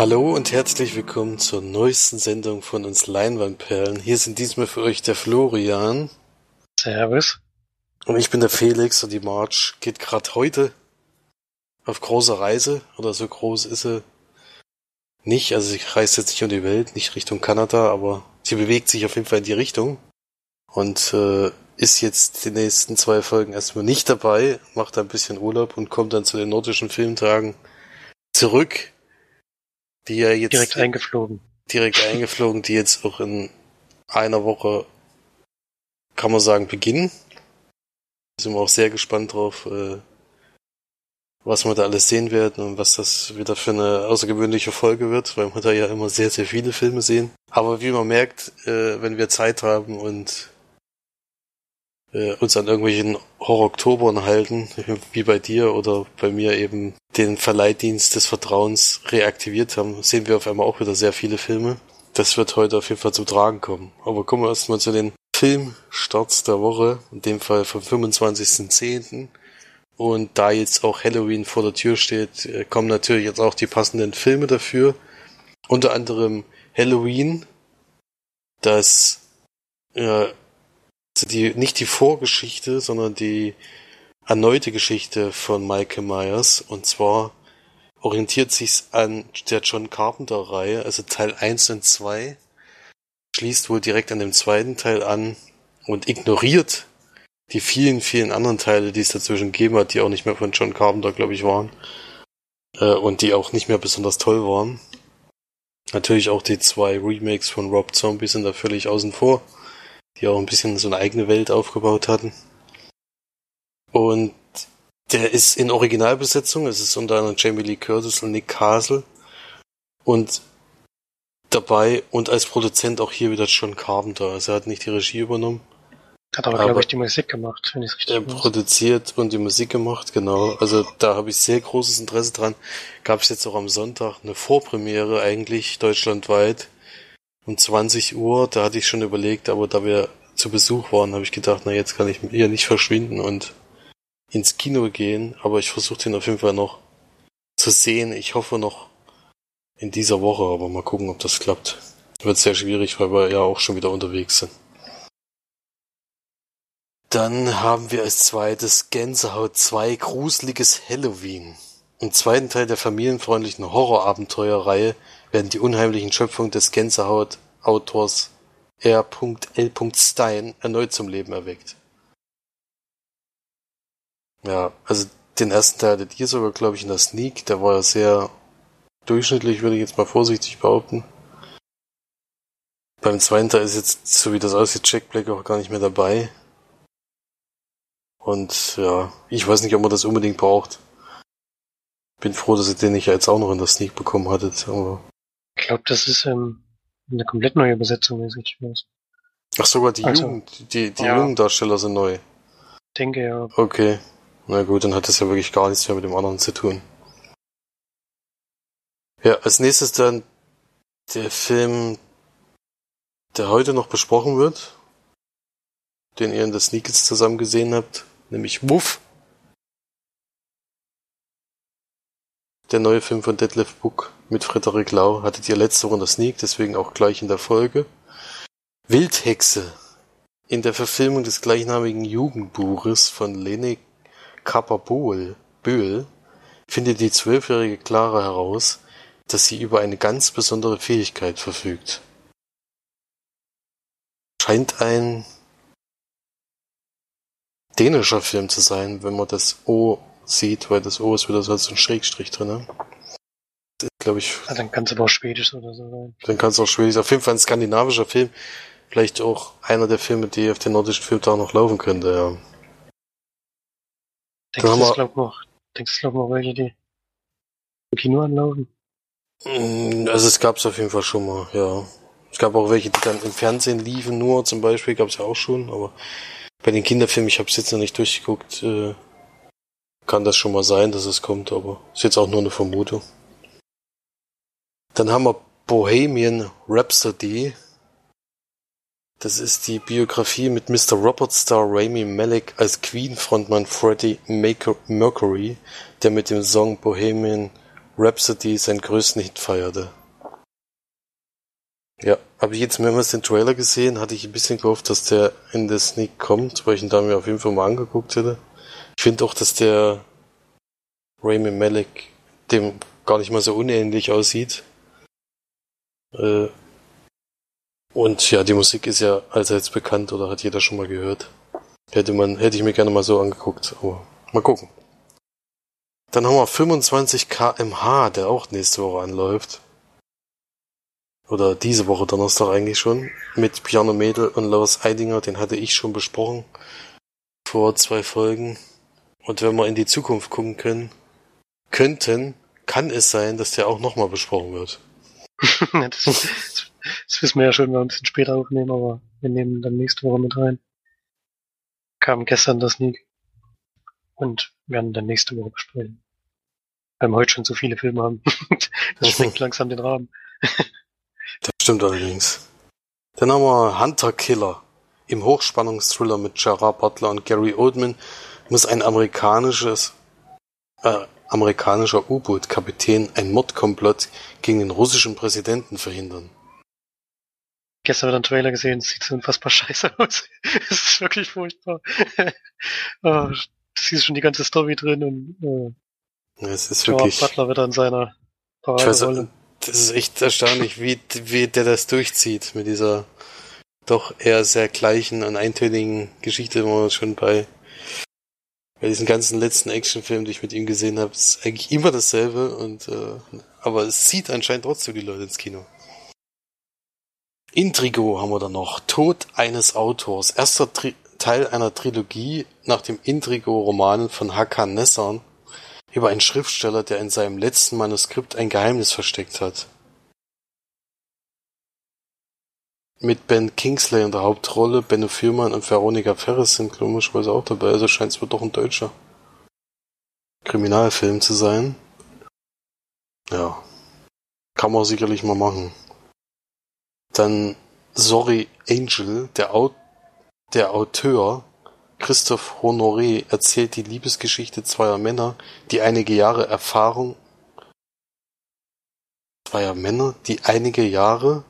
Hallo und herzlich willkommen zur neuesten Sendung von uns Leinwandperlen. Hier sind diesmal für euch der Florian. Servus. Und ich bin der Felix und die March geht gerade heute auf große Reise oder so groß ist sie nicht. Also sie reist jetzt nicht um die Welt, nicht Richtung Kanada, aber sie bewegt sich auf jeden Fall in die Richtung und äh, ist jetzt die nächsten zwei Folgen erstmal nicht dabei, macht ein bisschen Urlaub und kommt dann zu den nordischen Filmtagen zurück, die ja jetzt direkt eingeflogen. Direkt eingeflogen, die jetzt auch in einer Woche, kann man sagen, beginnen. Da sind wir auch sehr gespannt drauf, äh, was wir da alles sehen werden und was das wieder für eine außergewöhnliche Folge wird, weil wir da ja immer sehr, sehr viele Filme sehen. Aber wie man merkt, äh, wenn wir Zeit haben und äh, uns an irgendwelchen Horror-Oktobern halten, wie bei dir oder bei mir eben den Verleihdienst des Vertrauens reaktiviert haben, sehen wir auf einmal auch wieder sehr viele Filme. Das wird heute auf jeden Fall zum Tragen kommen. Aber kommen wir erstmal zu den Filmstarts der Woche, in dem Fall vom 25.10. Und da jetzt auch Halloween vor der Tür steht, äh, kommen natürlich jetzt auch die passenden Filme dafür. Unter anderem Halloween, das äh, die, nicht die Vorgeschichte, sondern die erneute Geschichte von Michael Myers. Und zwar orientiert sich's an der John Carpenter-Reihe, also Teil 1 und 2, schließt wohl direkt an dem zweiten Teil an und ignoriert die vielen, vielen anderen Teile, die es dazwischen gegeben hat, die auch nicht mehr von John Carpenter, glaube ich, waren. Äh, und die auch nicht mehr besonders toll waren. Natürlich auch die zwei Remakes von Rob Zombie sind da völlig außen vor die auch ein bisschen so eine eigene Welt aufgebaut hatten. Und der ist in Originalbesetzung, es ist unter anderem Jamie Lee Curtis und Nick Castle. Und dabei und als Produzent auch hier wieder John Carpenter. Also er hat nicht die Regie übernommen. Hat aber, aber glaube ich, die Musik gemacht, wenn ich es richtig Er produziert und die Musik gemacht, genau. Also da habe ich sehr großes Interesse dran. Gab es jetzt auch am Sonntag eine Vorpremiere eigentlich deutschlandweit um 20 Uhr, da hatte ich schon überlegt, aber da wir zu Besuch waren, habe ich gedacht, na jetzt kann ich hier nicht verschwinden und ins Kino gehen, aber ich versuche den auf jeden Fall noch zu sehen. Ich hoffe noch in dieser Woche, aber mal gucken, ob das klappt. Wird sehr schwierig, weil wir ja auch schon wieder unterwegs sind. Dann haben wir als zweites Gänsehaut 2 Gruseliges Halloween. Im zweiten Teil der familienfreundlichen Horrorabenteuerreihe werden die unheimlichen Schöpfungen des Gänsehaut-Autors R. L. Stein erneut zum Leben erweckt. Ja, also den ersten Teil hattet ihr sogar, glaube ich, in der Sneak. Der war ja sehr durchschnittlich, würde ich jetzt mal vorsichtig behaupten. Beim zweiten Teil ist jetzt, so wie das aussieht, Jack Black auch gar nicht mehr dabei. Und ja, ich weiß nicht, ob man das unbedingt braucht. Bin froh, dass ihr den nicht jetzt auch noch in der Sneak bekommen hattet. Aber ich glaube, das ist ähm, eine komplett neue Besetzung, wenn ich richtig weiß. Ach, sogar die also, Jugend, die, die ja. jungen Darsteller sind neu. Denke ja. Okay. Na gut, dann hat das ja wirklich gar nichts mehr mit dem anderen zu tun. Ja, als nächstes dann der Film, der heute noch besprochen wird, den ihr in der Sneakers zusammen gesehen habt, nämlich Wuff. Der neue Film von Detlef Book mit Frederik Lau hattet ihr letzte der Sneak, deswegen auch gleich in der Folge. Wildhexe. In der Verfilmung des gleichnamigen Jugendbuches von Lene Kappa-Böhl findet die zwölfjährige Clara heraus, dass sie über eine ganz besondere Fähigkeit verfügt. Scheint ein dänischer Film zu sein, wenn man das O sieht, weil das O ist wieder so ein Schrägstrich drin. Ne? glaube ich. Ja, dann kann es aber auch Schwedisch oder so sein. Dann kann es auch Schwedisch. Auf jeden Fall ein skandinavischer Film. Vielleicht auch einer der Filme, die auf den nordischen Filmtag noch laufen könnte, ja. Denkst du, es glaub noch, denkst du, glaub noch welche, die im Kino anlaufen? Mm, also es gab es auf jeden Fall schon mal, ja. Es gab auch welche, die dann im Fernsehen liefen, nur zum Beispiel, gab es ja auch schon, aber bei den Kinderfilmen, ich habe es jetzt noch nicht durchgeguckt, äh, kann das schon mal sein, dass es kommt, aber ist jetzt auch nur eine Vermutung. Dann haben wir Bohemian Rhapsody. Das ist die Biografie mit Mr. Robert Star Rami Malek als Queen-Frontmann Freddie Mercury, der mit dem Song Bohemian Rhapsody seinen größten Hit feierte. Ja, habe ich jetzt mehrmals den Trailer gesehen, hatte ich ein bisschen gehofft, dass der in der Sneak kommt, weil ich ihn da mir auf jeden Fall mal angeguckt hätte. Ich finde auch, dass der Raymond Malek dem gar nicht mal so unähnlich aussieht. Äh, und ja, die Musik ist ja allseits bekannt oder hat jeder schon mal gehört. Hätte man, hätte ich mir gerne mal so angeguckt, aber mal gucken. Dann haben wir 25 kmh, der auch nächste Woche anläuft. Oder diese Woche Donnerstag eigentlich schon. Mit Piano Mädel und Lars Eidinger, den hatte ich schon besprochen. Vor zwei Folgen. Und wenn wir in die Zukunft gucken können, könnten, kann es sein, dass der auch nochmal besprochen wird. das, das, wissen wir ja schon, wenn wir ein bisschen später aufnehmen, aber wir nehmen dann nächste Woche mit rein. Kam gestern das Sneak. Und werden dann nächste Woche besprechen. Weil wir heute schon so viele Filme haben. das sprengt langsam den Rahmen. das stimmt allerdings. Dann haben wir Hunter Killer. Im Hochspannungsthriller mit Gerard Butler und Gary Oldman muss ein amerikanisches, äh, amerikanischer U-Boot-Kapitän ein Mordkomplott gegen den russischen Präsidenten verhindern. Gestern wieder einen Trailer gesehen, sieht so unfassbar scheiße aus. Es ist wirklich furchtbar. oh, siehst schon die ganze Story drin und äh, es ist wirklich. Butler wieder in seiner Paraderolle. Das ist echt erstaunlich, wie, wie der das durchzieht mit dieser doch eher sehr gleichen und eintönigen Geschichte, wo man schon bei, bei diesen ganzen letzten Actionfilmen, die ich mit ihm gesehen habe, ist eigentlich immer dasselbe und äh, aber es zieht anscheinend trotzdem die Leute ins Kino. Intrigo haben wir dann noch. Tod eines Autors. Erster Tri Teil einer Trilogie nach dem Intrigo-Roman von Hakan Nessan über einen Schriftsteller, der in seinem letzten Manuskript ein Geheimnis versteckt hat. Mit Ben Kingsley in der Hauptrolle, Benno Fürmann und Veronika Ferres sind komischerweise auch dabei, also scheint es wohl doch ein deutscher Kriminalfilm zu sein. Ja. Kann man sicherlich mal machen. Dann Sorry Angel, der, Au der Auteur Christoph Honoré erzählt die Liebesgeschichte zweier Männer, die einige Jahre Erfahrung zweier Männer, die einige Jahre,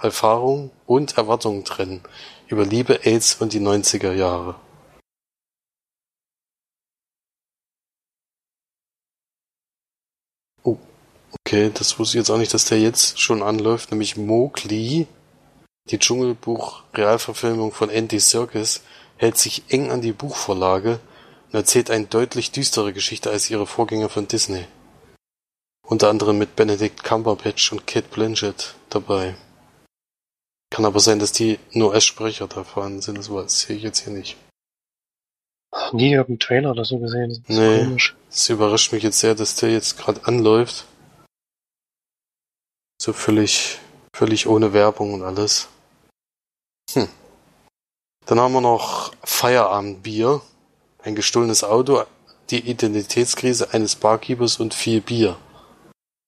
Erfahrung und Erwartungen trennen, über Liebe, Aids und die 90er Jahre. Oh, okay, das wusste ich jetzt auch nicht, dass der jetzt schon anläuft, nämlich Mowgli, die Dschungelbuch-Realverfilmung von Andy Serkis, hält sich eng an die Buchvorlage und erzählt eine deutlich düstere Geschichte als ihre Vorgänger von Disney. Unter anderem mit Benedict Cumberbatch und Kate Blanchett dabei. Kann aber sein, dass die nur als Sprecher da vorhanden sind, das weiß sehe ich jetzt hier nicht. Nie irgendeinen Trailer oder so gesehen. Das nee, komisch. das überrascht mich jetzt sehr, dass der jetzt gerade anläuft. So völlig, völlig ohne Werbung und alles. Hm. Dann haben wir noch Feierabendbier, ein gestohlenes Auto, die Identitätskrise eines Barkeepers und viel Bier.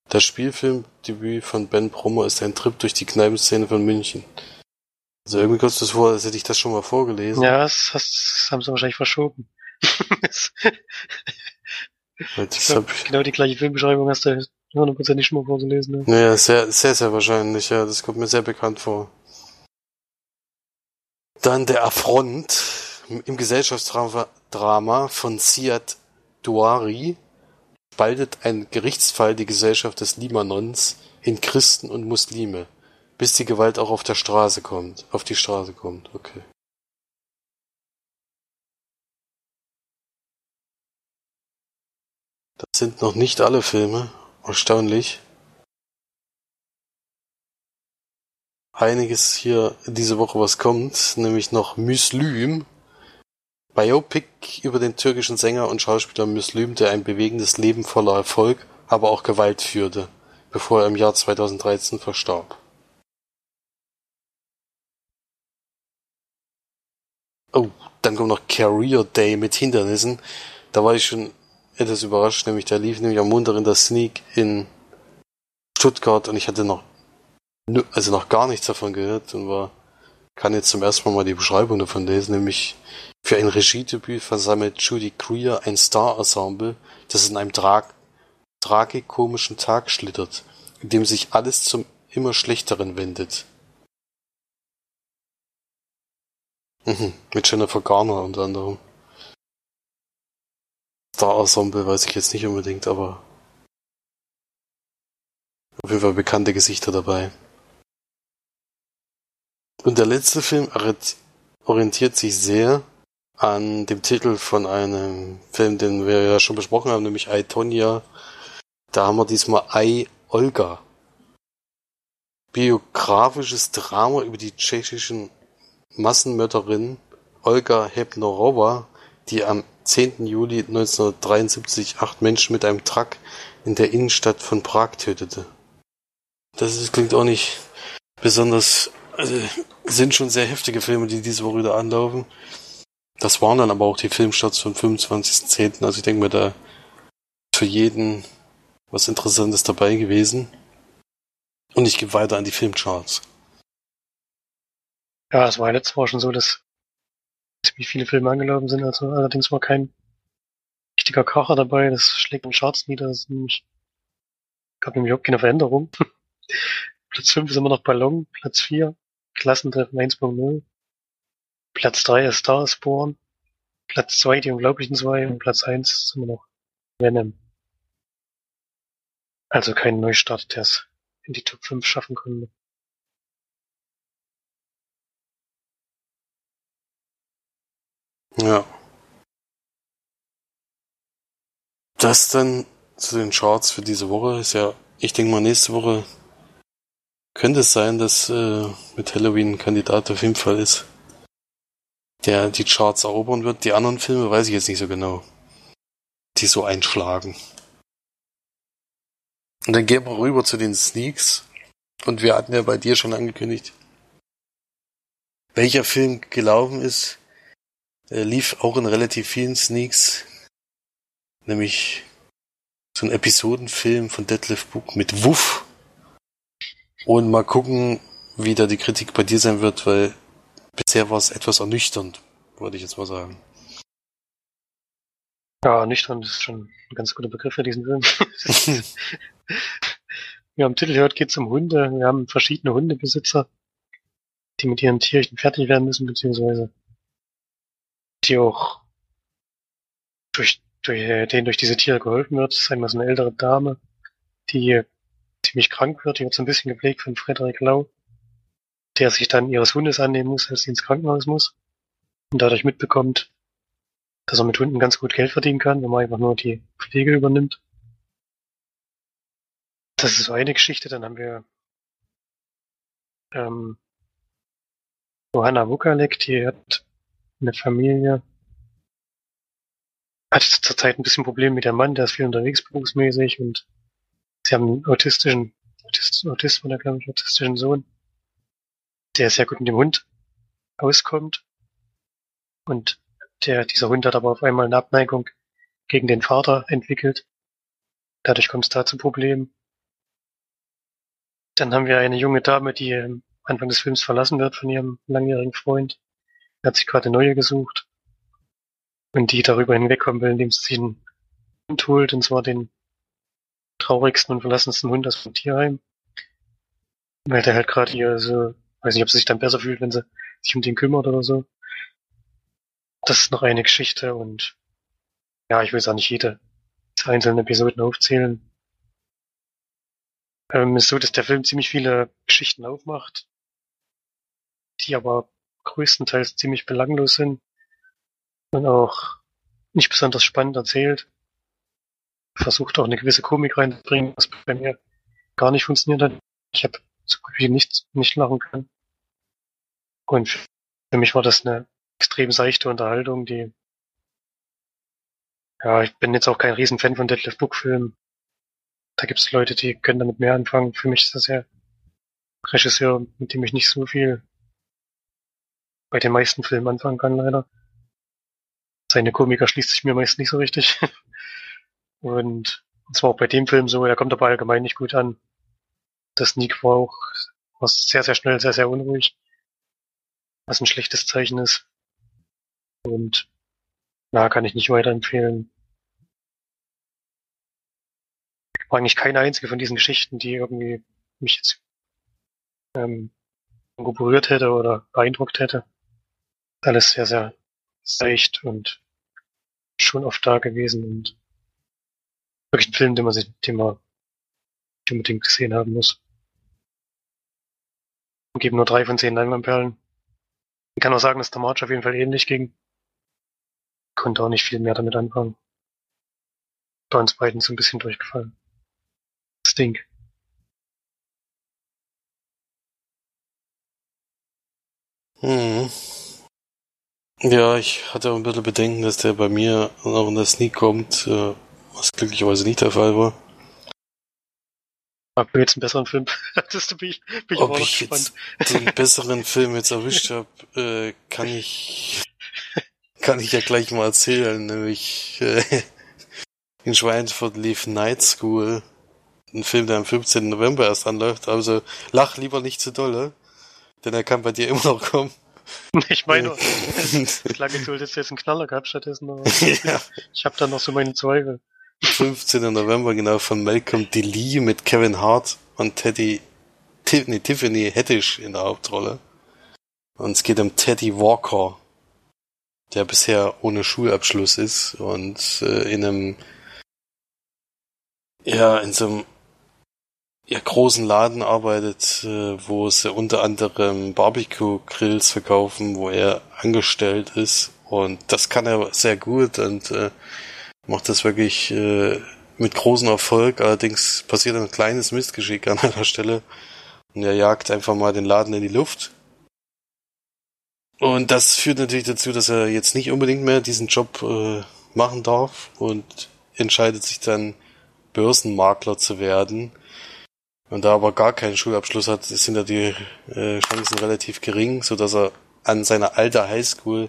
Das Spielfilmdebüt von Ben Brummer ist ein Trip durch die Kneipenszene von München. Also irgendwie kommt es das vor, als hätte ich das schon mal vorgelesen. Ja, das, das haben sie wahrscheinlich verschoben. glaub, genau die gleiche Filmbeschreibung hast du hundertprozentig schon mal vorgelesen. Ne? Ja, sehr, sehr, sehr wahrscheinlich, ja. Das kommt mir sehr bekannt vor. Dann der Affront im Gesellschaftsdrama von Siad Douari spaltet ein Gerichtsfall die Gesellschaft des Libanons in Christen und Muslime, bis die Gewalt auch auf der Straße kommt, auf die Straße kommt. Okay. Das sind noch nicht alle Filme. Erstaunlich. einiges hier diese Woche was kommt, nämlich noch Müslüm. Biopic über den türkischen Sänger und Schauspieler Müslüm, der ein bewegendes Leben voller Erfolg, aber auch Gewalt führte, bevor er im Jahr 2013 verstarb. Oh, dann kommt noch Career Day mit Hindernissen. Da war ich schon etwas überrascht, nämlich der lief nämlich am Montag in der Sneak in Stuttgart und ich hatte noch also noch gar nichts davon gehört und war, kann jetzt zum ersten Mal mal die Beschreibung davon lesen, nämlich für ein Regiedebüt versammelt Judy Greer ein Star-Ensemble, das in einem Tra tragikomischen Tag schlittert, in dem sich alles zum immer Schlechteren wendet. Mhm, mit Jennifer Garner unter anderem. Star Ensemble weiß ich jetzt nicht unbedingt, aber auf jeden Fall bekannte Gesichter dabei. Und der letzte Film orientiert sich sehr an dem Titel von einem Film, den wir ja schon besprochen haben, nämlich I, Tonya. Da haben wir diesmal I, Olga. Biografisches Drama über die tschechischen Massenmörderin Olga Hebnerowa, die am 10. Juli 1973 acht Menschen mit einem Truck in der Innenstadt von Prag tötete. Das ist, klingt auch nicht besonders, also sind schon sehr heftige Filme, die diese Woche wieder anlaufen. Das waren dann aber auch die Filmstarts vom 25.10. Also ich denke mir, da für jeden was Interessantes dabei gewesen. Und ich gebe weiter an die Filmcharts. Ja, es war letztes Mal schon so, dass ziemlich viele Filme angelaufen sind, also allerdings war kein richtiger Kracher dabei, das schlägt im Charts nieder, nämlich, gab nämlich auch keine Veränderung. Platz 5 ist immer noch Ballon, Platz 4 Klassentreffen 1.0, Platz 3 ist Star Born, Platz 2 die Unglaublichen 2 und Platz 1 ist immer noch Venom. Also kein Neustart, der es in die Top 5 schaffen konnte. Ja. Das dann zu den Charts für diese Woche ist ja, ich denke mal, nächste Woche könnte es sein, dass äh, mit Halloween ein Kandidat auf jeden Fall ist, der die Charts erobern wird. Die anderen Filme weiß ich jetzt nicht so genau, die so einschlagen. Und dann gehen wir rüber zu den Sneaks. Und wir hatten ja bei dir schon angekündigt, welcher Film gelaufen ist. Er lief auch in relativ vielen Sneaks. Nämlich so ein Episodenfilm von Detlef Book mit Wuff. Und mal gucken, wie da die Kritik bei dir sein wird, weil bisher war es etwas ernüchternd, würde ich jetzt mal sagen. Ja, ernüchternd ist schon ein ganz guter Begriff für diesen Film. Wie am Titel hört, geht es um Hunde. Wir haben verschiedene Hundebesitzer, die mit ihren Tierchen fertig werden müssen, beziehungsweise die auch durch, durch denen durch diese Tiere geholfen wird. Das ist einmal so eine ältere Dame, die ziemlich krank wird. Die wird so ein bisschen gepflegt von Frederik Lau, der sich dann ihres Hundes annehmen muss, als sie ins Krankenhaus muss und dadurch mitbekommt, dass er mit Hunden ganz gut Geld verdienen kann, wenn man einfach nur die Pflege übernimmt. Das ist so eine Geschichte. Dann haben wir ähm, Johanna Wukalek, die hat eine Familie, hat zurzeit ein bisschen Probleme mit ihrem Mann, der ist viel unterwegs berufsmäßig und sie haben einen autistischen, Autist, Autist oder glaube ich, autistischen Sohn, der sehr gut mit dem Hund auskommt. Und der, dieser Hund hat aber auf einmal eine Abneigung gegen den Vater entwickelt. Dadurch kommt es da zu Problemen. Dann haben wir eine junge Dame, die am Anfang des Films verlassen wird von ihrem langjährigen Freund. Er hat sich gerade eine neue gesucht. Und die darüber hinwegkommen will, indem sie sich einen Hund holt, und zwar den traurigsten und verlassensten Hund aus dem Tierheim. Weil der halt gerade hier so, weiß nicht, ob sie sich dann besser fühlt, wenn sie sich um den kümmert oder so. Das ist noch eine Geschichte und ja, ich will es auch nicht jede einzelne Episoden aufzählen. Ähm, ist so, dass der Film ziemlich viele Geschichten aufmacht, die aber größtenteils ziemlich belanglos sind und auch nicht besonders spannend erzählt. Versucht auch eine gewisse Komik reinzubringen, was bei mir gar nicht funktioniert hat. Ich habe so gut wie nichts nicht lachen können. Und für mich war das eine extrem seichte Unterhaltung, die ja, ich bin jetzt auch kein Riesenfan von Deadlift Book Filmen. Da gibt es Leute, die können damit mehr anfangen. Für mich ist das ja Regisseur, mit dem ich nicht so viel bei den meisten Filmen anfangen kann, leider. Seine Komiker schließt sich mir meist nicht so richtig. Und zwar auch bei dem Film so, er kommt aber allgemein nicht gut an. Das Nick war auch war sehr, sehr schnell, sehr, sehr unruhig. Was ein schlechtes Zeichen ist. Und na, kann ich nicht weiterempfehlen. war eigentlich keine einzige von diesen Geschichten, die irgendwie mich jetzt ähm, berührt hätte oder beeindruckt hätte. Alles sehr, sehr seicht und schon oft da gewesen und wirklich ein Film, den man sich, den man unbedingt gesehen haben muss. Und geben nur drei von zehn Leinwandperlen. Ich kann auch sagen, dass der March auf jeden Fall ähnlich ging. Konnte auch nicht viel mehr damit anfangen. Bei uns beiden so ein bisschen durchgefallen. Stink. Hm. Ja, ich hatte ein bisschen Bedenken, dass der bei mir noch in der Sneak kommt, äh, was glücklicherweise nicht der Fall war. Ob du jetzt einen besseren Film hattest, bin ich, bin ich Ob ich gespannt. jetzt den besseren Film jetzt erwischt habe, äh, kann ich kann ich ja gleich mal erzählen, nämlich äh, in Schweinfurt lief Night School, ein Film, der am 15. November erst anläuft, also lach lieber nicht zu dolle, denn er kann bei dir immer noch kommen. Ich meine, es klang jetzt, du jetzt einen Knaller gehabt stattdessen, aber ja. ich habe da noch so meine Zweifel. 15. November, genau, von Malcolm D. Lee mit Kevin Hart und Teddy, nee, Tiffany Haddish in der Hauptrolle. Und es geht um Teddy Walker, der bisher ohne Schulabschluss ist und äh, in einem, ja, in so einem ja, großen Laden arbeitet, äh, wo sie unter anderem Barbecue-Grills verkaufen, wo er angestellt ist. Und das kann er sehr gut und äh, macht das wirklich äh, mit großem Erfolg. Allerdings passiert ein kleines Mistgeschick an einer Stelle. Und er jagt einfach mal den Laden in die Luft. Und das führt natürlich dazu, dass er jetzt nicht unbedingt mehr diesen Job äh, machen darf und entscheidet sich dann Börsenmakler zu werden. Und da er aber gar keinen Schulabschluss hat, sind ja die äh, Chancen relativ gering, so dass er an seiner alten Highschool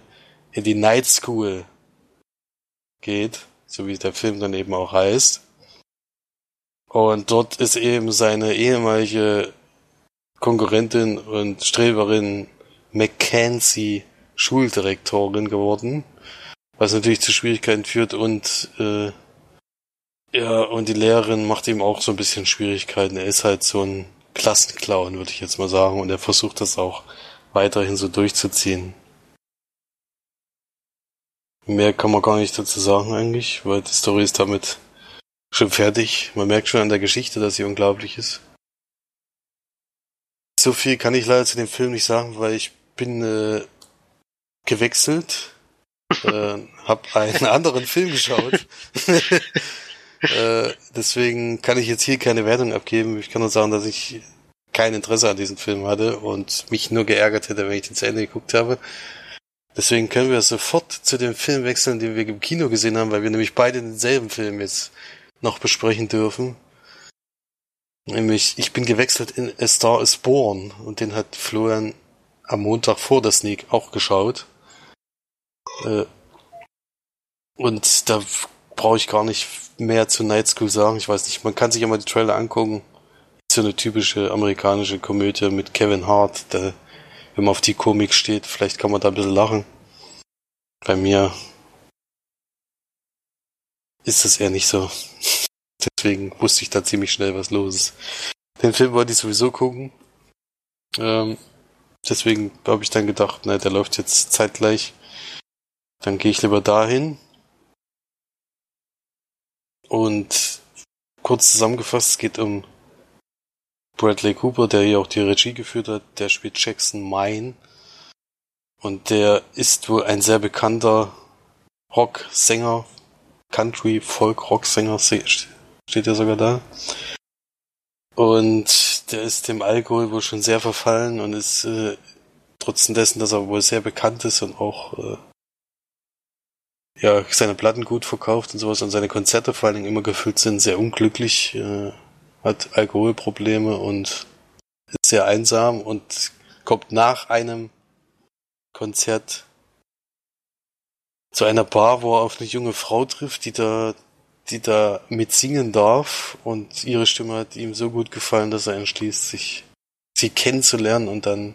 in die Night School geht so wie der Film dann eben auch heißt. Und dort ist eben seine ehemalige Konkurrentin und Streberin Mackenzie Schuldirektorin geworden, was natürlich zu Schwierigkeiten führt und äh, ja, und die Lehrerin macht ihm auch so ein bisschen Schwierigkeiten. Er ist halt so ein Klassenclown, würde ich jetzt mal sagen, und er versucht das auch weiterhin so durchzuziehen. Mehr kann man gar nicht dazu sagen eigentlich, weil die Story ist damit schon fertig. Man merkt schon an der Geschichte, dass sie unglaublich ist. So viel kann ich leider zu dem Film nicht sagen, weil ich bin äh, gewechselt, äh, habe einen anderen Film geschaut. äh, deswegen kann ich jetzt hier keine Wertung abgeben. Ich kann nur sagen, dass ich kein Interesse an diesem Film hatte und mich nur geärgert hätte, wenn ich den zu Ende geguckt habe. Deswegen können wir sofort zu dem Film wechseln, den wir im Kino gesehen haben, weil wir nämlich beide denselben Film jetzt noch besprechen dürfen. Nämlich, ich bin gewechselt in A Star is Born und den hat Florian am Montag vor der Sneak auch geschaut. Äh, und da brauche ich gar nicht mehr zu Night School sagen. Ich weiß nicht, man kann sich ja mal die Trailer angucken. So eine typische amerikanische Komödie mit Kevin Hart, der wenn man auf die Komik steht, vielleicht kann man da ein bisschen lachen. Bei mir ist das eher nicht so. Deswegen wusste ich da ziemlich schnell, was los ist. Den Film wollte ich sowieso gucken. Ähm, deswegen habe ich dann gedacht, na, der läuft jetzt zeitgleich. Dann gehe ich lieber dahin. Und kurz zusammengefasst, es geht um Bradley Cooper, der hier auch die Regie geführt hat, der spielt Jackson Mine. Und der ist wohl ein sehr bekannter Rocksänger, Country, Folk, Rocksänger, steht ja sogar da. Und der ist dem Alkohol wohl schon sehr verfallen und ist äh, trotzdem dessen, dass er wohl sehr bekannt ist und auch äh, ja seine Platten gut verkauft und sowas und seine Konzerte vor allen Dingen immer gefüllt sind, sehr unglücklich. Äh, hat Alkoholprobleme und ist sehr einsam und kommt nach einem Konzert zu einer Bar, wo er auf eine junge Frau trifft, die da, die da mitsingen darf und ihre Stimme hat ihm so gut gefallen, dass er entschließt, sich sie kennenzulernen und dann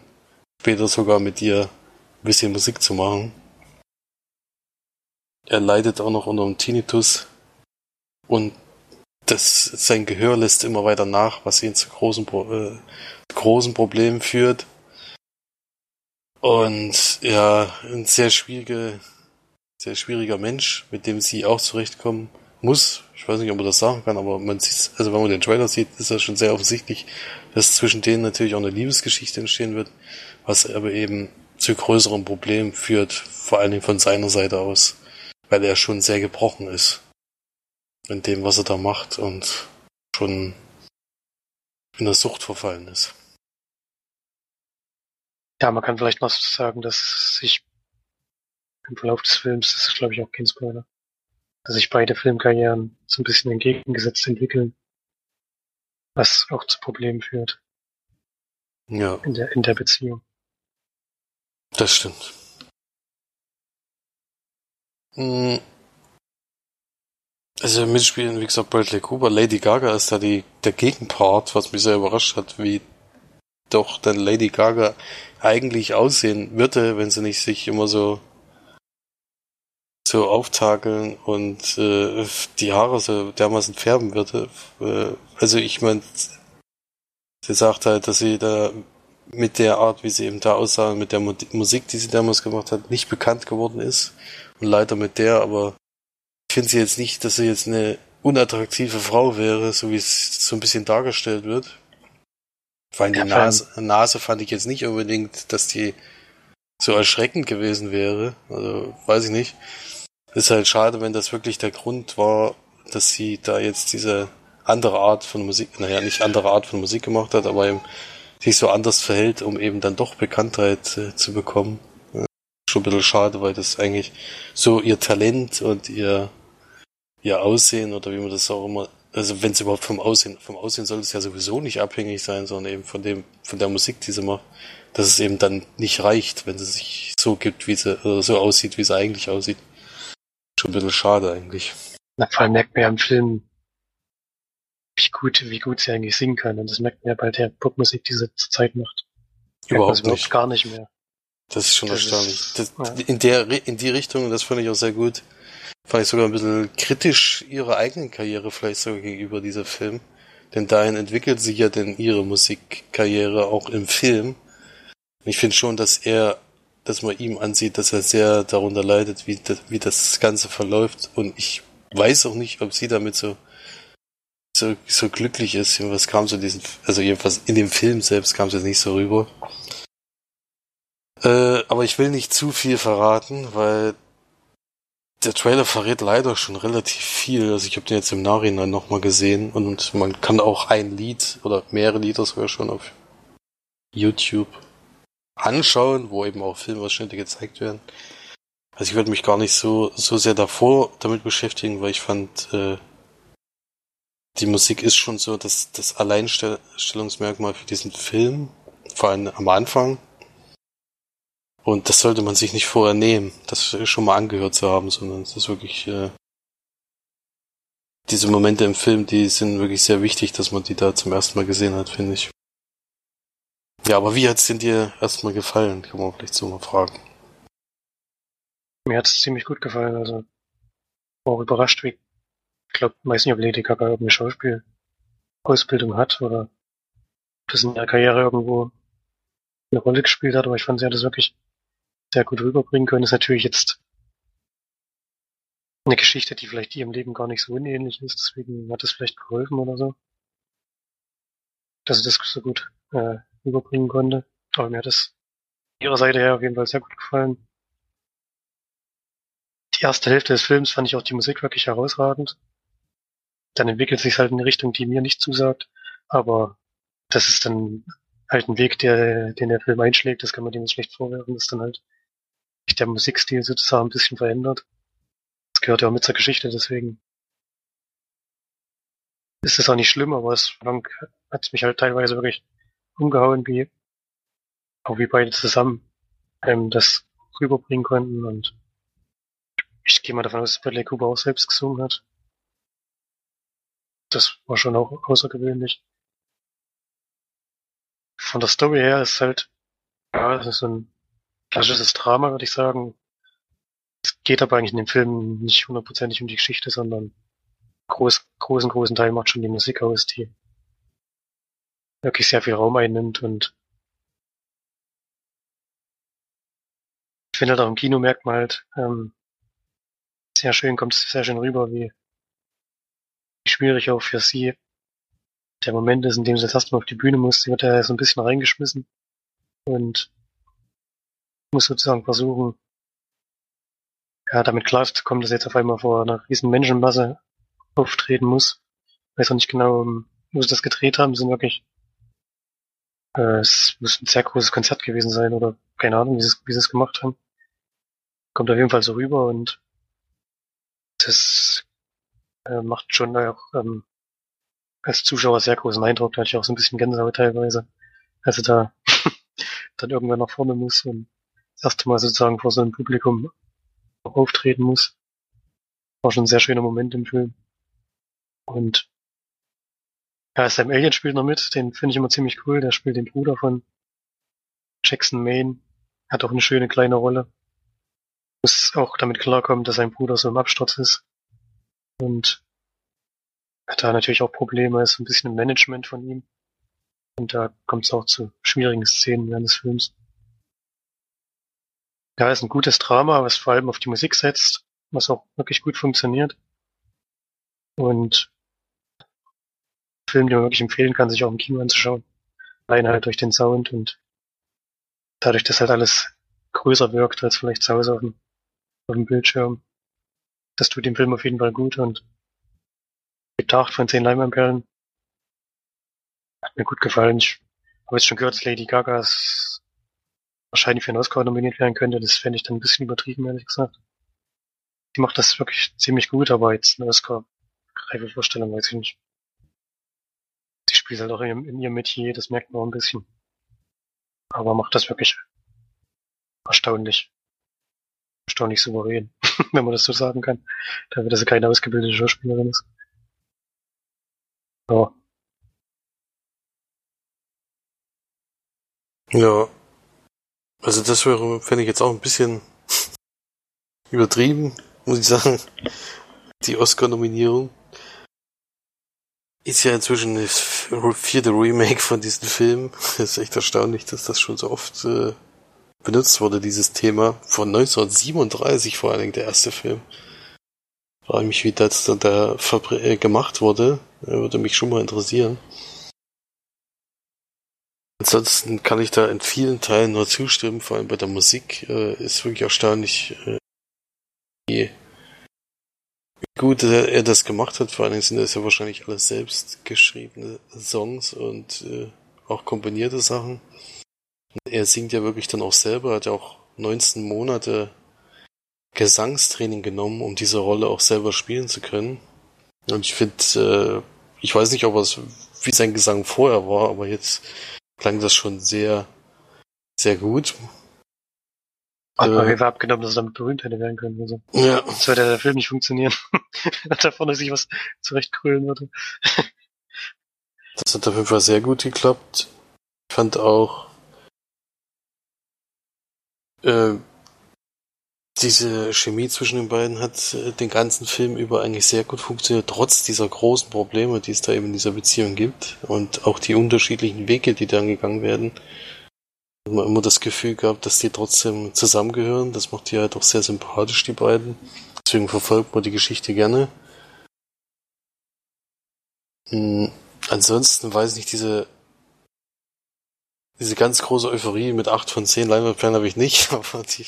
später sogar mit ihr ein bisschen Musik zu machen. Er leidet auch noch unter einem Tinnitus und das, sein Gehör lässt immer weiter nach, was ihn zu großen, äh, großen Problemen führt. Und ja, ein sehr schwieriger, sehr schwieriger Mensch, mit dem sie auch zurechtkommen muss. Ich weiß nicht, ob man das sagen kann, aber man sieht, also wenn man den Trailer sieht, ist das schon sehr offensichtlich, dass zwischen denen natürlich auch eine Liebesgeschichte entstehen wird, was aber eben zu größeren Problemen führt, vor allen Dingen von seiner Seite aus, weil er schon sehr gebrochen ist in dem, was er da macht und schon in der Sucht verfallen ist. Ja, man kann vielleicht noch sagen, dass sich im Verlauf des Films, das ist glaube ich auch kein Spoiler, dass sich beide Filmkarrieren so ein bisschen entgegengesetzt entwickeln, was auch zu Problemen führt. Ja. In der, in der Beziehung. Das stimmt. Hm. Also mitspielen, wie gesagt, Bradley Cooper, Lady Gaga ist da die, der Gegenpart, was mich sehr überrascht hat, wie doch dann Lady Gaga eigentlich aussehen würde, wenn sie nicht sich immer so so auftakeln und äh, die Haare so dermaßen färben würde. Äh, also ich meine, sie sagt halt, dass sie da mit der Art, wie sie eben da aussah, mit der Musik, die sie damals gemacht hat, nicht bekannt geworden ist. Und leider mit der, aber finde sie jetzt nicht, dass sie jetzt eine unattraktive Frau wäre, so wie es so ein bisschen dargestellt wird. Vor allem die Nase, Nase fand ich jetzt nicht unbedingt, dass die so erschreckend gewesen wäre. Also, weiß ich nicht. Ist halt schade, wenn das wirklich der Grund war, dass sie da jetzt diese andere Art von Musik, naja, nicht andere Art von Musik gemacht hat, aber eben sich so anders verhält, um eben dann doch Bekanntheit äh, zu bekommen. Ja, schon ein bisschen schade, weil das eigentlich so ihr Talent und ihr, ihr Aussehen oder wie man das auch immer, also wenn es überhaupt vom Aussehen, vom Aussehen soll es ja sowieso nicht abhängig sein, sondern eben von dem, von der Musik, die sie macht, dass es eben dann nicht reicht, wenn sie sich so gibt, wie sie, oder so aussieht, wie sie eigentlich aussieht. Schon ein bisschen schade eigentlich. Na, vor allem merkt man ja im Film, wie gut, wie gut sie eigentlich singen können. Und das merkt man ja bei der Popmusik, die sie zur Zeit macht. Überhaupt nicht. gar nicht mehr. Das ist schon das erstaunlich. Ist, das, ja. in, der, in die Richtung, das fand ich auch sehr gut, ich sogar ein bisschen kritisch ihrer eigenen Karriere vielleicht sogar gegenüber dieser Film. Denn dahin entwickelt sich ja denn ihre Musikkarriere auch im Film. Ich finde schon, dass er, dass man ihm ansieht, dass er sehr darunter leidet, wie das, wie das Ganze verläuft. Und ich weiß auch nicht, ob sie damit so so, so glücklich ist. Was kam so diesen, also jedenfalls in dem Film selbst kam es jetzt nicht so rüber. Äh, aber ich will nicht zu viel verraten, weil der Trailer verrät leider schon relativ viel. Also ich habe den jetzt im Nachhinein nochmal gesehen und man kann auch ein Lied oder mehrere Lieder sogar schon auf YouTube anschauen, wo eben auch Filmausschnitte gezeigt werden. Also ich würde mich gar nicht so so sehr davor damit beschäftigen, weil ich fand äh, die Musik ist schon so das, das Alleinstellungsmerkmal für diesen Film, vor allem am Anfang. Und das sollte man sich nicht vorher nehmen, das schon mal angehört zu haben, sondern es ist wirklich äh, diese Momente im Film, die sind wirklich sehr wichtig, dass man die da zum ersten Mal gesehen hat, finde ich. Ja, aber wie hat's denn dir erstmal gefallen? Kann man vielleicht so mal fragen. Mir hat's ziemlich gut gefallen, also auch überrascht, wie ich glaube, weiß nicht, ob Lady Gaga irgendeine Schauspielausbildung hat oder ob das in ihrer Karriere irgendwo eine Rolle gespielt hat, aber ich fand, sie hat das wirklich sehr gut rüberbringen können. Ist natürlich jetzt eine Geschichte, die vielleicht ihrem Leben gar nicht so unähnlich ist, deswegen hat das vielleicht geholfen oder so. Dass sie das so gut äh, rüberbringen konnte. Aber mir hat das ihrer Seite her auf jeden Fall sehr gut gefallen. Die erste Hälfte des Films fand ich auch die Musik wirklich herausragend dann entwickelt sich halt in eine Richtung, die mir nicht zusagt. Aber das ist dann halt ein Weg, der, den der Film einschlägt. Das kann man dem nicht schlecht vorwerfen. Das ist dann halt der Musikstil sozusagen ein bisschen verändert. Das gehört ja auch mit zur Geschichte, deswegen ist es auch nicht schlimm, aber es hat mich halt teilweise wirklich umgehauen, wie auch wie beide zusammen ähm, das rüberbringen konnten und ich gehe mal davon aus, dass Bradley Cooper auch selbst gesungen hat das war schon auch außergewöhnlich. Von der Story her ist halt, ja, das ist so ein klassisches Drama, würde ich sagen. Es geht aber eigentlich in dem Film nicht hundertprozentig um die Geschichte, sondern groß, großen, großen Teil macht schon die Musik aus, die wirklich sehr viel Raum einnimmt und ich finde halt auch im Kino merkt man halt, ähm, sehr schön, kommt sehr schön rüber, wie, wie schwierig auch für sie der Moment ist, in dem sie das erste Mal auf die Bühne muss. Sie wird ja so ein bisschen reingeschmissen und muss sozusagen versuchen, ja, damit klarzukommen, dass er jetzt auf einmal vor einer riesen Menschenmasse auftreten muss. Weiß auch nicht genau, wo sie das gedreht haben. Sind wirklich, äh, es muss ein sehr großes Konzert gewesen sein oder keine Ahnung, wie sie es, wie sie es gemacht haben. Kommt auf jeden Fall so rüber und das äh, macht schon auch ähm, als Zuschauer sehr großen Eindruck. Da hatte ich auch so ein bisschen Gänsehaut teilweise, als er da dann irgendwann nach vorne muss und erste Mal sozusagen vor so einem Publikum auftreten muss. War schon ein sehr schöner Moment im Film. Und ja, Sam Alien spielt noch mit, den finde ich immer ziemlich cool. Der spielt den Bruder von Jackson Maine. Hat auch eine schöne kleine Rolle. Muss auch damit klarkommen, dass sein Bruder so im Absturz ist. Und hat da natürlich auch Probleme, ist ein bisschen im Management von ihm. Und da kommt es auch zu schwierigen Szenen während des Films. Ja, ist ein gutes Drama, was vor allem auf die Musik setzt, was auch wirklich gut funktioniert. Und Film, den man wirklich empfehlen kann, sich auch im Kino anzuschauen. Alleine halt durch den Sound und dadurch, dass halt alles größer wirkt als vielleicht zu Hause auf dem, auf dem Bildschirm. Das tut dem Film auf jeden Fall gut und gibt acht von zehn Leinwandperlen. Hat mir gut gefallen. Ich habe jetzt schon gehört, dass Lady Gaga wahrscheinlich für einen Oscar nominiert werden könnte. Das fände ich dann ein bisschen übertrieben, ehrlich gesagt. Die macht das wirklich ziemlich gut, aber jetzt eine Oscar-Reife-Vorstellung weiß ich nicht. Sie spielt halt auch in, in ihrem Metier, das merkt man auch ein bisschen. Aber macht das wirklich erstaunlich. Erstaunlich souverän, wenn man das so sagen kann. Dafür, dass sie keine ausgebildete Schauspielerin ist. Ja. Ja. Also das wäre, fände ich jetzt auch ein bisschen übertrieben, muss ich sagen. Die Oscar-Nominierung ist ja inzwischen das vierte Remake von diesem Film. Ist echt erstaunlich, dass das schon so oft äh, benutzt wurde, dieses Thema. Von 1937 vor allen Dingen der erste Film. Frage mich, wie das dann da äh, gemacht wurde. Würde mich schon mal interessieren. Ansonsten kann ich da in vielen Teilen nur zustimmen, vor allem bei der Musik äh, ist wirklich erstaunlich, äh, wie, gut er, das gemacht hat. Vor allen Dingen sind das ja wahrscheinlich alles selbst geschriebene Songs und äh, auch komponierte Sachen. Er singt ja wirklich dann auch selber, hat ja auch 19 Monate Gesangstraining genommen, um diese Rolle auch selber spielen zu können. Und ich finde, äh, ich weiß nicht, ob es wie sein Gesang vorher war, aber jetzt klang das schon sehr, sehr gut. Hat man äh, abgenommen, dass er damit berühmt hätte werden können. Also. Ja. Sonst würde der Film nicht funktionieren. Wenn da vorne sich was zurechtkrüllen würde. das hat auf jeden Fall sehr gut geklappt. Ich fand auch äh, diese Chemie zwischen den beiden hat äh, den ganzen Film über eigentlich sehr gut funktioniert, trotz dieser großen Probleme, die es da eben in dieser Beziehung gibt und auch die unterschiedlichen Wege, die dann gegangen werden. Hat man immer das Gefühl gehabt, dass die trotzdem zusammengehören. Das macht die halt auch sehr sympathisch, die beiden. Deswegen verfolgt man die Geschichte gerne. Hm, ansonsten weiß ich nicht, diese diese ganz große Euphorie mit acht von zehn Leinwandperlen habe ich nicht, aber die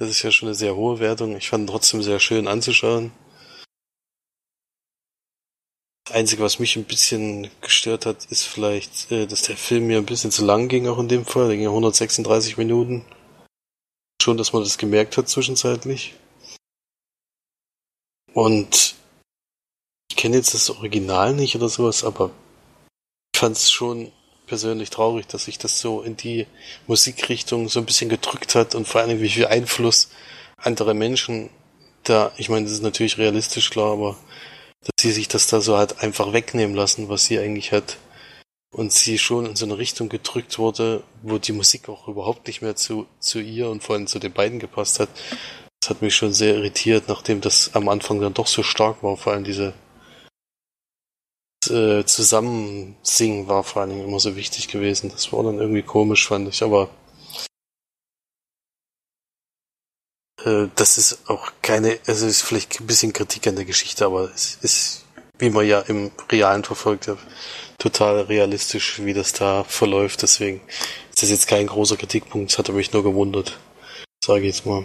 das ist ja schon eine sehr hohe Wertung. Ich fand ihn trotzdem sehr schön anzuschauen. Das Einzige, was mich ein bisschen gestört hat, ist vielleicht, äh, dass der Film mir ein bisschen zu lang ging, auch in dem Fall. Der ging ja 136 Minuten. Schon, dass man das gemerkt hat zwischenzeitlich. Und ich kenne jetzt das Original nicht oder sowas, aber ich fand es schon persönlich traurig, dass sich das so in die Musikrichtung so ein bisschen gedrückt hat und vor allem wie viel Einfluss andere Menschen da, ich meine, das ist natürlich realistisch klar, aber dass sie sich das da so halt einfach wegnehmen lassen, was sie eigentlich hat. Und sie schon in so eine Richtung gedrückt wurde, wo die Musik auch überhaupt nicht mehr zu, zu ihr und vor allem zu den beiden gepasst hat. Das hat mich schon sehr irritiert, nachdem das am Anfang dann doch so stark war, vor allem diese äh, Zusammensingen war vor allen Dingen immer so wichtig gewesen. Das war dann irgendwie komisch, fand ich, aber äh, das ist auch keine, also ist vielleicht ein bisschen Kritik an der Geschichte, aber es ist, wie man ja im Realen verfolgt hat, total realistisch, wie das da verläuft. Deswegen ist das jetzt kein großer Kritikpunkt, das hat mich nur gewundert, sage ich jetzt mal.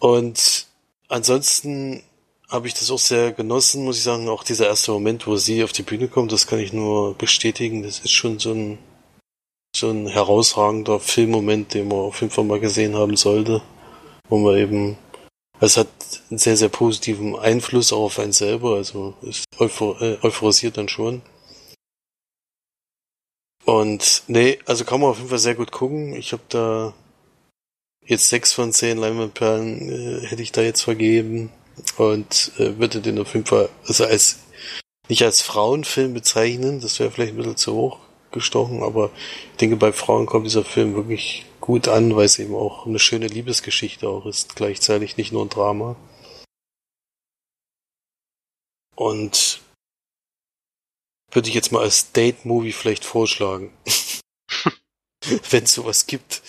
Und ansonsten habe ich das auch sehr genossen, muss ich sagen. Auch dieser erste Moment, wo sie auf die Bühne kommt, das kann ich nur bestätigen. Das ist schon so ein, so ein herausragender Filmmoment, den man auf jeden Fall mal gesehen haben sollte. Wo man eben, es hat einen sehr, sehr positiven Einfluss auch auf einen selber, also es euphor, äh, euphorisiert dann schon. Und nee, also kann man auf jeden Fall sehr gut gucken. Ich habe da jetzt sechs von zehn Leinwandperlen äh, hätte ich da jetzt vergeben und äh, würde den auf jeden Fall, also als nicht als Frauenfilm bezeichnen, das wäre vielleicht ein bisschen zu hoch gestochen, aber ich denke, bei Frauen kommt dieser Film wirklich gut an, weil es eben auch eine schöne Liebesgeschichte auch ist, gleichzeitig nicht nur ein Drama. Und würde ich jetzt mal als Date-Movie vielleicht vorschlagen. Wenn es sowas gibt.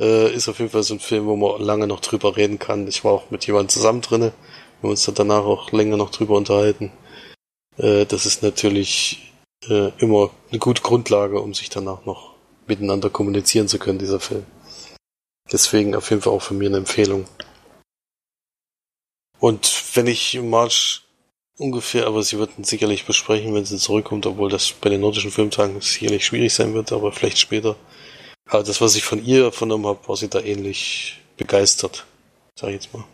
Äh, ist auf jeden Fall so ein Film, wo man lange noch drüber reden kann. Ich war auch mit jemandem zusammen drinne wir uns dann danach auch länger noch drüber unterhalten. Äh, das ist natürlich äh, immer eine gute Grundlage, um sich danach noch miteinander kommunizieren zu können, dieser Film. Deswegen auf jeden Fall auch von mir eine Empfehlung. Und wenn ich March ungefähr, aber sie würden sicherlich besprechen, wenn sie zurückkommt, obwohl das bei den nordischen Filmtagen sicherlich schwierig sein wird, aber vielleicht später. Aber das, was ich von ihr vernommen habe, war sie da ähnlich begeistert, sag ich jetzt mal.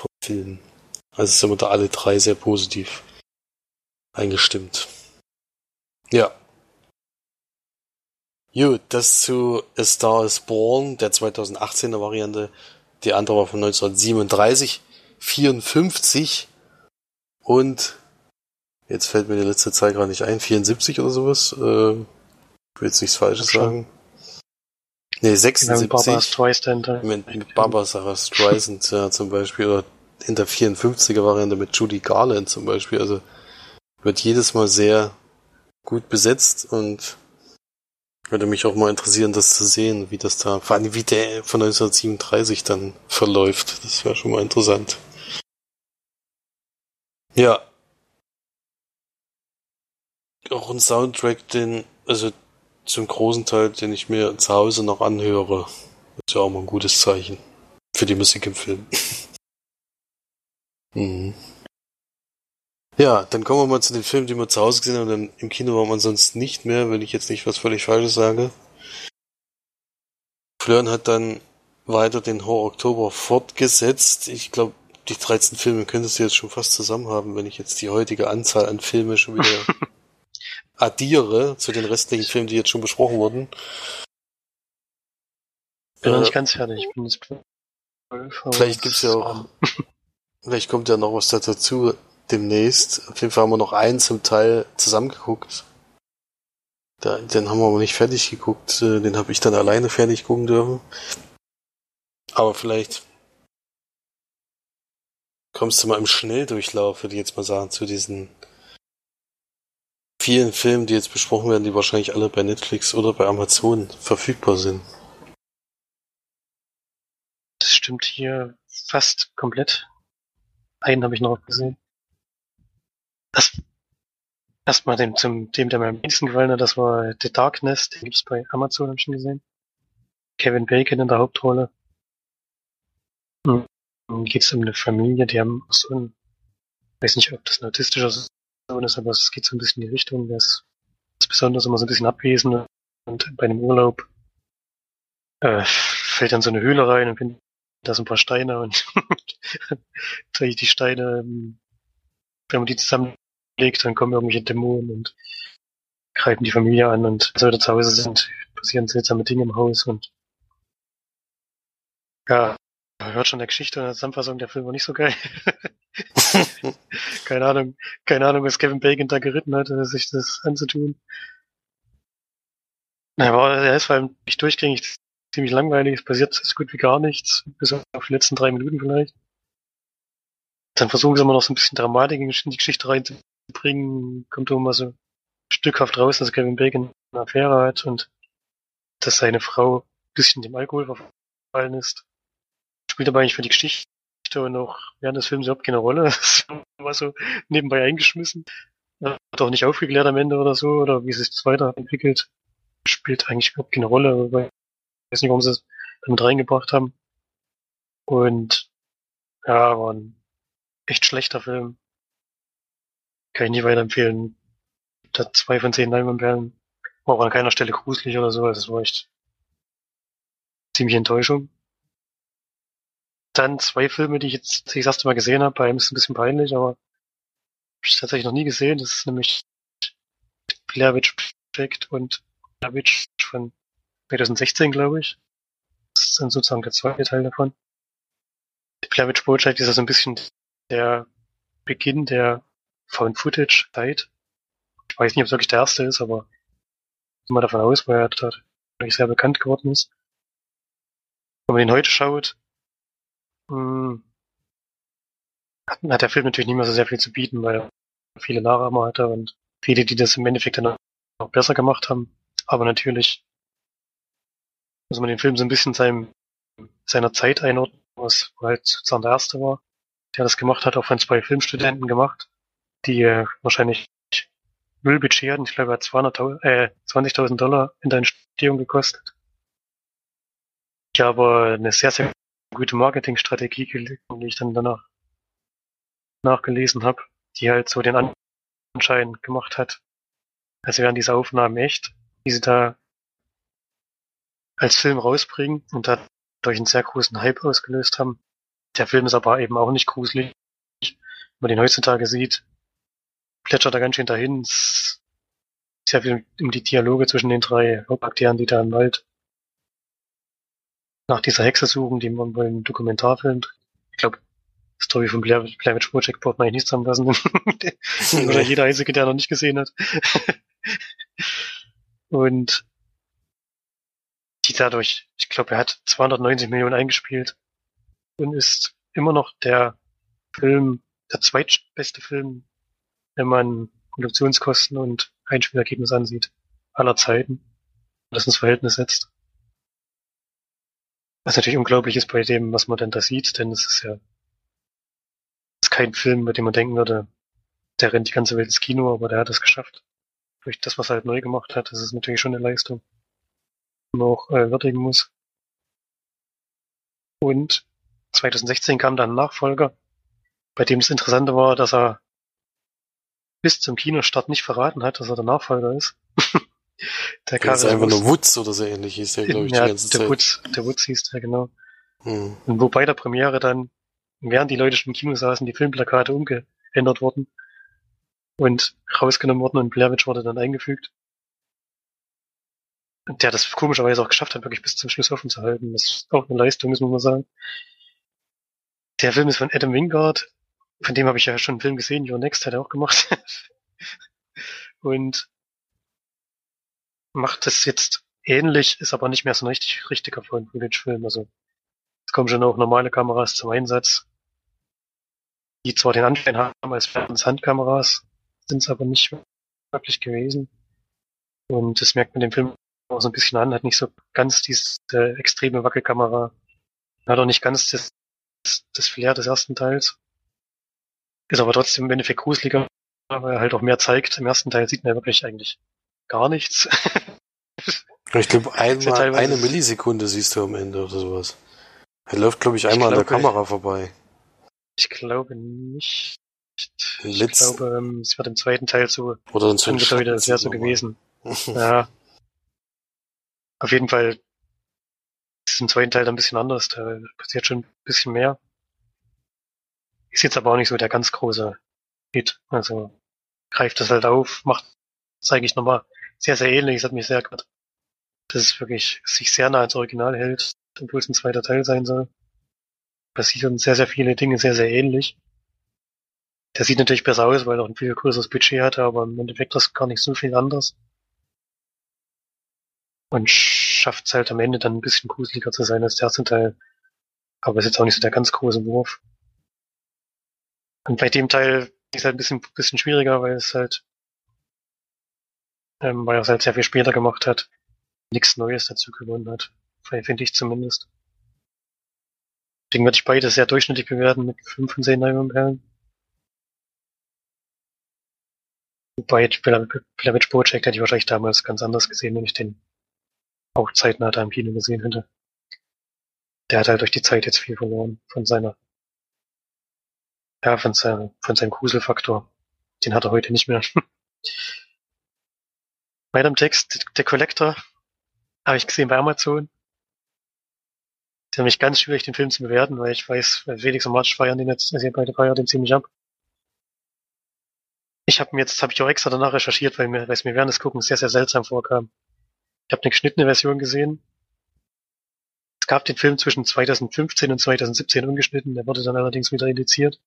vom Film. Also sind wir da alle drei sehr positiv eingestimmt. Ja. Gut, das zu A Star is Born, der 2018er Variante. Die andere war von 1937, 54 und jetzt fällt mir die letzte Zeit gerade nicht ein, 74 oder sowas. Äh, ich will jetzt nichts Falsches sagen. Nee, 76. Mit Barbara Streisand. Mit, mit Barbara Sarah Streisand, ja, zum Beispiel. Oder in der 54er Variante mit Judy Garland zum Beispiel. Also wird jedes Mal sehr gut besetzt und würde mich auch mal interessieren, das zu sehen, wie das da, vor allem wie der von 1937 dann verläuft. Das wäre schon mal interessant. Ja. Auch ein Soundtrack, den, also zum großen Teil, den ich mir zu Hause noch anhöre. Ist ja auch mal ein gutes Zeichen für die Musik im Film. mhm. Ja, dann kommen wir mal zu den Filmen, die wir zu Hause gesehen haben. Im Kino war man sonst nicht mehr, wenn ich jetzt nicht was völlig Falsches sage. Flören hat dann weiter den Horror Oktober fortgesetzt. Ich glaube, die 13 Filme könntest du jetzt schon fast zusammen haben, wenn ich jetzt die heutige Anzahl an Filme schon wieder addiere zu den restlichen Filmen, die jetzt schon besprochen wurden. Bin äh, noch nicht ganz fertig. Ich bin jetzt vielleicht gibt's ja auch, vielleicht kommt ja noch was dazu demnächst. Auf jeden Fall haben wir noch einen zum Teil zusammengeguckt. Da, den haben wir aber nicht fertig geguckt. Äh, den habe ich dann alleine fertig gucken dürfen. Aber vielleicht kommst du mal im Schnelldurchlauf, würde ich jetzt mal sagen, zu diesen vielen Filmen, die jetzt besprochen werden, die wahrscheinlich alle bei Netflix oder bei Amazon verfügbar sind. Das stimmt hier fast komplett. Einen habe ich noch gesehen. Das erstmal dem, zum, dem, der mir am wenigsten gefallen hat, das war The Darkness, den gibt's bei Amazon, habe ich schon gesehen. Kevin Bacon in der Hauptrolle. Hm. Geht's um eine Familie, die haben so ein, weiß nicht, ob das ein autistischer ist, aber es geht so ein bisschen in die Richtung, ist, ist besonders immer so ein bisschen abwesend und bei einem Urlaub äh, fällt dann so eine Höhle rein und findet da so ein paar Steine und die Steine, ähm, wenn man die zusammenlegt, dann kommen irgendwelche Dämonen und greifen die Familie an und als wir zu Hause sind, passieren seltsame Dinge im Haus und ja, hört schon der Geschichte und der Zusammenfassung der Film war nicht so geil. keine Ahnung, keine Ahnung, was Kevin Bacon da geritten hat, sich das anzutun. Aber er ist vor allem nicht durchgängig ziemlich langweilig, es passiert so gut wie gar nichts, bis auf die letzten drei Minuten vielleicht. Dann versuchen sie immer noch so ein bisschen Dramatik in die Geschichte reinzubringen, kommt immer so stückhaft raus, dass Kevin Bacon eine Affäre hat und dass seine Frau ein bisschen dem Alkohol verfallen ist. Spielt aber eigentlich für die Geschichte und auch während des Films überhaupt keine Rolle. Das war so nebenbei eingeschmissen. Hat auch nicht aufgeklärt am Ende oder so, oder wie sich das weiterentwickelt. Spielt eigentlich überhaupt keine Rolle, ich weiß nicht, warum sie es damit reingebracht haben. Und ja, war ein echt schlechter Film. Kann ich nicht weiterempfehlen. Da zwei von zehn Leinwandperlen. War auch an keiner Stelle gruselig oder so, also es war echt ziemlich Enttäuschung. Dann zwei Filme, die ich jetzt das erste Mal gesehen habe. Bei einem ist es ein bisschen peinlich, aber habe ich tatsächlich noch nie gesehen. Das ist nämlich Blair Witch Project und Blair Witch von 2016, glaube ich. Das dann sozusagen der zweite Teil davon. Die Blair Witch Project ist ja so ein bisschen der Beginn der Found-Footage-Zeit. Ich weiß nicht, ob es wirklich der erste ist, aber ich mal davon aus, weil er wirklich sehr bekannt geworden ist. Wenn man ihn heute schaut, hm, hat der Film natürlich nicht mehr so sehr viel zu bieten, weil er viele Nachahmer hatte und viele, die das im Endeffekt dann auch besser gemacht haben. Aber natürlich muss man den Film so ein bisschen seinem, seiner Zeit einordnen, was halt sozusagen der erste war, der das gemacht hat, auch von zwei Filmstudenten gemacht, die äh, wahrscheinlich null Budget hatten. Ich glaube, er hat 200, äh, 20.000 Dollar in der Entstehung gekostet. Ich habe eine sehr, sehr gute Marketingstrategie gelegt, die ich dann danach nachgelesen habe, die halt so den Anschein gemacht hat, als wären diese Aufnahmen echt, die sie da als Film rausbringen und dadurch einen sehr großen Hype ausgelöst haben. Der Film ist aber eben auch nicht gruselig. Wenn man den heutzutage sieht, plätschert er ganz schön dahin. Es ist sehr viel um die Dialoge zwischen den drei Hauptakteuren, die da im Wald nach dieser Hexe suchen, die man wohl im Dokumentarfilm, ich glaube, Story von Blair, Blair Witch Project braucht man eigentlich nicht zusammenfassen. Oder jeder einzige, der noch nicht gesehen hat. Und die dadurch, ich glaube, er hat 290 Millionen eingespielt und ist immer noch der Film, der zweitbeste Film, wenn man Produktionskosten und Einspielergebnis ansieht, aller Zeiten, das ins Verhältnis setzt. Was natürlich unglaublich ist bei dem, was man denn da sieht, denn es ist ja es ist kein Film, bei dem man denken würde, der rennt die ganze Welt ins Kino, aber der hat es geschafft. Durch das, was er halt neu gemacht hat, das ist natürlich schon eine Leistung, die man auch äh, würdigen muss. Und 2016 kam dann ein Nachfolger, bei dem das Interessante war, dass er bis zum Kinostart nicht verraten hat, dass er der Nachfolger ist. Der, der ist einfach nur Woods oder so ähnlich hieß der, glaube ich, ja, die ganze der Zeit. Woods, der Woods hieß der, genau. Hm. Und wobei der Premiere dann, während die Leute schon im Kino saßen, die Filmplakate umgeändert wurden und rausgenommen wurden und Blair Witch wurde dann eingefügt. Der das komischerweise auch geschafft hat, wirklich bis zum Schluss offen zu halten. Das ist auch eine Leistung, muss man mal sagen. Der Film ist von Adam Wingard. Von dem habe ich ja schon einen Film gesehen. Your Next hat er auch gemacht. und macht es jetzt ähnlich, ist aber nicht mehr so ein richtig richtiger Found-Footage-Film. Also es kommen schon auch normale Kameras zum Einsatz, die zwar den Anschein haben als Handkameras, sind es aber nicht wirklich gewesen. Und das merkt man dem Film auch so ein bisschen an, hat nicht so ganz diese extreme Wackelkamera, hat auch nicht ganz das, das Flair des ersten Teils. Ist aber trotzdem im Endeffekt gruseliger, weil er halt auch mehr zeigt. Im ersten Teil sieht man ja wirklich eigentlich gar nichts. ich glaube, einmal eine Millisekunde siehst du am Ende oder sowas. Er läuft, glaube ich, einmal ich glaube, an der Kamera vorbei. Ich glaube nicht. Ich glaube, ähm, es wird im zweiten Teil so oder ungefähr wieder sehr so gewesen. ja. Auf jeden Fall ist im zweiten Teil dann ein bisschen anders. Da passiert schon ein bisschen mehr. Ist jetzt aber auch nicht so der ganz große Hit. Also greift das halt auf, macht es eigentlich nochmal sehr, sehr ähnlich. Es hat mich sehr gefreut, dass es wirklich sich sehr nah ans Original hält, obwohl es ein zweiter Teil sein soll. Passieren sehr, sehr viele Dinge sehr, sehr ähnlich. Der sieht natürlich besser aus, weil er auch ein viel größeres Budget hatte, aber im Endeffekt ist gar nicht so viel anders. und schafft es halt am Ende dann ein bisschen gruseliger zu sein als der erste Teil. Aber ist jetzt auch nicht so der ganz große Wurf. Und bei dem Teil ist halt ein bisschen, bisschen schwieriger, weil es halt, ähm, weil er es halt sehr viel später gemacht hat, nichts Neues dazu gewonnen hat. Finde ich zumindest. Deswegen würde ich beide sehr durchschnittlich bewerten mit 5 von 10 Leinwandperlen. Wobei Blair Witch Project hätte ich wahrscheinlich damals ganz anders gesehen, wenn ich den auch zeitnah da im Kino gesehen hätte. Der hat halt durch die Zeit jetzt viel verloren von seiner, ja, von seinem, von seinem Gruselfaktor. Den hat er heute nicht mehr. Im Text, der Collector, habe ich gesehen bei Amazon. ist mich ganz schwierig, den Film zu bewerten, weil ich weiß, Felix und March feiern den jetzt, also ihr beide feiern den ziemlich ab. Ich habe mir jetzt, habe ich auch extra danach recherchiert, weil mir, weil es mir während des Guckens sehr, sehr seltsam vorkam. Ich habe eine geschnittene Version gesehen. Es gab den Film zwischen 2015 und 2017 ungeschnitten, der wurde dann allerdings wieder indiziert.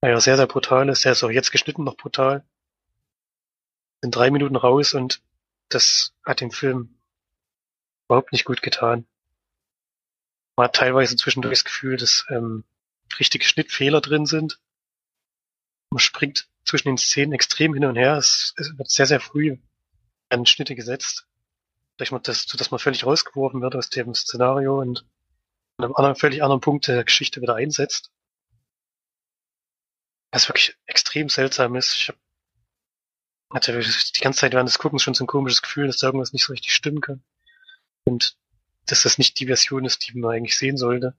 Weil er sehr, sehr brutal ist. Der ist auch jetzt geschnitten noch brutal. Sind drei Minuten raus und das hat dem Film überhaupt nicht gut getan. Man hat teilweise zwischendurch das Gefühl, dass ähm, richtige Schnittfehler drin sind. Man springt zwischen den Szenen extrem hin und her. Es, es wird sehr, sehr früh an Schnitte gesetzt vielleicht mal das, dass man völlig rausgeworfen wird aus dem Szenario und an einem anderen, völlig anderen Punkt der Geschichte wieder einsetzt. Was wirklich extrem seltsam ist. Ich hab, hatte die ganze Zeit während des Guckens schon so ein komisches Gefühl, dass da irgendwas nicht so richtig stimmen kann. Und dass das nicht die Version ist, die man eigentlich sehen sollte.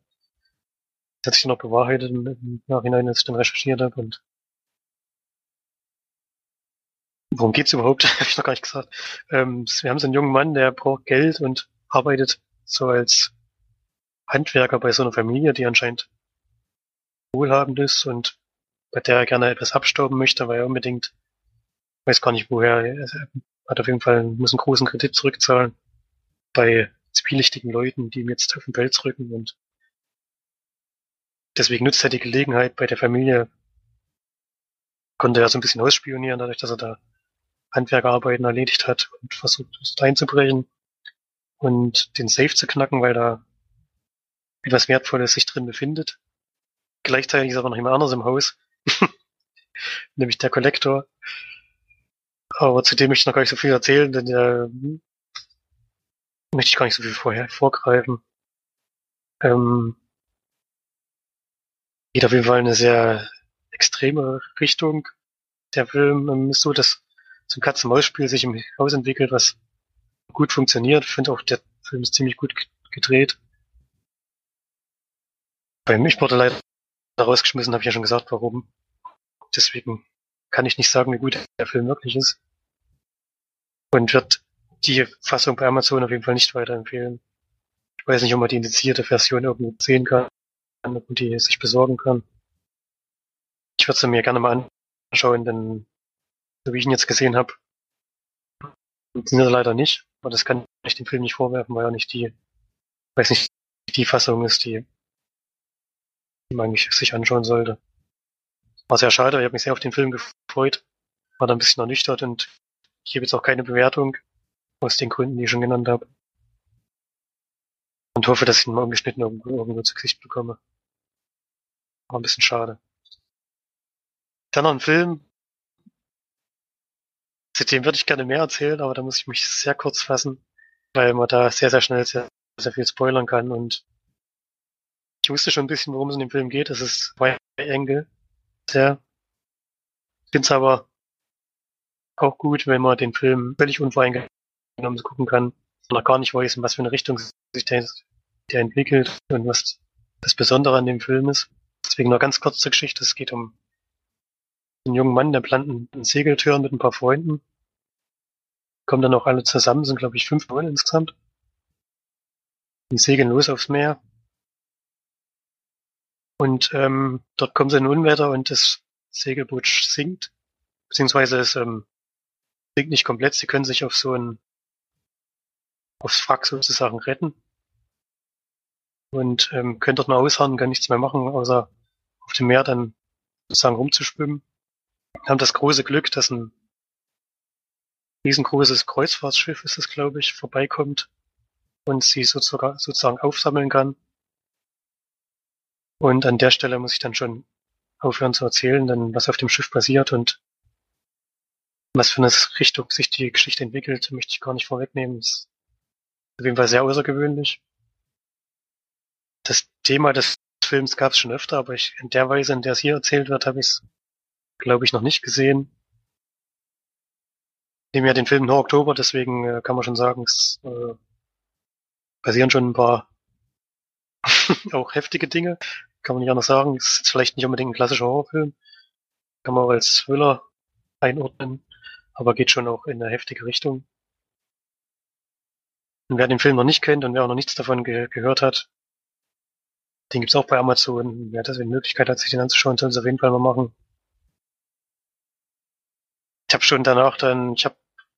Das hat sich noch bewahrheitet im Nachhinein, als ich dann recherchiert habe und worum geht's überhaupt? Habe ich noch gar nicht gesagt. Ähm, wir haben so einen jungen Mann, der braucht Geld und arbeitet so als Handwerker bei so einer Familie, die anscheinend wohlhabend ist und bei der er gerne etwas abstauben möchte, weil er unbedingt, weiß gar nicht woher, er hat auf jeden Fall, muss einen großen Kredit zurückzahlen bei zwielichtigen Leuten, die ihm jetzt auf den Pelz rücken und deswegen nutzt er die Gelegenheit bei der Familie, konnte er so ein bisschen ausspionieren, dadurch, dass er da Handwerkerarbeiten erledigt hat und versucht einzubrechen und den Safe zu knacken, weil da etwas Wertvolles sich drin befindet. Gleichzeitig ist aber noch jemand anderes im Haus, nämlich der Kollektor. Aber zu dem möchte ich noch gar nicht so viel erzählen, denn hm, möchte ich gar nicht so viel vorher vorgreifen. Ähm, geht auf jeden Fall eine sehr extreme Richtung. Der Film ist so, dass zum Katz-Maus-Spiel sich im Haus entwickelt, was gut funktioniert. Ich finde auch, der Film ist ziemlich gut gedreht. Bei mich wurde leider rausgeschmissen, habe ich ja schon gesagt, warum. Deswegen kann ich nicht sagen, wie gut der Film wirklich ist. Und wird die Fassung bei Amazon auf jeden Fall nicht weiterempfehlen. Ich weiß nicht, ob man die indizierte Version irgendwo sehen kann und die sich besorgen kann. Ich würde sie mir gerne mal anschauen, denn so wie ich ihn jetzt gesehen habe, funktioniert er leider nicht. Aber das kann ich dem Film nicht vorwerfen, weil er nicht die, weiß nicht, die Fassung ist, die, die man eigentlich sich anschauen sollte. War sehr schade, ich habe mich sehr auf den Film gefreut, war da ein bisschen ernüchtert und ich gebe jetzt auch keine Bewertung aus den Gründen, die ich schon genannt habe. Und hoffe, dass ich ihn mal umgeschnitten irgendwo, irgendwo zu Gesicht bekomme. War ein bisschen schade. Dann noch ein Film, zu dem würde ich gerne mehr erzählen, aber da muss ich mich sehr kurz fassen, weil man da sehr, sehr schnell sehr, sehr viel spoilern kann und ich wusste schon ein bisschen, worum es in dem Film geht. Es ist White Angle. Sehr. Ich finde es aber auch gut, wenn man den Film völlig unvoreingenommen gucken kann und noch gar nicht weiß, in was für eine Richtung sich der, der entwickelt und was das Besondere an dem Film ist. Deswegen noch ganz kurz zur Geschichte. Es geht um einen jungen Mann, der plant einen Segeltörn mit ein paar Freunden. Kommen dann auch alle zusammen, sind glaube ich fünf Leute insgesamt. Die segeln los aufs Meer. Und ähm, dort kommen sie in Unwetter und das Segelboot sinkt. Beziehungsweise es ähm, sinkt nicht komplett. Sie können sich auf so ein aufs Wrack sozusagen retten. Und ähm, können dort mal ausharren, kann nichts mehr machen, außer auf dem Meer dann sozusagen rumzuschwimmen haben das große Glück, dass ein riesengroßes Kreuzfahrtschiff ist es, glaube ich, vorbeikommt und sie sozusagen, sozusagen aufsammeln kann. Und an der Stelle muss ich dann schon aufhören zu erzählen, denn was auf dem Schiff passiert und was für eine Richtung sich die Geschichte entwickelt, möchte ich gar nicht vorwegnehmen. Das ist auf jeden Fall sehr außergewöhnlich. Das Thema des Films gab es schon öfter, aber ich, in der Weise, in der es hier erzählt wird, habe ich es, glaube ich, noch nicht gesehen. Ich nehme ja den Film nur Oktober, deswegen äh, kann man schon sagen, es äh, passieren schon ein paar auch heftige Dinge. Kann man nicht anders sagen. Es ist vielleicht nicht unbedingt ein klassischer Horrorfilm. Kann man auch als Thriller einordnen, aber geht schon auch in eine heftige Richtung. Und wer den Film noch nicht kennt und wer auch noch nichts davon ge gehört hat, den gibt's auch bei Amazon. Wer das die Möglichkeit hat, sich den anzuschauen, soll es auf jeden Fall mal machen. Ich habe schon danach dann, ich habe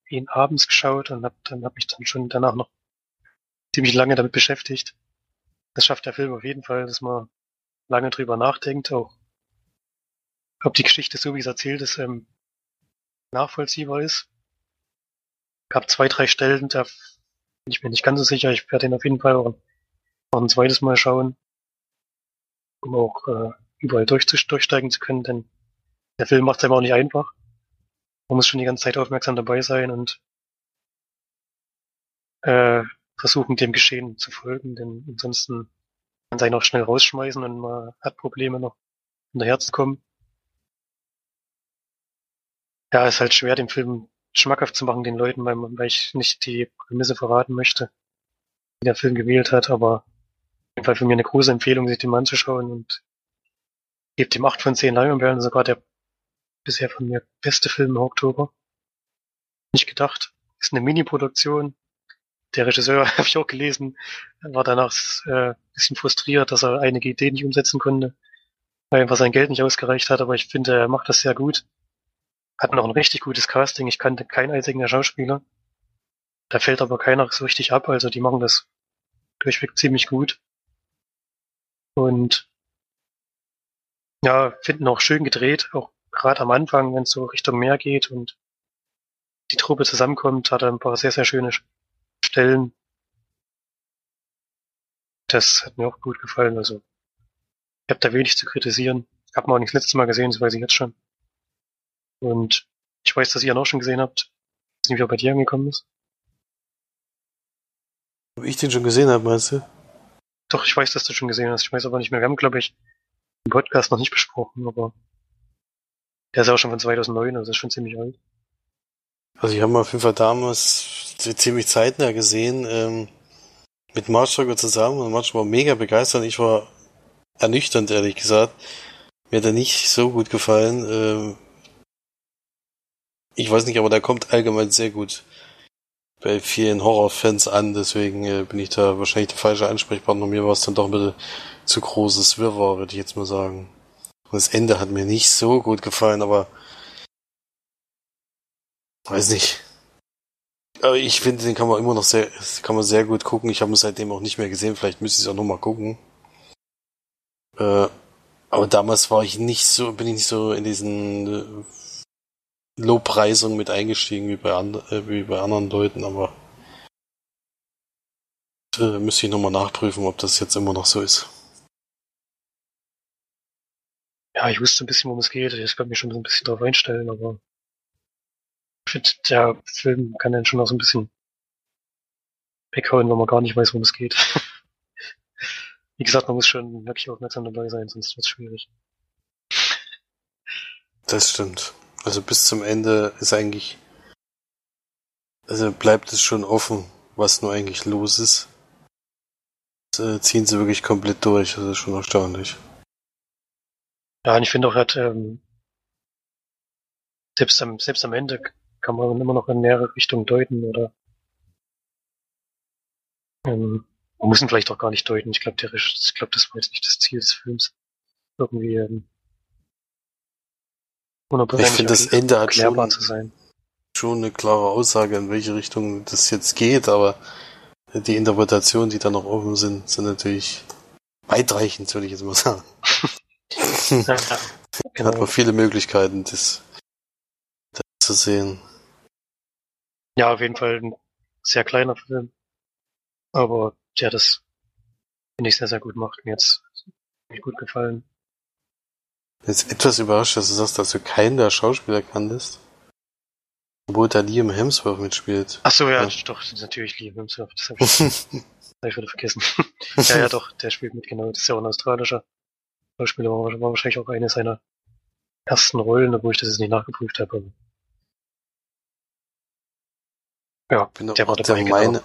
ihn abends geschaut und hab, dann habe ich dann schon danach noch ziemlich lange damit beschäftigt. Das schafft der Film auf jeden Fall, dass man lange drüber nachdenkt, auch ob die Geschichte so wie es erzählt ist, ähm, nachvollziehbar ist. Gab zwei, drei Stellen, da bin ich mir nicht ganz so sicher. Ich werde ihn auf jeden Fall auch noch ein zweites Mal schauen um auch äh, überall durchsteigen zu können, denn der Film macht es einem auch nicht einfach. Man muss schon die ganze Zeit aufmerksam dabei sein und äh, versuchen, dem Geschehen zu folgen, denn ansonsten kann sich auch schnell rausschmeißen und man hat Probleme noch hinterher zu kommen. Ja, ist halt schwer, den Film schmackhaft zu machen den Leuten, weil, weil ich nicht die Prämisse verraten möchte, die der Film gewählt hat, aber jeden Fall für mich eine große Empfehlung, sich den mal anzuschauen und gebe dem 8 von 10 Leinwandperlen, sogar der bisher von mir beste Film im Oktober. Nicht gedacht. Ist eine Mini-Produktion. Der Regisseur, habe ich auch gelesen, war danach äh, bisschen frustriert, dass er einige Ideen nicht umsetzen konnte, weil einfach sein Geld nicht ausgereicht hat, aber ich finde, er macht das sehr gut. Hat noch ein richtig gutes Casting. Ich kannte keinen einzigen der Schauspieler. Da fällt aber keiner so richtig ab, also die machen das durchweg ziemlich gut. Und ja, finden auch schön gedreht, auch gerade am Anfang, wenn es so Richtung Meer geht und die Truppe zusammenkommt, hat er ein paar sehr, sehr schöne Stellen. Das hat mir auch gut gefallen. Also ich habe da wenig zu kritisieren. Ich habe mal auch nicht das letzte Mal gesehen, das weiß ich jetzt schon. Und ich weiß, dass ihr ihn auch schon gesehen habt. Ich weiß nicht, wie er bei dir angekommen ist. Ob ich den schon gesehen habe, meinst du? Doch, ich weiß, dass du schon gesehen hast. Ich weiß aber nicht mehr. Wir haben, glaube ich, im Podcast noch nicht besprochen, aber der ist auch schon von 2009, also ist schon ziemlich alt. Also ich habe mal auf jeden Fall damals ziemlich zeitnah gesehen, ähm, mit Marschrocker zusammen und Marsch war mega begeistert. Ich war ernüchternd, ehrlich gesagt. Mir hat er nicht so gut gefallen. Ähm, ich weiß nicht, aber der kommt allgemein sehr gut bei vielen Horrorfans an, deswegen äh, bin ich da wahrscheinlich der falsche Ansprechpartner. Mir war es dann doch ein bisschen zu großes Wirrwarr, würde ich jetzt mal sagen. Und das Ende hat mir nicht so gut gefallen, aber weiß nicht. Aber ich finde, den kann man immer noch sehr, kann man sehr gut gucken. Ich habe ihn seitdem auch nicht mehr gesehen. Vielleicht müsste ich es auch noch mal gucken. Äh, aber damals war ich nicht so, bin ich nicht so in diesen äh, Lobpreisung mit eingestiegen wie bei, and äh, wie bei anderen Leuten, aber äh, müsste ich nochmal nachprüfen, ob das jetzt immer noch so ist. Ja, ich wusste ein bisschen, worum es geht. Ich kann mich schon so ein bisschen darauf einstellen, aber ich finde, der Film kann dann schon auch so ein bisschen weghauen, wenn man gar nicht weiß, worum es geht. Wie gesagt, man muss schon wirklich aufmerksam dabei sein, sonst wird es schwierig. Das stimmt. Also bis zum Ende ist eigentlich, also bleibt es schon offen, was nur eigentlich los ist. Das äh, ziehen sie wirklich komplett durch, das ist schon erstaunlich. Ja, und ich finde auch, hat, ähm, selbst am, selbst am Ende kann man immer noch in mehrere Richtungen deuten oder ähm, man muss ihn vielleicht auch gar nicht deuten. Ich glaube, ich glaube, das war jetzt nicht das Ziel des Films. Irgendwie ähm, ich finde, das Ende hat schon, zu sein. schon eine klare Aussage, in welche Richtung das jetzt geht, aber die Interpretationen, die da noch offen sind, sind natürlich weitreichend, würde ich jetzt mal sagen. ja, genau. Hat man viele Möglichkeiten, das, das zu sehen. Ja, auf jeden Fall ein sehr kleiner Film. Aber der das, finde ich, sehr, sehr gut macht. Mir jetzt ziemlich gut gefallen. Jetzt etwas überrascht, dass du sagst, dass du keinen der Schauspieler kanntest. Obwohl da Liam Hemsworth mitspielt. Ach so, ja, Ja. doch, das ist natürlich Liam Hemsworth. Das habe ich, hab ich wieder vergessen. ja, ja, doch, der spielt mit, genau. Das ist ja auch ein australischer Schauspieler. War, war wahrscheinlich auch eine seiner ersten Rollen, obwohl ich das jetzt nicht nachgeprüft habe. Ja, bin auch der der, dabei, genau. meine,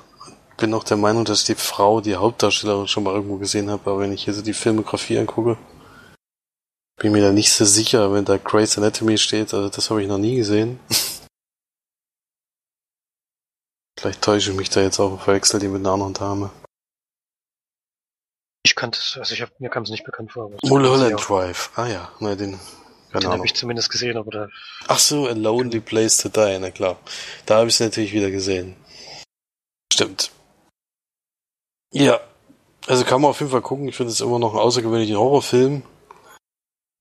bin auch der Meinung, dass ich die Frau, die Hauptdarstellerin, schon mal irgendwo gesehen habe, aber wenn ich hier so die Filmografie angucke, bin mir da nicht so sicher, wenn da Grey's Anatomy steht, also das habe ich noch nie gesehen. Vielleicht täusche ich mich da jetzt auch und verwechsel die mit einer anderen Dame. Ich kannte es, also ich hab, mir kam es nicht bekannt vor. Mulholland Drive. Ah ja, na den, keine den habe ich zumindest gesehen, aber da, Ach so, A Lonely Place to Die, na klar. Da habe ich es natürlich wieder gesehen. Stimmt. Ja, also kann man auf jeden Fall gucken. Ich finde es immer noch ein außergewöhnlicher Horrorfilm,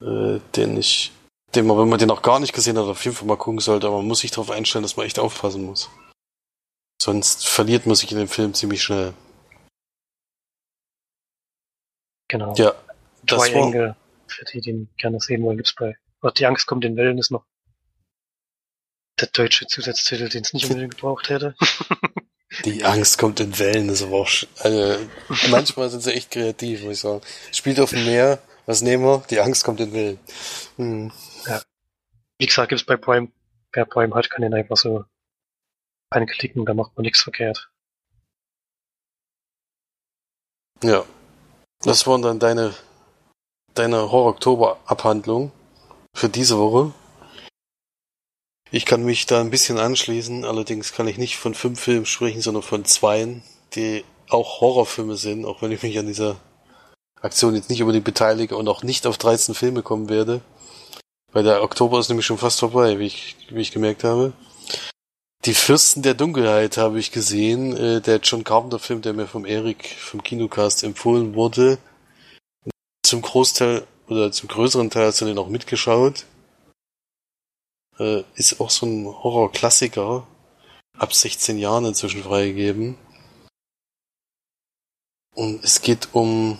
äh, den ich, den man, wenn man den noch gar nicht gesehen hat, auf jeden Fall mal gucken sollte. Aber man muss sich darauf einstellen, dass man echt aufpassen muss. Sonst verliert man sich in dem Film ziemlich schnell. genau. Ja, das war, Triangle, für die, die ihn gerne sehen wollen, gibt's bei. Oh, die Angst kommt in Wellen ist noch der deutsche Zusatztitel, den es nicht unbedingt gebraucht hätte. die Angst kommt in Wellen, ist aber auch, also, manchmal sind sie echt kreativ, muss ich sagen. Spielt auf dem Meer, was nehmen wir? Die Angst kommt in Wellen. Hm. Wie gesagt, gibt's bei Prime, wer Prime hat, kann den einfach so anklicken, da macht man nichts verkehrt. Ja. Das waren dann deine, deine Horror-Oktober-Abhandlung für diese Woche. Ich kann mich da ein bisschen anschließen, allerdings kann ich nicht von fünf Filmen sprechen, sondern von zweien, die auch Horrorfilme sind, auch wenn ich mich an dieser Aktion jetzt nicht unbedingt beteilige und auch nicht auf 13 Filme kommen werde. Weil der Oktober ist nämlich schon fast vorbei, wie ich, wie ich gemerkt habe. Die Fürsten der Dunkelheit habe ich gesehen, äh, der John Carpenter-Film, der mir vom Erik vom Kinocast empfohlen wurde. Zum Großteil oder zum größeren Teil hast du den auch mitgeschaut. Äh, ist auch so ein Horror-Klassiker. Ab 16 Jahren inzwischen freigegeben. Und es geht um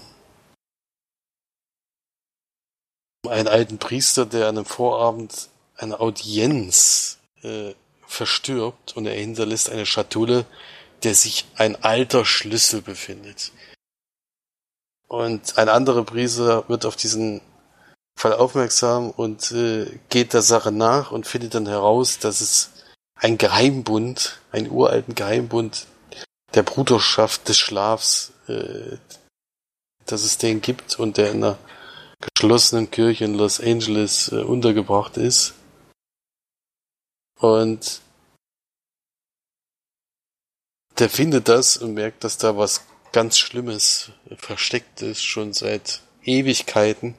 einen alten Priester, der an einem Vorabend eine Audienz äh, verstirbt und er hinterlässt eine Schatulle, der sich ein alter Schlüssel befindet. Und ein anderer Priester wird auf diesen Fall aufmerksam und äh, geht der Sache nach und findet dann heraus, dass es ein Geheimbund, einen uralten Geheimbund der Bruderschaft des Schlafs, äh, dass es den gibt und der in einer geschlossenen Kirche in Los Angeles äh, untergebracht ist. Und der findet das und merkt, dass da was ganz Schlimmes versteckt ist, schon seit Ewigkeiten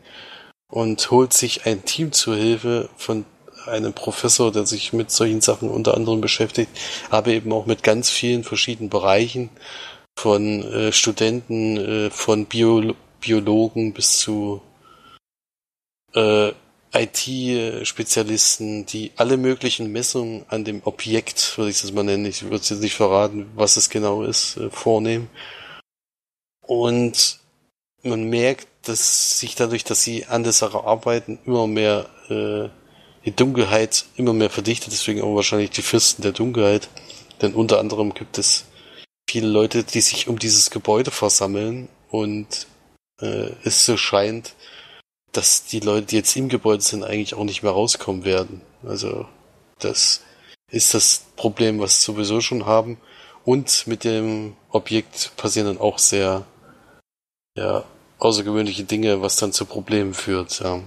und holt sich ein Team zur Hilfe von einem Professor, der sich mit solchen Sachen unter anderem beschäftigt, aber eben auch mit ganz vielen verschiedenen Bereichen, von äh, Studenten, äh, von Bio Biologen bis zu äh, IT-Spezialisten, die alle möglichen Messungen an dem Objekt, würde ich das mal nennen, ich würde es jetzt nicht verraten, was es genau ist, äh, vornehmen. Und man merkt, dass sich dadurch, dass sie an der Sache arbeiten, immer mehr äh, die Dunkelheit immer mehr verdichtet, deswegen auch wahrscheinlich die Fürsten der Dunkelheit. Denn unter anderem gibt es viele Leute, die sich um dieses Gebäude versammeln und äh, es so scheint, dass die Leute, die jetzt im Gebäude sind, eigentlich auch nicht mehr rauskommen werden. Also das ist das Problem, was sowieso schon haben. Und mit dem Objekt passieren dann auch sehr ja, außergewöhnliche Dinge, was dann zu Problemen führt. Ja.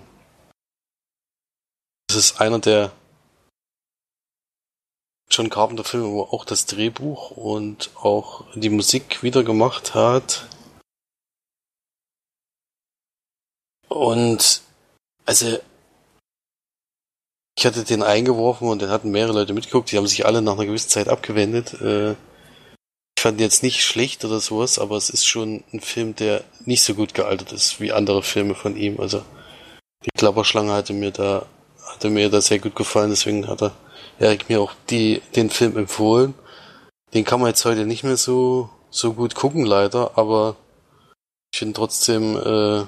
Das ist einer der John Carpenter Filme, wo auch das Drehbuch und auch die Musik wieder gemacht hat. Und also ich hatte den eingeworfen und den hatten mehrere Leute mitgeguckt, die haben sich alle nach einer gewissen Zeit abgewendet. Äh, ich fand ihn jetzt nicht schlecht oder sowas, aber es ist schon ein Film, der nicht so gut gealtert ist wie andere Filme von ihm. Also die Klapperschlange hatte mir da hatte mir da sehr gut gefallen, deswegen hat er Erik mir auch die, den Film empfohlen. Den kann man jetzt heute nicht mehr so, so gut gucken, leider, aber ich finde trotzdem äh,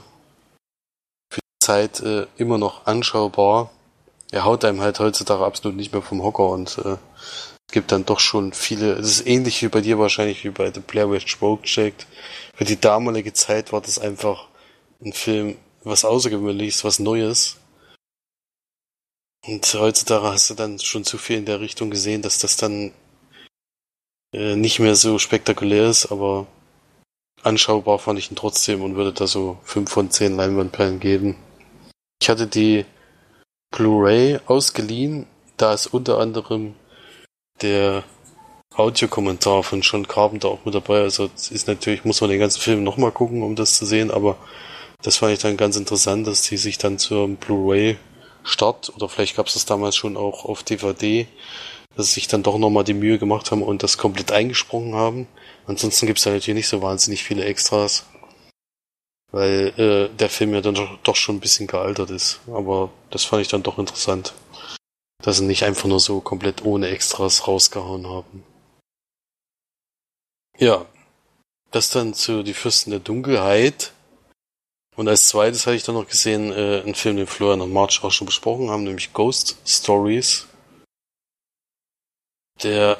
Zeit äh, immer noch anschaubar. Er haut einem halt heutzutage absolut nicht mehr vom Hocker und äh, es gibt dann doch schon viele, es ist ähnlich wie bei dir wahrscheinlich wie bei The Blair Witch Project. Für die damalige Zeit war das einfach ein Film, was Außergewöhnliches, was Neues. Und heutzutage hast du dann schon zu viel in der Richtung gesehen, dass das dann äh, nicht mehr so spektakulär ist, aber anschaubar fand ich ihn trotzdem und würde da so 5 von 10 Leinwandperlen geben. Ich hatte die Blu-ray ausgeliehen, da ist unter anderem der Audiokommentar von John Carpenter auch mit dabei. Also ist natürlich, muss man den ganzen Film nochmal gucken, um das zu sehen, aber das fand ich dann ganz interessant, dass die sich dann zur Blu-ray Start oder vielleicht gab es das damals schon auch auf DVD, dass sie sich dann doch nochmal die Mühe gemacht haben und das komplett eingesprungen haben. Ansonsten gibt es da natürlich nicht so wahnsinnig viele Extras, weil äh, der Film ja dann doch, schon ein bisschen gealtert ist. Aber das fand ich dann doch interessant, dass sie nicht einfach nur so komplett ohne Extras rausgehauen haben. Ja, das dann zu Die Fürsten der Dunkelheit. Und als zweites hatte ich dann noch gesehen, äh, einen Film, den Florian und March auch schon besprochen haben, nämlich Ghost Stories. Der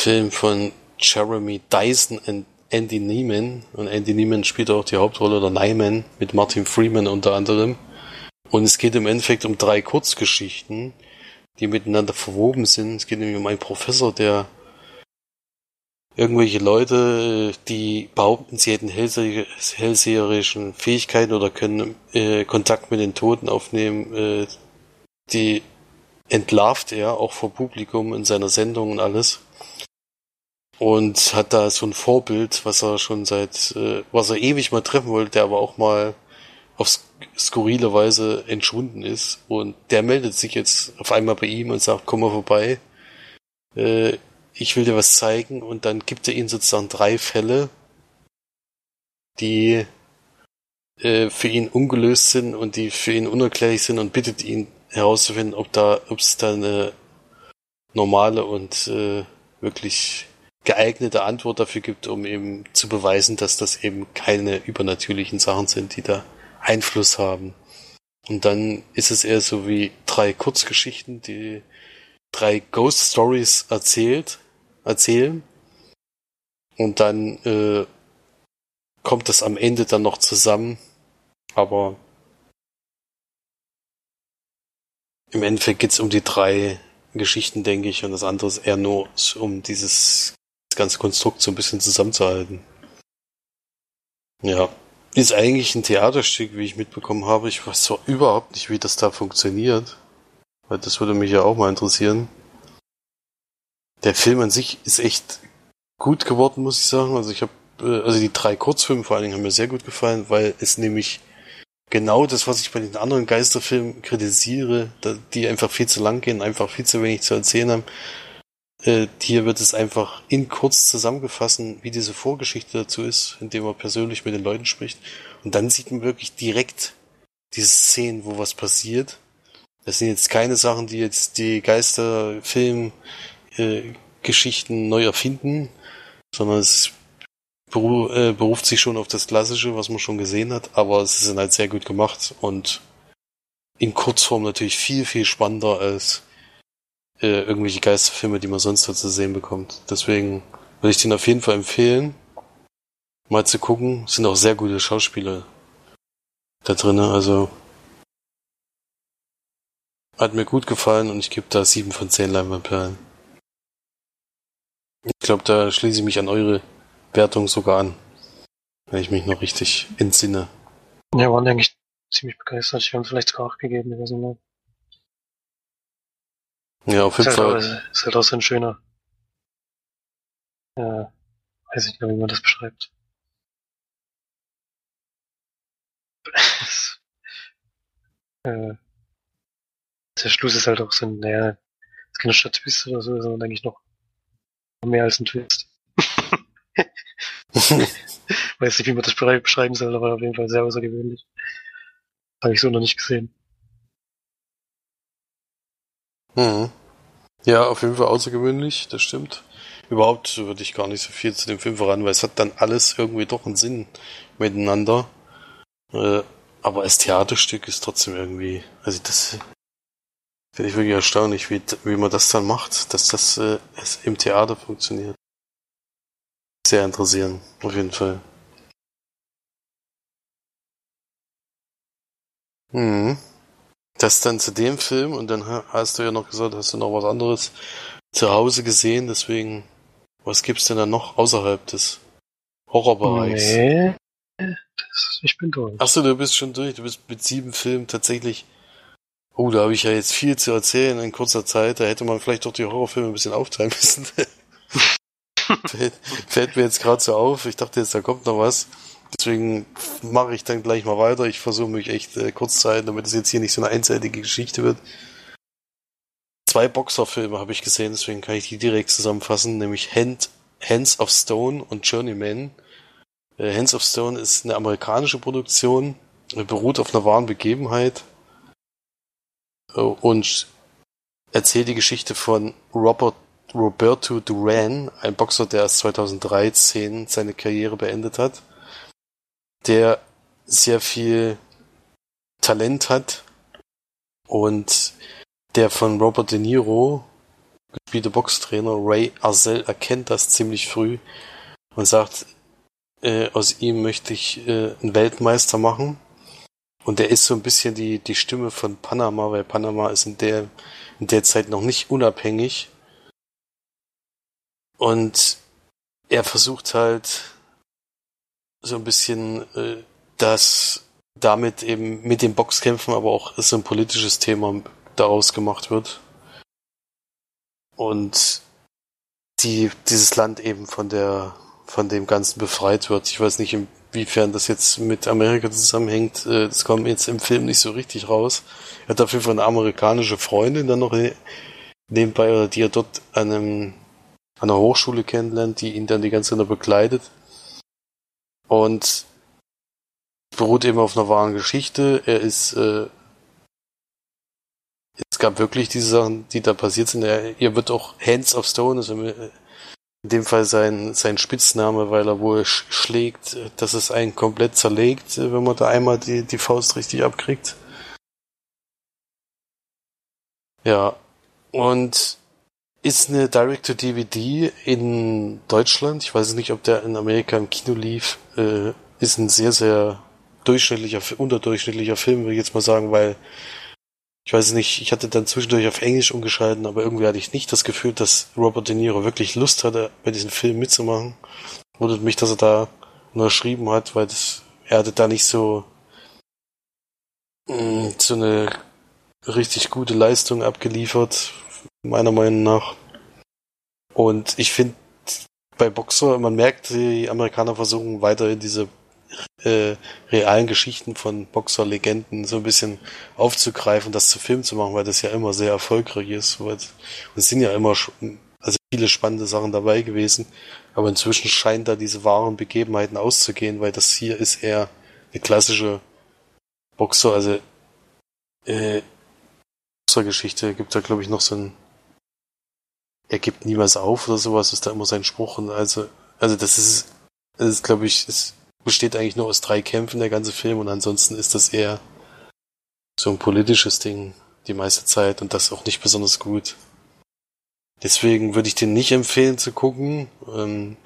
Film von Jeremy Dyson und Andy Neiman. Und Andy Neiman spielt auch die Hauptrolle, oder Nyman, mit Martin Freeman unter anderem. Und es geht im Endeffekt um drei Kurzgeschichten, die miteinander verwoben sind. Es geht nämlich um einen Professor, der irgendwelche Leute, die behaupten, sie hätten hellseherischen Fähigkeiten oder können äh, Kontakt mit den Toten aufnehmen, äh, die entlarvt er auch vor Publikum in seiner Sendung und alles. Und hat da so ein Vorbild, was er schon seit, äh, was er ewig mal treffen wollte, der aber auch mal auf skurrile Weise entschwunden ist. Und der meldet sich jetzt auf einmal bei ihm und sagt, komm mal vorbei. Äh, ich will dir was zeigen und dann gibt er ihnen sozusagen drei Fälle, die äh, für ihn ungelöst sind und die für ihn unerklärlich sind und bittet ihn herauszufinden, ob da, ob es da eine normale und äh, wirklich geeignete Antwort dafür gibt, um eben zu beweisen, dass das eben keine übernatürlichen Sachen sind, die da Einfluss haben. Und dann ist es eher so wie drei Kurzgeschichten, die drei Ghost Stories erzählt, erzählen. Und dann äh, kommt das am Ende dann noch zusammen. Aber im Endeffekt geht's um die drei Geschichten, denke ich, und das andere ist eher nur um dieses ganze Konstrukt so ein bisschen zusammenzuhalten. Ja. Ist eigentlich ein Theaterstück, wie ich mitbekommen habe. Ich weiß zwar überhaupt nicht, wie das da funktioniert. Weil das würde mich ja auch mal interessieren der Film an sich ist echt gut geworden, muss ich sagen. Also ich habe, äh, also die drei Kurzfilme vor allen Dingen haben mir sehr gut gefallen, weil es nämlich genau das, was ich bei den anderen Geisterfilmen kritisiere, die einfach viel zu lang gehen, einfach viel zu wenig zu erzählen haben. Äh, hier wird es einfach in kurz zusammengefassen, wie diese Vorgeschichte dazu ist, indem man persönlich mit den Leuten spricht. Und dann sieht man wirklich direkt diese Szenen, wo was passiert. Das sind jetzt keine Sachen, die jetzt die Geisterfilm äh, neu erfinden, sondern es beru äh, beruft sich schon auf das Klassische, was man schon gesehen hat, aber es ist halt sehr gut gemacht und in Kurzform natürlich viel, viel spannender als äh, irgendwelche Geisterfilme, die man sonst zu sehen bekommt. Deswegen würde ich den auf jeden Fall empfehlen, mal zu gucken. Es sind auch sehr gute Schauspieler da drin, also hat mir gut gefallen und ich gebe da sieben von zehn Leinwandperlen. Ich glaube, da schließe ich mich an eure Wertung sogar an. Wenn ich mich noch richtig entsinne. Ja, waren eigentlich ziemlich begeistert. Ich habe vielleicht sogar auch gegeben, nicht mehr. Ja, auf jeden Fall. Ist halt, ist halt auch so ein schöner. Ja, weiß ich nicht mehr, wie man das beschreibt. äh, der Schluss ist halt auch so ein, naja, ist keine Stadt-Twist oder so, sondern eigentlich noch mehr als ein Twist. Weiß nicht, wie man das beschreiben soll, aber auf jeden Fall sehr außergewöhnlich. Habe ich so noch nicht gesehen. Hm. Ja, auf jeden Fall außergewöhnlich, das stimmt. Überhaupt würde ich gar nicht so viel zu dem Film voran, weil es hat dann alles irgendwie doch einen Sinn miteinander. Äh, aber als Theaterstück ist trotzdem irgendwie, also das finde ich wirklich erstaunlich, wie, wie man das dann macht, dass das äh, im Theater funktioniert. Sehr interessieren, auf jeden Fall. Mhm. Das dann zu dem Film und dann hast du ja noch gesagt, hast du noch was anderes zu Hause gesehen, deswegen, was gibt's denn da noch außerhalb des Horrorbereichs? Nee, das, ich bin durch. Achso, du bist schon durch, du bist mit sieben Filmen tatsächlich. Oh, da habe ich ja jetzt viel zu erzählen in kurzer Zeit, da hätte man vielleicht doch die Horrorfilme ein bisschen aufteilen müssen. fällt, fällt mir jetzt gerade so auf, ich dachte jetzt, da kommt noch was. Deswegen mache ich dann gleich mal weiter. Ich versuche mich echt äh, kurz zu halten, damit es jetzt hier nicht so eine einseitige Geschichte wird. Zwei Boxerfilme habe ich gesehen, deswegen kann ich die direkt zusammenfassen, nämlich Hand, Hands of Stone und Journeyman. Äh, Hands of Stone ist eine amerikanische Produktion, beruht auf einer wahren Begebenheit äh, und erzählt die Geschichte von Robert Roberto Duran, ein Boxer, der erst 2013 seine Karriere beendet hat der sehr viel Talent hat und der von Robert De Niro gespielte Boxtrainer Ray Arzel erkennt das ziemlich früh und sagt, äh, aus ihm möchte ich äh, einen Weltmeister machen. Und er ist so ein bisschen die, die Stimme von Panama, weil Panama ist in der, in der Zeit noch nicht unabhängig. Und er versucht halt so ein bisschen äh, dass damit eben mit den Boxkämpfen aber auch so ein politisches Thema daraus gemacht wird. Und die, dieses Land eben von der, von dem Ganzen befreit wird. Ich weiß nicht, inwiefern das jetzt mit Amerika zusammenhängt. Äh, das kommt jetzt im Film nicht so richtig raus. Er hat auf jeden Fall eine amerikanische Freundin dann noch nebenbei, die er dort an, einem, an einer Hochschule kennenlernt, die ihn dann die ganze Zeit begleitet. Und beruht eben auf einer wahren Geschichte. Er ist, äh, es gab wirklich diese Sachen, die da passiert sind. Er, ihr wird auch Hands of Stone, also in dem Fall sein, sein Spitzname, weil er wohl sch schlägt, dass es einen komplett zerlegt, wenn man da einmal die, die Faust richtig abkriegt. Ja. Und ist eine Direct-to-DVD in Deutschland. Ich weiß nicht, ob der in Amerika im Kino lief. Äh, ist ein sehr, sehr durchschnittlicher, unterdurchschnittlicher Film, würde ich jetzt mal sagen, weil ich weiß nicht, ich hatte dann zwischendurch auf Englisch umgeschalten, aber irgendwie hatte ich nicht das Gefühl, dass Robert De Niro wirklich Lust hatte, bei diesem Film mitzumachen. Wundert mich, dass er da unterschrieben hat, weil das, er hatte da nicht so, mh, mm, so eine richtig gute Leistung abgeliefert, meiner Meinung nach. Und ich finde, bei Boxer, man merkt, die Amerikaner versuchen weiterhin diese äh, realen Geschichten von Boxer-Legenden so ein bisschen aufzugreifen, das zu Film zu machen, weil das ja immer sehr erfolgreich ist. Weil, es sind ja immer also viele spannende Sachen dabei gewesen, aber inzwischen scheint da diese wahren Begebenheiten auszugehen, weil das hier ist eher eine klassische Boxer, also äh, Boxergeschichte gibt da glaube ich noch so ein er gibt niemals auf oder sowas, ist da immer sein Spruch und also also das ist das ist glaube ich ist besteht eigentlich nur aus drei Kämpfen, der ganze Film, und ansonsten ist das eher so ein politisches Ding die meiste Zeit und das auch nicht besonders gut. Deswegen würde ich den nicht empfehlen zu gucken. Ähm,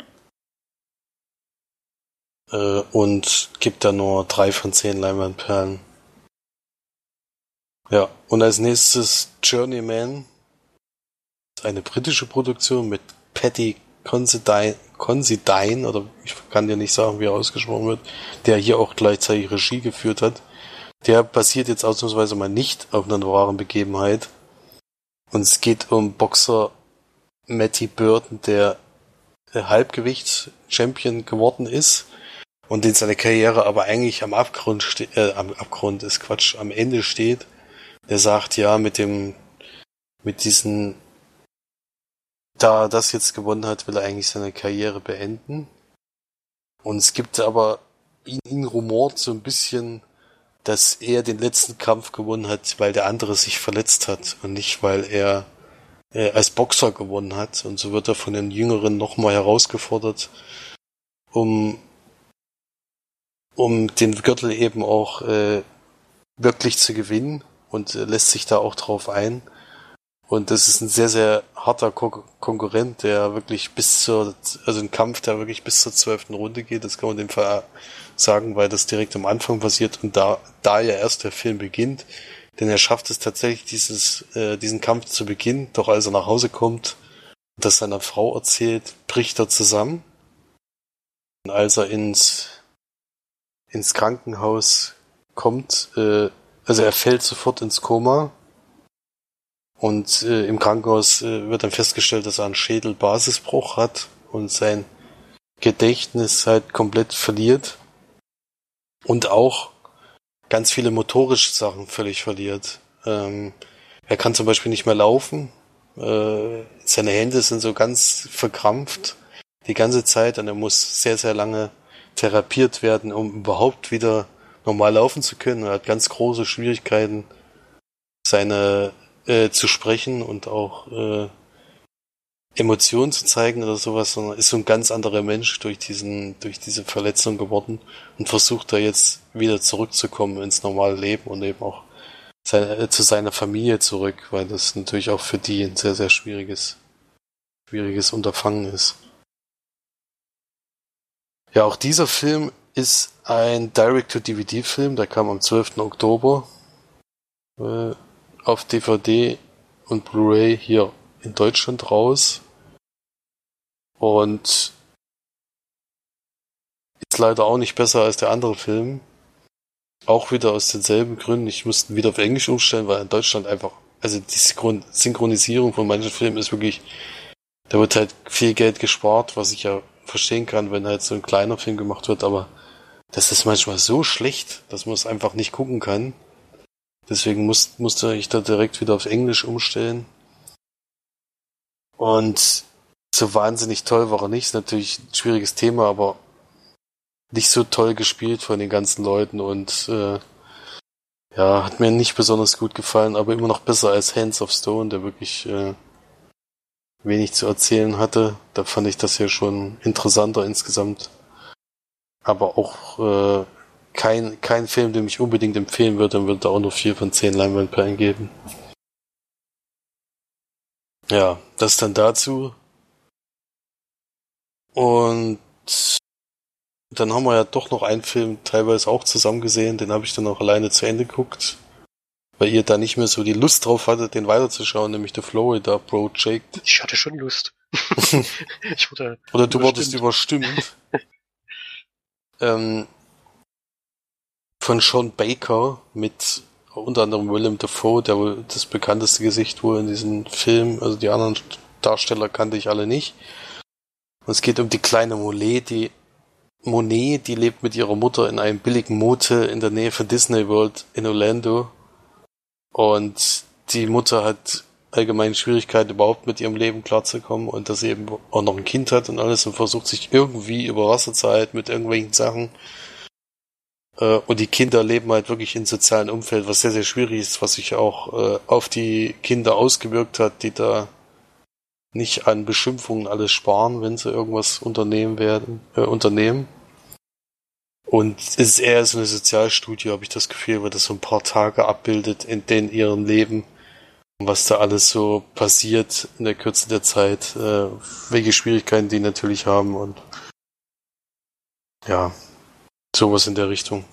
äh, und gibt da nur drei von zehn Leinwandperlen. Ja, und als nächstes Journeyman. Eine britische Produktion mit Patty Considine, Considine, oder ich kann dir nicht sagen, wie er ausgesprochen wird, der hier auch gleichzeitig Regie geführt hat. Der basiert jetzt ausnahmsweise mal nicht auf einer wahren Begebenheit. Und es geht um Boxer Matty Burton, der Halbgewichts-Champion geworden ist und in seiner Karriere aber eigentlich am Abgrund äh, am Abgrund ist Quatsch, am Ende steht. Der sagt, ja, mit dem, mit diesen da er das jetzt gewonnen hat, will er eigentlich seine Karriere beenden. Und es gibt aber ihn, ihn rumort so ein bisschen, dass er den letzten Kampf gewonnen hat, weil der andere sich verletzt hat und nicht, weil er äh, als Boxer gewonnen hat. Und so wird er von den Jüngeren nochmal herausgefordert, um, um den Gürtel eben auch äh, wirklich zu gewinnen und äh, lässt sich da auch drauf ein. Und das ist ein sehr, sehr harter Ko Konkurrent, der wirklich bis zur, also ein Kampf, der wirklich bis zur zwölften Runde geht. Das kann man dem Fall sagen, weil das direkt am Anfang passiert und da, da ja erst der Film beginnt. Denn er schafft es tatsächlich, dieses, äh, diesen Kampf zu beginnen. Doch als er nach Hause kommt und das seiner Frau erzählt, bricht er zusammen. Und als er ins, ins Krankenhaus kommt, äh, also er fällt sofort ins Koma und äh, im Krankenhaus äh, wird dann festgestellt, dass er einen Schädelbasisbruch hat und sein Gedächtnis halt komplett verliert und auch ganz viele motorische Sachen völlig verliert. Ähm, er kann zum Beispiel nicht mehr laufen. Äh, seine Hände sind so ganz verkrampft die ganze Zeit und er muss sehr, sehr lange therapiert werden, um überhaupt wieder normal laufen zu können. Er hat ganz große Schwierigkeiten, seine äh, zu sprechen und auch äh, Emotionen zu zeigen oder sowas, sondern ist so ein ganz anderer Mensch durch diesen, durch diese Verletzung geworden und versucht da jetzt wieder zurückzukommen ins normale Leben und eben auch seine, äh, zu seiner Familie zurück, weil das natürlich auch für die ein sehr, sehr schwieriges, schwieriges Unterfangen ist. Ja, auch dieser Film ist ein Direct-to-DVD-Film, der kam am 12. Oktober äh, auf DVD und Blu-ray hier in Deutschland raus. Und ist leider auch nicht besser als der andere Film. Auch wieder aus denselben Gründen. Ich musste wieder auf Englisch umstellen, weil in Deutschland einfach, also die Synchronisierung von manchen Filmen ist wirklich, da wird halt viel Geld gespart, was ich ja verstehen kann, wenn halt so ein kleiner Film gemacht wird, aber das ist manchmal so schlecht, dass man es einfach nicht gucken kann. Deswegen muss, musste ich da direkt wieder auf Englisch umstellen. Und so wahnsinnig toll war er nicht. Ist natürlich ein schwieriges Thema, aber nicht so toll gespielt von den ganzen Leuten und äh, ja, hat mir nicht besonders gut gefallen, aber immer noch besser als Hands of Stone, der wirklich äh, wenig zu erzählen hatte. Da fand ich das ja schon interessanter insgesamt. Aber auch äh, kein, kein Film, den ich unbedingt empfehlen würde, dann würde er auch nur 4 von 10 Leinwandperlen geben. Ja, das dann dazu. Und dann haben wir ja doch noch einen Film teilweise auch zusammen gesehen, den habe ich dann auch alleine zu Ende geguckt weil ihr da nicht mehr so die Lust drauf hattet, den weiterzuschauen, nämlich The Florida Project. Ich hatte schon Lust. ich wurde Oder du wurdest überstimmt. ähm, von Sean Baker mit unter anderem Willem Dafoe, der wohl das bekannteste Gesicht wohl in diesem Film. Also die anderen Darsteller kannte ich alle nicht. Und es geht um die kleine Monet, die Monet, die lebt mit ihrer Mutter in einem billigen Motel in der Nähe von Disney World in Orlando und die Mutter hat allgemein Schwierigkeiten, überhaupt mit ihrem Leben klarzukommen und dass sie eben auch noch ein Kind hat und alles und versucht sich irgendwie über Wasser zu halten mit irgendwelchen Sachen. Äh, und die Kinder leben halt wirklich in sozialen Umfeld, was sehr, sehr schwierig ist, was sich auch äh, auf die Kinder ausgewirkt hat, die da nicht an Beschimpfungen alles sparen, wenn sie irgendwas unternehmen werden, äh, unternehmen. Und es ist eher so eine Sozialstudie, habe ich das Gefühl, weil das so ein paar Tage abbildet in den ihrem Leben, was da alles so passiert in der Kürze der Zeit, äh, welche Schwierigkeiten die natürlich haben und ja, sowas in der Richtung.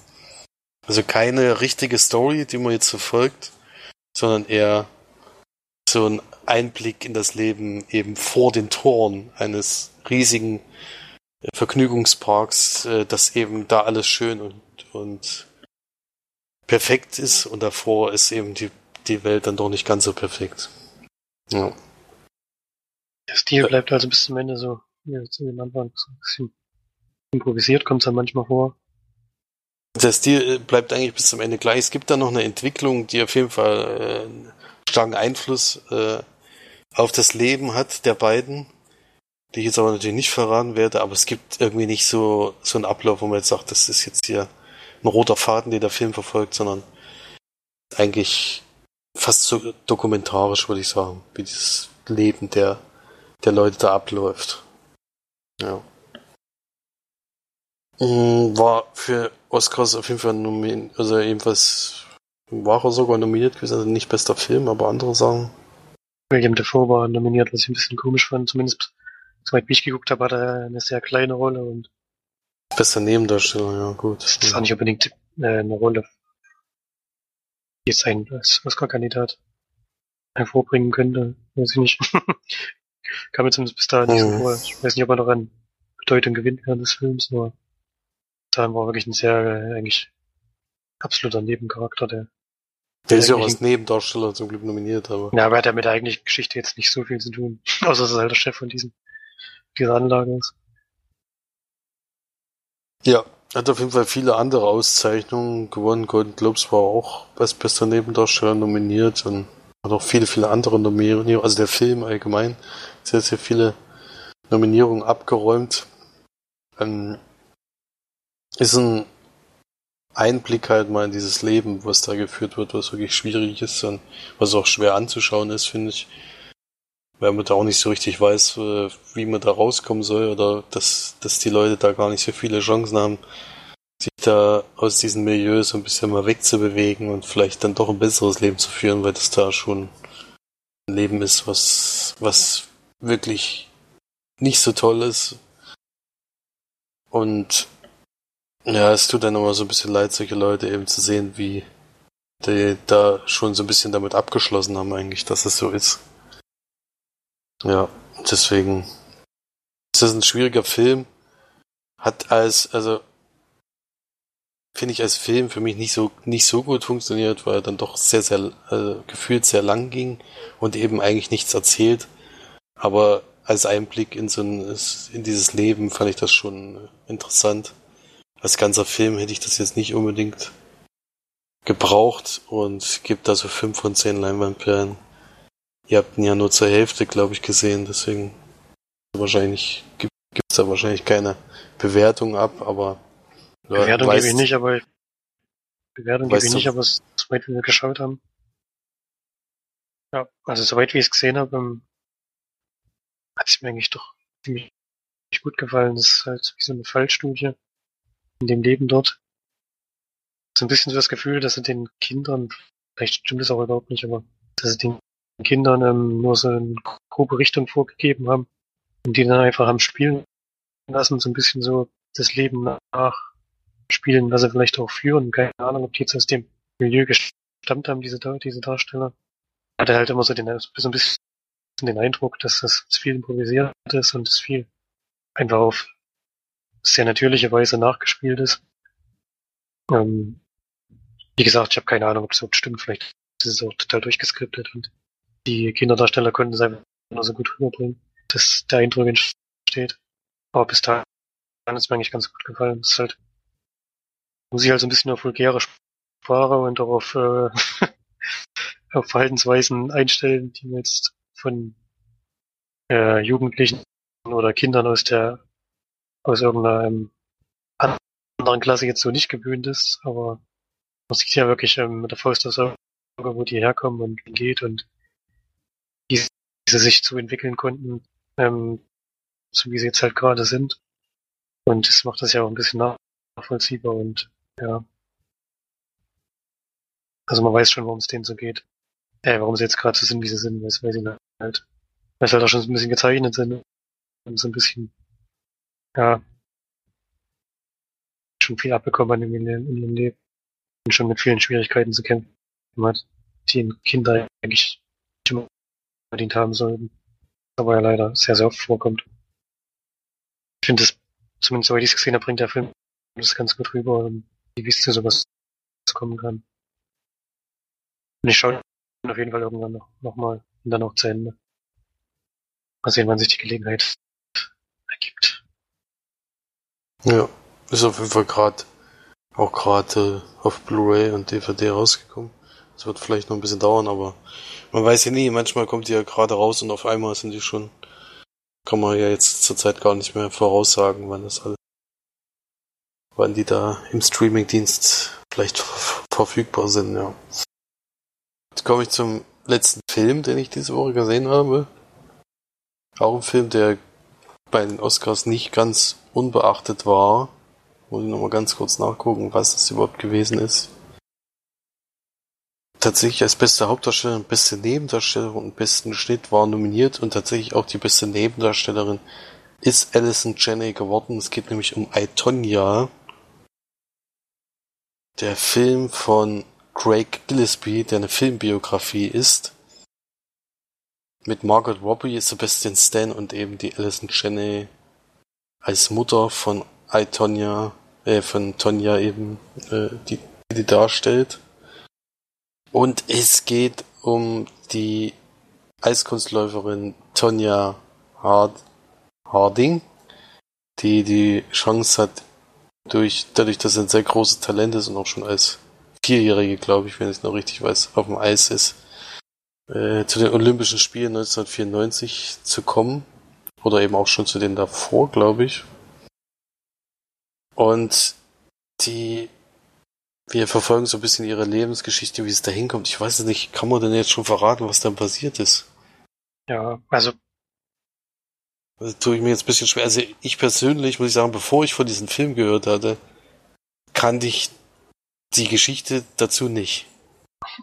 Also keine richtige Story, die man jetzt verfolgt, sondern eher so ein Einblick in das Leben eben vor den Toren eines riesigen Vergnügungsparks, äh, dass eben da alles schön und, und perfekt ist und davor ist eben die, die Welt dann doch nicht ganz so perfekt. Ja. Der Stil bleibt also bis zum Ende so, wie jetzt am Anfang so ein bisschen improvisiert, kommt es dann manchmal vor. Der Stil äh, bleibt eigentlich bis zum Ende gleich. Es gibt da noch eine Entwicklung, die auf jeden Fall äh, starken Einfluss äh, auf das Leben hat der beiden die ich jetzt aber natürlich nicht verraten werde, aber es gibt irgendwie nicht so, so einen Ablauf, wo man jetzt sagt, das ist jetzt hier ein roter Faden, den der Film verfolgt, sondern eigentlich fast so dokumentarisch, würde ich sagen, wie, dieses, Leben der, der Leute da abläuft. Ja. Mm, war für Oscars auf jeden Fall nominiert, also ebenfalls war er sogar nominiert gewesen, also nicht bester Film, aber andere Sachen. William Defoe war nominiert, was ich ein bisschen komisch fand, zumindest soweit wie ich geguckt habe, hat er eine sehr kleine Rolle und Bester Nebendarsteller, ja gut. das ist auch nicht unbedingt äh, eine Rolle, die jetzt ein als Oscar-Kandidat hervorbringen könnte, weiß ich nicht. Kam mir zumindest bis dahin nicht so vor. Ich weiß nicht, ob er noch an Bedeutung gewinnt während des Films, aber dahin war wirklich ein sehr, eigentlich absoluter Nebencharakter, der Der ist ja auch als Nebendarsteller zum Glück nominiert, aber. Ja, aber er hat ja mit der eigentlichen Geschichte jetzt nicht so viel zu tun. Außer dass er halt der Chef von diesem, dieser Anlage ist. Ja, hat auf jeden Fall viele andere Auszeichnungen gewonnen. Golden Globes war auch als bester Nebendarsteller nominiert und hat auch viele, viele andere Nominierungen. Also der Film allgemein sehr, sehr viele Nominierungen abgeräumt. Ähm, ist ein Einblick halt mal in dieses Leben, was da geführt wird, was wirklich schwierig ist und was auch schwer anzuschauen ist, finde ich. Weil man da auch nicht so richtig weiß, äh, wie man da rauskommen soll oder dass, dass die Leute da gar nicht so viele Chancen haben, sich da aus diesem Milieu so ein bisschen mal wegzubewegen und vielleicht dann doch ein besseres Leben zu führen, weil das da schon ein Leben ist, was, was wirklich nicht so toll ist. Und ja, es tut dann immer so ein bisschen leid, solche Leute eben zu sehen, wie die da schon so ein bisschen damit abgeschlossen haben eigentlich, dass es so ist. Ja, deswegen ist das ein schwieriger Film. Hat als, also finde ich als Film für mich nicht so nicht so gut funktioniert, weil er dann doch sehr, sehr äh, gefühlt sehr lang ging und eben eigentlich nichts erzählt. Aber als Einblick in so ein, in dieses Leben fand ich das schon interessant. Als ganzer Film hätte ich das jetzt nicht unbedingt gebraucht und gibt da so fünf von zehn Leinwandperlen. Ihr habt ihn ja nur zur Hälfte, glaube ich, gesehen, deswegen wahrscheinlich gibt es da wahrscheinlich keine Bewertung ab, aber Bewertung weißt- gebe ich nicht, aber Bewertung gebe ich nicht, aber soweit wie wir geschaut haben. Ja, also soweit wie ich es gesehen habe, ähm, hat es mir eigentlich doch ziemlich gut gefallen. Das ist halt wie so eine Fallstudie in dem Leben dort. So ein bisschen so das Gefühl, dass sie den Kindern, vielleicht stimmt das auch überhaupt nicht, aber dass sie den Kindern ähm, nur so eine grobe Richtung vorgegeben haben und die dann einfach haben spielen lassen, so ein bisschen so das Leben nach spielen, was sie vielleicht auch führen. Keine Ahnung, ob die jetzt aus dem Milieu gestammt haben, diese, diese Darsteller. Hatte halt immer so, den, so ein bisschen den Eindruck, dass das viel improvisiert ist und es viel einfach auf sehr natürliche Weise nachgespielt ist. Ähm, wie gesagt, ich habe keine Ahnung, ob es überhaupt stimmt. Vielleicht ist es auch total durchgeskriptet und die Kinderdarsteller konnten es einfach nur so gut rüberbringen, dass der Eindruck entsteht. Aber bis dahin es mir eigentlich ganz gut gefallen. Es ist halt muss ich halt so ein bisschen auf vulgäre Sprache und auch auf, äh, auf Verhaltensweisen einstellen, die man jetzt von äh, Jugendlichen oder Kindern aus der aus irgendeiner ähm, anderen Klasse jetzt so nicht gewöhnt ist, aber man sieht ja wirklich ähm, mit der Faust aufs Auge, wo die herkommen und wie geht und wie sie sich so entwickeln konnten, ähm, so wie sie jetzt halt gerade sind. Und das macht das ja auch ein bisschen nachvollziehbar und ja. Also man weiß schon, worum es denen so geht. Äh, warum sie jetzt gerade so sind, wie sie sind, weil, weil sie halt, weil sie halt auch schon ein bisschen gezeichnet sind und so ein bisschen, ja, schon viel abbekommen in ihrem, in ihrem Leben und schon mit vielen Schwierigkeiten zu kämpfen hat, die Kinder eigentlich nicht immer verdient haben sollten. Aber ja leider sehr, sehr oft vorkommt. Ich finde es, zumindest soweit ich es gesehen habe, bringt der Film das ganz gut rüber, und wie es zu sowas kommen kann. Und ich schaue auf jeden Fall irgendwann noch, noch mal und dann auch zu Ende. Mal sehen, wann sich die Gelegenheit ergibt. Ja, ist auf jeden Fall gerade auch gerade äh, auf Blu-ray und DVD rausgekommen. Es wird vielleicht noch ein bisschen dauern, aber man weiß ja nie, manchmal kommt die ja gerade raus und auf einmal sind die schon, kann man ja jetzt zurzeit gar nicht mehr voraussagen, wann das alles, wann die da im Streamingdienst vielleicht ver verfügbar sind, ja. Jetzt komme ich zum letzten Film, den ich diese Woche gesehen habe. Auch ein Film, der bei den Oscars nicht ganz unbeachtet war. Muss ich nochmal ganz kurz nachgucken, was das überhaupt gewesen ist. Tatsächlich als beste Hauptdarstellerin, beste Nebendarstellerin und besten Schnitt war nominiert und tatsächlich auch die beste Nebendarstellerin ist Alison Janney geworden. Es geht nämlich um I, Tonya. Der Film von Craig Gillespie, der eine Filmbiografie ist. Mit Margaret Robbie, Sebastian Stan und eben die Alison Janney als Mutter von I, Tonya, äh, von Tonya eben, äh, die, die darstellt. Und es geht um die Eiskunstläuferin Tonya Hard Harding, die die Chance hat, durch, dadurch, dass er ein sehr großes Talent ist und auch schon als Vierjährige, glaube ich, wenn ich es noch richtig weiß, auf dem Eis ist, äh, zu den Olympischen Spielen 1994 zu kommen. Oder eben auch schon zu denen davor, glaube ich. Und die, wir verfolgen so ein bisschen ihre Lebensgeschichte, wie es da hinkommt. Ich weiß es nicht, kann man denn jetzt schon verraten, was dann passiert ist? Ja, also das tue ich mir jetzt ein bisschen schwer. Also ich persönlich muss ich sagen, bevor ich von diesem Film gehört hatte, kannte ich die Geschichte dazu nicht.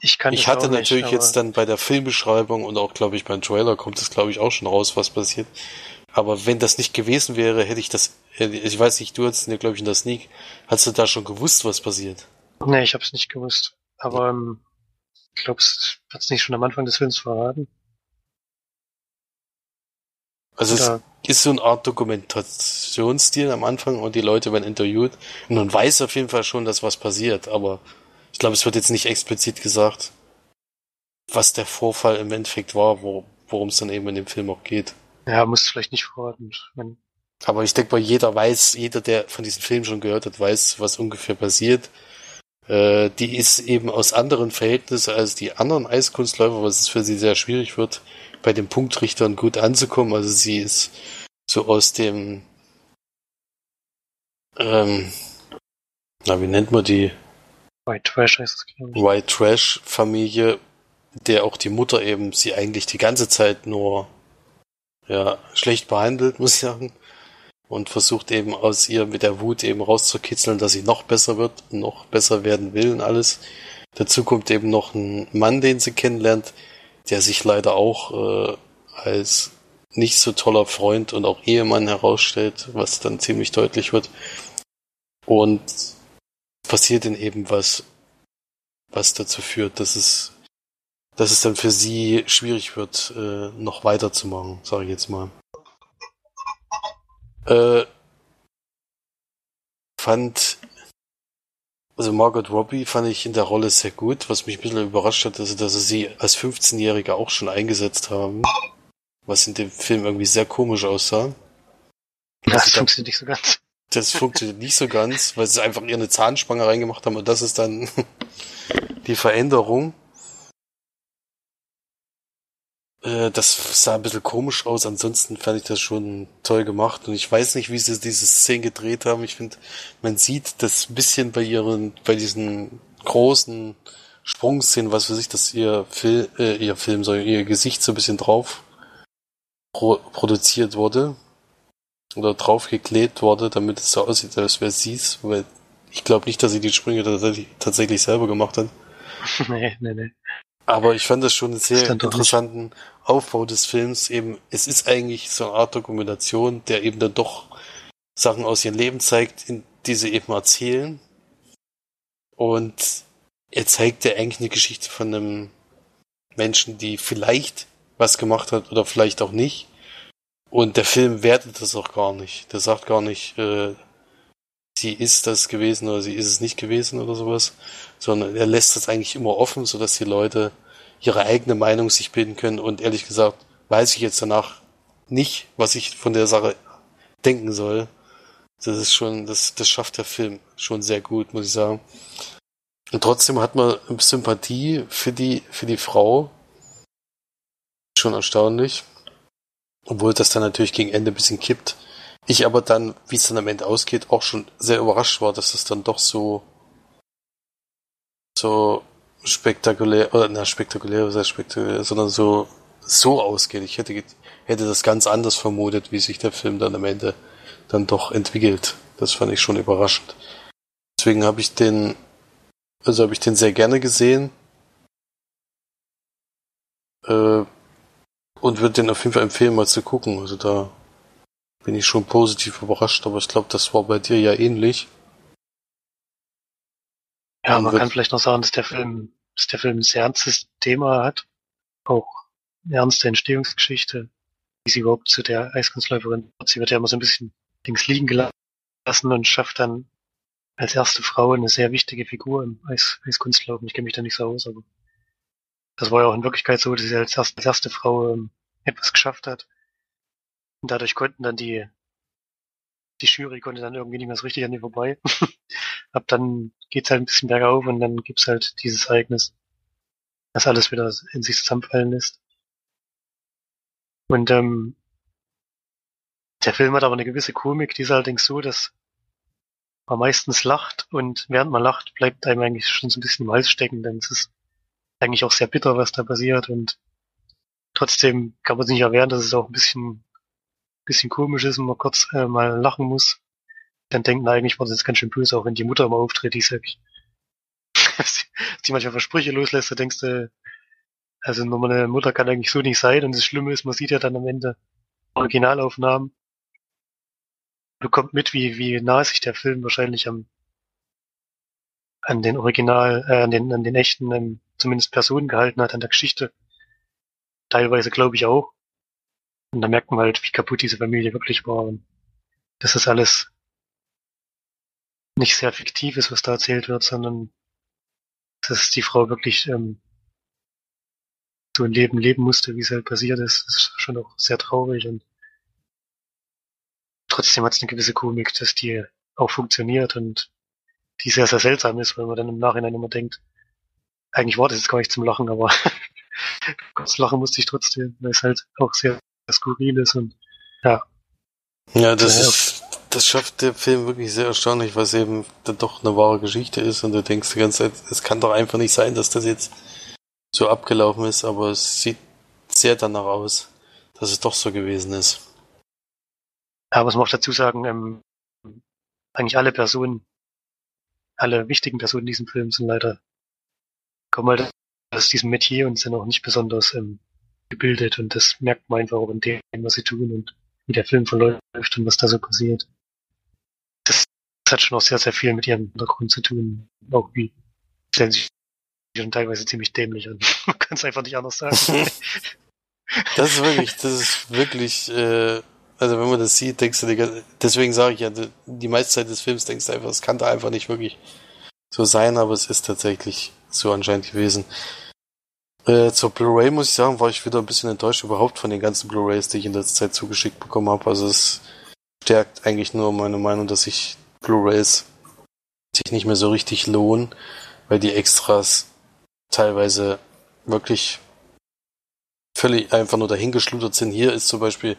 Ich kann Ich hatte natürlich nicht, jetzt dann bei der Filmbeschreibung und auch, glaube ich, beim Trailer kommt es, glaube ich, auch schon raus, was passiert. Aber wenn das nicht gewesen wäre, hätte ich das, ich weiß nicht, du hattest ja, glaube ich, in der Sneak, hast du da schon gewusst, was passiert? Nee, ich habe es nicht gewusst. Aber ähm, ich glaube, es hat es nicht schon am Anfang des Films verraten. Also ja. es ist so eine Art Dokumentationsstil am Anfang und die Leute werden interviewt und man weiß auf jeden Fall schon, dass was passiert, aber ich glaube, es wird jetzt nicht explizit gesagt, was der Vorfall im Endeffekt war, wo, worum es dann eben in dem Film auch geht. Ja, muss vielleicht nicht verraten. Aber ich denke mal, jeder weiß, jeder, der von diesem Film schon gehört hat, weiß, was ungefähr passiert. Äh, die ist eben aus anderen Verhältnissen als die anderen Eiskunstläufer, was es für sie sehr schwierig wird, bei den Punktrichtern gut anzukommen. Also sie ist so aus dem, ähm, na, wie nennt man die? White Trash heißt es. White Trash Familie, der auch die Mutter eben sie eigentlich die ganze Zeit nur, ja, schlecht behandelt, muss ich sagen. Und versucht eben aus ihr mit der Wut eben rauszukitzeln, dass sie noch besser wird, noch besser werden will und alles. Dazu kommt eben noch ein Mann, den sie kennenlernt, der sich leider auch äh, als nicht so toller Freund und auch Ehemann herausstellt, was dann ziemlich deutlich wird. Und passiert dann eben was, was dazu führt, dass es, dass es dann für sie schwierig wird, äh, noch weiterzumachen, sage ich jetzt mal. Äh, fand also Margot Robbie fand ich in der Rolle sehr gut. Was mich ein bisschen überrascht hat, ist, dass sie sie als 15-Jährige auch schon eingesetzt haben. Was in dem Film irgendwie sehr komisch aussah. Das also funktioniert nicht so ganz. Das funktioniert nicht so ganz, weil sie einfach ihr eine Zahnspange reingemacht haben und das ist dann die Veränderung. Äh, das sah ein bisschen komisch aus, ansonsten fand ich das schon toll gemacht und ich weiß nicht, wie sie diese Szene gedreht haben. Ich finde, man sieht das bisschen bei ihren, bei diesen großen Sprungszenen, was für sich, dass ihr Film, äh, ihr Film, so ihr Gesicht so ein bisschen drauf pro produziert wurde oder drauf geklebt wurde, damit es so aussieht, als wäre sie es, weil ich glaube nicht, dass sie die Sprünge tatsächlich, tatsächlich selber gemacht hat. nee, nee, nee. Aber ich fand das schon einen sehr interessanten Aufbau des Films. Eben, es ist eigentlich so eine Art Dokumentation, der eben dann doch Sachen aus ihrem Leben zeigt, in die sie eben erzählen. Und er zeigt ja eigentlich eine Geschichte von einem Menschen, die vielleicht was gemacht hat oder vielleicht auch nicht. Und der Film wertet das auch gar nicht. Der sagt gar nicht, äh, sie ist das gewesen oder sie ist es nicht gewesen oder sowas, sondern er lässt das eigentlich immer offen, sodass die Leute ihre eigene Meinung sich bilden können und ehrlich gesagt weiß ich jetzt danach nicht, was ich von der Sache denken soll. Das ist schon, das, das schafft der Film schon sehr gut, muss ich sagen. Und trotzdem hat man Sympathie für die, für die Frau. Schon erstaunlich. Obwohl das dann natürlich gegen Ende ein bisschen kippt. Ich aber dann, wie es dann am Ende ausgeht, auch schon sehr überrascht war, dass es dann doch so, so spektakulär, oder na, spektakulär, was heißt spektakulär, sondern so so ausgeht. Ich hätte, hätte das ganz anders vermutet, wie sich der Film dann am Ende dann doch entwickelt. Das fand ich schon überraschend. Deswegen habe ich den, also habe ich den sehr gerne gesehen. Äh, und würde den auf jeden Fall empfehlen, mal zu gucken. Also da bin ich schon positiv überrascht, aber ich glaube, das war bei dir ja ähnlich. Ja, man kann vielleicht noch sagen, dass der Film, dass der Film ein sehr ernstes Thema hat. Auch eine ernste Entstehungsgeschichte, wie sie überhaupt zu der Eiskunstläuferin wird. Sie wird ja immer so ein bisschen links liegen gelassen und schafft dann als erste Frau eine sehr wichtige Figur im Eis Eiskunstlaufen. Ich kenne mich da nicht so aus, aber das war ja auch in Wirklichkeit so, dass sie als erste, als erste Frau ähm, etwas geschafft hat. Und dadurch konnten dann die die Jury konnte dann irgendwie nicht mehr so richtig an ihr vorbei. Ab dann geht's halt ein bisschen bergauf und dann gibt's halt dieses Ereignis, das alles wieder in sich zusammenfallen lässt. Und ähm, der Film hat aber eine gewisse Komik, die ist allerdings so, dass man meistens lacht und während man lacht, bleibt einem eigentlich schon so ein bisschen im Hals stecken, denn es ist eigentlich auch sehr bitter, was da passiert. Und trotzdem kann man sich nicht erwehren, dass es auch ein bisschen bisschen komisch ist und man kurz äh, mal lachen muss, dann denken eigentlich war das jetzt ganz schön böse, auch wenn die Mutter mal auftritt, die sagt, die manchmal Versprüche loslässt, da denkst du, also eine Mutter kann eigentlich so nicht sein. Und das Schlimme ist, man sieht ja dann am Ende Originalaufnahmen, bekommt mit, wie, wie nah sich der Film wahrscheinlich am, an den Original, äh, an den, an den echten, ähm, zumindest Personen gehalten hat, an der Geschichte. Teilweise glaube ich auch. Und da merkt man halt, wie kaputt diese Familie wirklich war. Und dass das alles nicht sehr fiktiv ist, was da erzählt wird, sondern dass die Frau wirklich ähm, so ein Leben leben musste, wie es halt passiert ist. Das ist schon auch sehr traurig und trotzdem hat es eine gewisse Komik, dass die auch funktioniert und die sehr, sehr seltsam ist, weil man dann im Nachhinein immer denkt, eigentlich war das jetzt gar nicht zum Lachen, aber kurz lachen musste ich trotzdem, weil es halt auch sehr skurril ist und ja. Ja, das ja, ist, das schafft der Film wirklich sehr erstaunlich, was eben dann doch eine wahre Geschichte ist und du denkst die ganze Zeit, es kann doch einfach nicht sein, dass das jetzt so abgelaufen ist, aber es sieht sehr danach aus, dass es doch so gewesen ist. Ja, was man auch dazu sagen, ähm, eigentlich alle Personen, alle wichtigen Personen in diesem Film sind leider, kommen halt aus diesem Metier und sind auch nicht besonders ähm, gebildet und das merkt man einfach auch in dem, was sie tun und wie der Film verläuft und was da so passiert. Das, das hat schon auch sehr, sehr viel mit ihrem Hintergrund zu tun. Auch wie stellen sich schon teilweise ziemlich dämlich an. Man kann es einfach nicht anders sagen. das ist wirklich, das ist wirklich, äh, also wenn man das sieht, denkst du, dir, deswegen sage ich ja, die meiste Zeit des Films denkst du einfach, es kann da einfach nicht wirklich so sein, aber es ist tatsächlich so anscheinend gewesen. Äh, zur Blu-ray muss ich sagen, war ich wieder ein bisschen enttäuscht überhaupt von den ganzen Blu-rays, die ich in letzter Zeit zugeschickt bekommen habe. Also es stärkt eigentlich nur meine Meinung, dass sich Blu-rays sich nicht mehr so richtig lohnen, weil die Extras teilweise wirklich völlig einfach nur dahingeschludert sind. Hier ist zum Beispiel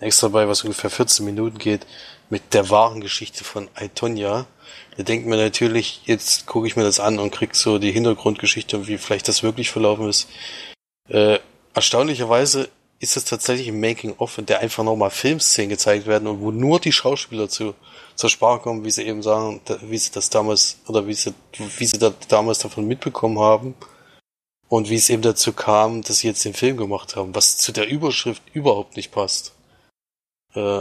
ein extra bei, was ungefähr 14 Minuten geht, mit der wahren Geschichte von Aitonia. Da denkt man natürlich, jetzt gucke ich mir das an und krieg so die Hintergrundgeschichte und wie vielleicht das wirklich verlaufen ist. Äh, erstaunlicherweise ist es tatsächlich ein Making-of, in der einfach nochmal Filmszenen gezeigt werden und wo nur die Schauspieler zu, zur Sprache kommen, wie sie eben sagen, wie sie das damals, oder wie sie, wie sie da damals davon mitbekommen haben. Und wie es eben dazu kam, dass sie jetzt den Film gemacht haben, was zu der Überschrift überhaupt nicht passt. Äh,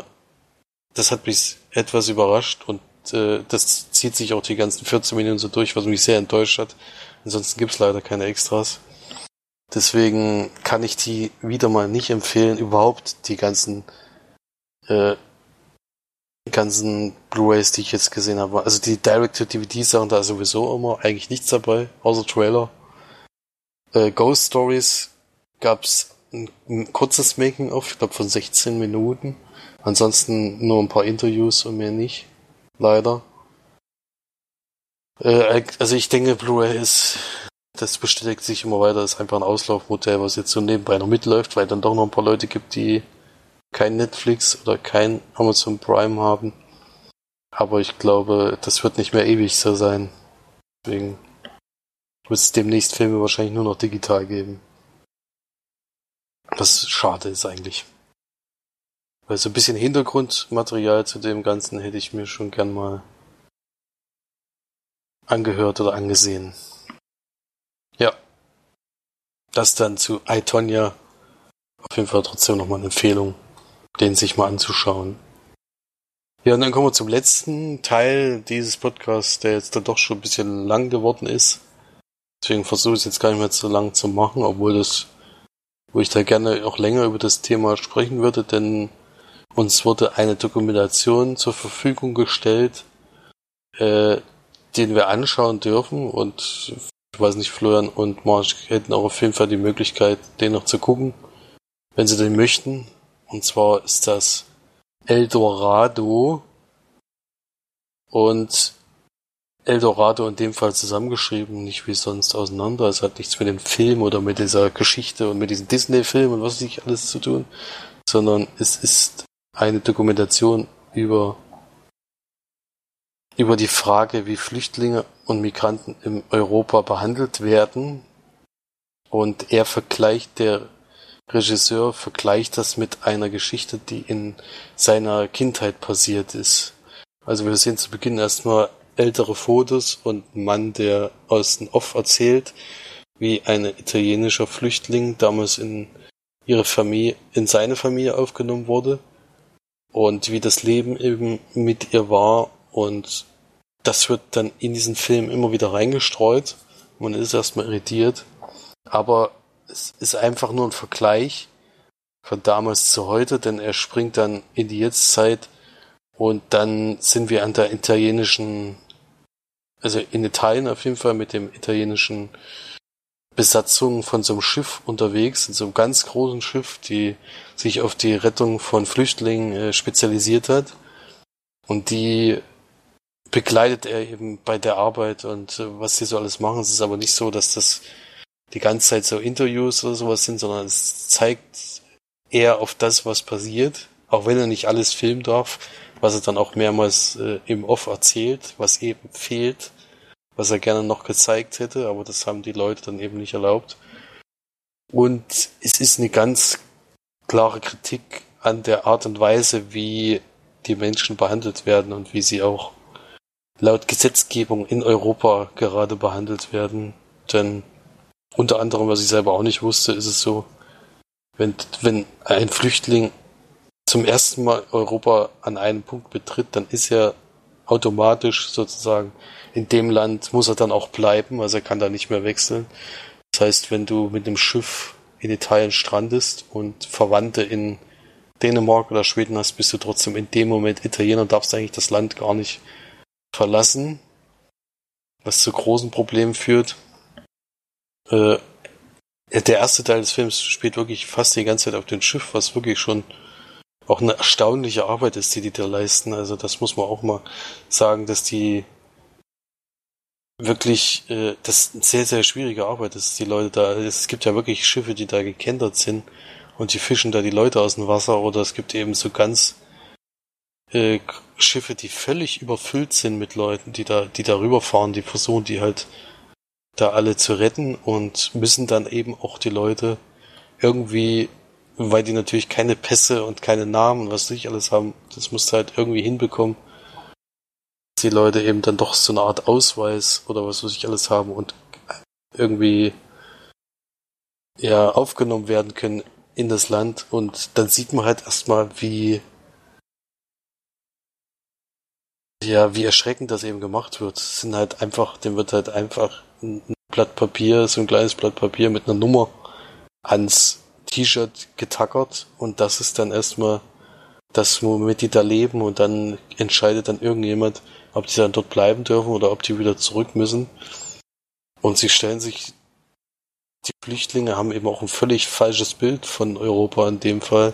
das hat mich etwas überrascht und äh, das zieht sich auch die ganzen 14 Minuten so durch, was mich sehr enttäuscht hat. Ansonsten gibt's leider keine Extras. Deswegen kann ich die wieder mal nicht empfehlen, überhaupt die ganzen äh, ganzen Blu-rays, die ich jetzt gesehen habe. Also die Direct-to-DVD-Sachen, da sowieso immer eigentlich nichts dabei, außer Trailer. Äh, Ghost Stories gab's ein, ein kurzes Making-of, ich glaube von 16 Minuten. Ansonsten nur ein paar Interviews und mehr nicht leider. Äh, also ich denke, Blu-ray ist, das bestätigt sich immer weiter, ist einfach ein Auslaufmodell, was jetzt so nebenbei noch mitläuft, weil dann doch noch ein paar Leute gibt, die kein Netflix oder kein Amazon Prime haben. Aber ich glaube, das wird nicht mehr ewig so sein. Deswegen wird es demnächst Filme wahrscheinlich nur noch digital geben. Was schade ist eigentlich. Weil so ein bisschen Hintergrundmaterial zu dem Ganzen hätte ich mir schon gern mal angehört oder angesehen. Ja. Das dann zu Itonia. Auf jeden Fall trotzdem nochmal eine Empfehlung, den sich mal anzuschauen. Ja, und dann kommen wir zum letzten Teil dieses Podcasts, der jetzt dann doch schon ein bisschen lang geworden ist. Deswegen versuche ich es jetzt gar nicht mehr so lang zu machen, obwohl das, wo ich da gerne auch länger über das Thema sprechen würde, denn uns wurde eine Dokumentation zur Verfügung gestellt, äh, den wir anschauen dürfen und ich weiß nicht, Florian und Marsch hätten auch auf jeden Fall die Möglichkeit, den noch zu gucken, wenn sie den möchten. Und zwar ist das Eldorado und Eldorado in dem Fall zusammengeschrieben, nicht wie sonst auseinander. Es hat nichts mit dem Film oder mit dieser Geschichte und mit diesem Disney-Film und was nicht alles zu tun, sondern es ist eine Dokumentation über über die Frage, wie Flüchtlinge und Migranten in Europa behandelt werden. Und er vergleicht, der Regisseur vergleicht das mit einer Geschichte, die in seiner Kindheit passiert ist. Also wir sehen zu Beginn erstmal ältere Fotos und ein Mann, der aus dem Off erzählt, wie ein italienischer Flüchtling damals in ihre Familie, in seine Familie aufgenommen wurde und wie das Leben eben mit ihr war und das wird dann in diesen Film immer wieder reingestreut. Man ist erstmal irritiert. Aber es ist einfach nur ein Vergleich von damals zu heute, denn er springt dann in die Jetztzeit und dann sind wir an der italienischen, also in Italien auf jeden Fall mit dem italienischen Besatzung von so einem Schiff unterwegs, in so einem ganz großen Schiff, die sich auf die Rettung von Flüchtlingen äh, spezialisiert hat. Und die begleitet er eben bei der Arbeit und äh, was sie so alles machen. Es ist aber nicht so, dass das die ganze Zeit so Interviews oder sowas sind, sondern es zeigt eher auf das, was passiert, auch wenn er nicht alles filmen darf, was er dann auch mehrmals äh, im Off erzählt, was eben fehlt, was er gerne noch gezeigt hätte, aber das haben die Leute dann eben nicht erlaubt. Und es ist eine ganz klare Kritik an der Art und Weise, wie die Menschen behandelt werden und wie sie auch laut Gesetzgebung in Europa gerade behandelt werden. Denn unter anderem, was ich selber auch nicht wusste, ist es so, wenn, wenn ein Flüchtling zum ersten Mal Europa an einem Punkt betritt, dann ist er automatisch sozusagen in dem Land, muss er dann auch bleiben, also er kann da nicht mehr wechseln. Das heißt, wenn du mit einem Schiff in Italien strandest und Verwandte in Dänemark oder Schweden hast, bist du trotzdem in dem Moment Italiener, darfst eigentlich das Land gar nicht verlassen, was zu großen Problemen führt. Äh, der erste Teil des Films spielt wirklich fast die ganze Zeit auf dem Schiff, was wirklich schon auch eine erstaunliche Arbeit ist, die die da leisten. Also das muss man auch mal sagen, dass die wirklich, äh, das eine sehr, sehr schwierige Arbeit ist, die Leute da, es gibt ja wirklich Schiffe, die da gekentert sind und die fischen da die Leute aus dem Wasser oder es gibt eben so ganz äh, Schiffe, die völlig überfüllt sind mit Leuten, die da, die da rüberfahren, die versuchen die halt da alle zu retten und müssen dann eben auch die Leute irgendwie, weil die natürlich keine Pässe und keine Namen was nicht alles haben, das musst du halt irgendwie hinbekommen, dass die Leute eben dann doch so eine Art Ausweis oder was weiß ich alles haben und irgendwie ja aufgenommen werden können in das Land und dann sieht man halt erstmal, wie Ja, wie erschreckend das eben gemacht wird. Es sind halt einfach, dem wird halt einfach ein Blatt Papier, so ein kleines Blatt Papier mit einer Nummer ans T-Shirt getackert und das ist dann erstmal das, womit die da leben und dann entscheidet dann irgendjemand, ob die dann dort bleiben dürfen oder ob die wieder zurück müssen. Und sie stellen sich, die Flüchtlinge haben eben auch ein völlig falsches Bild von Europa in dem Fall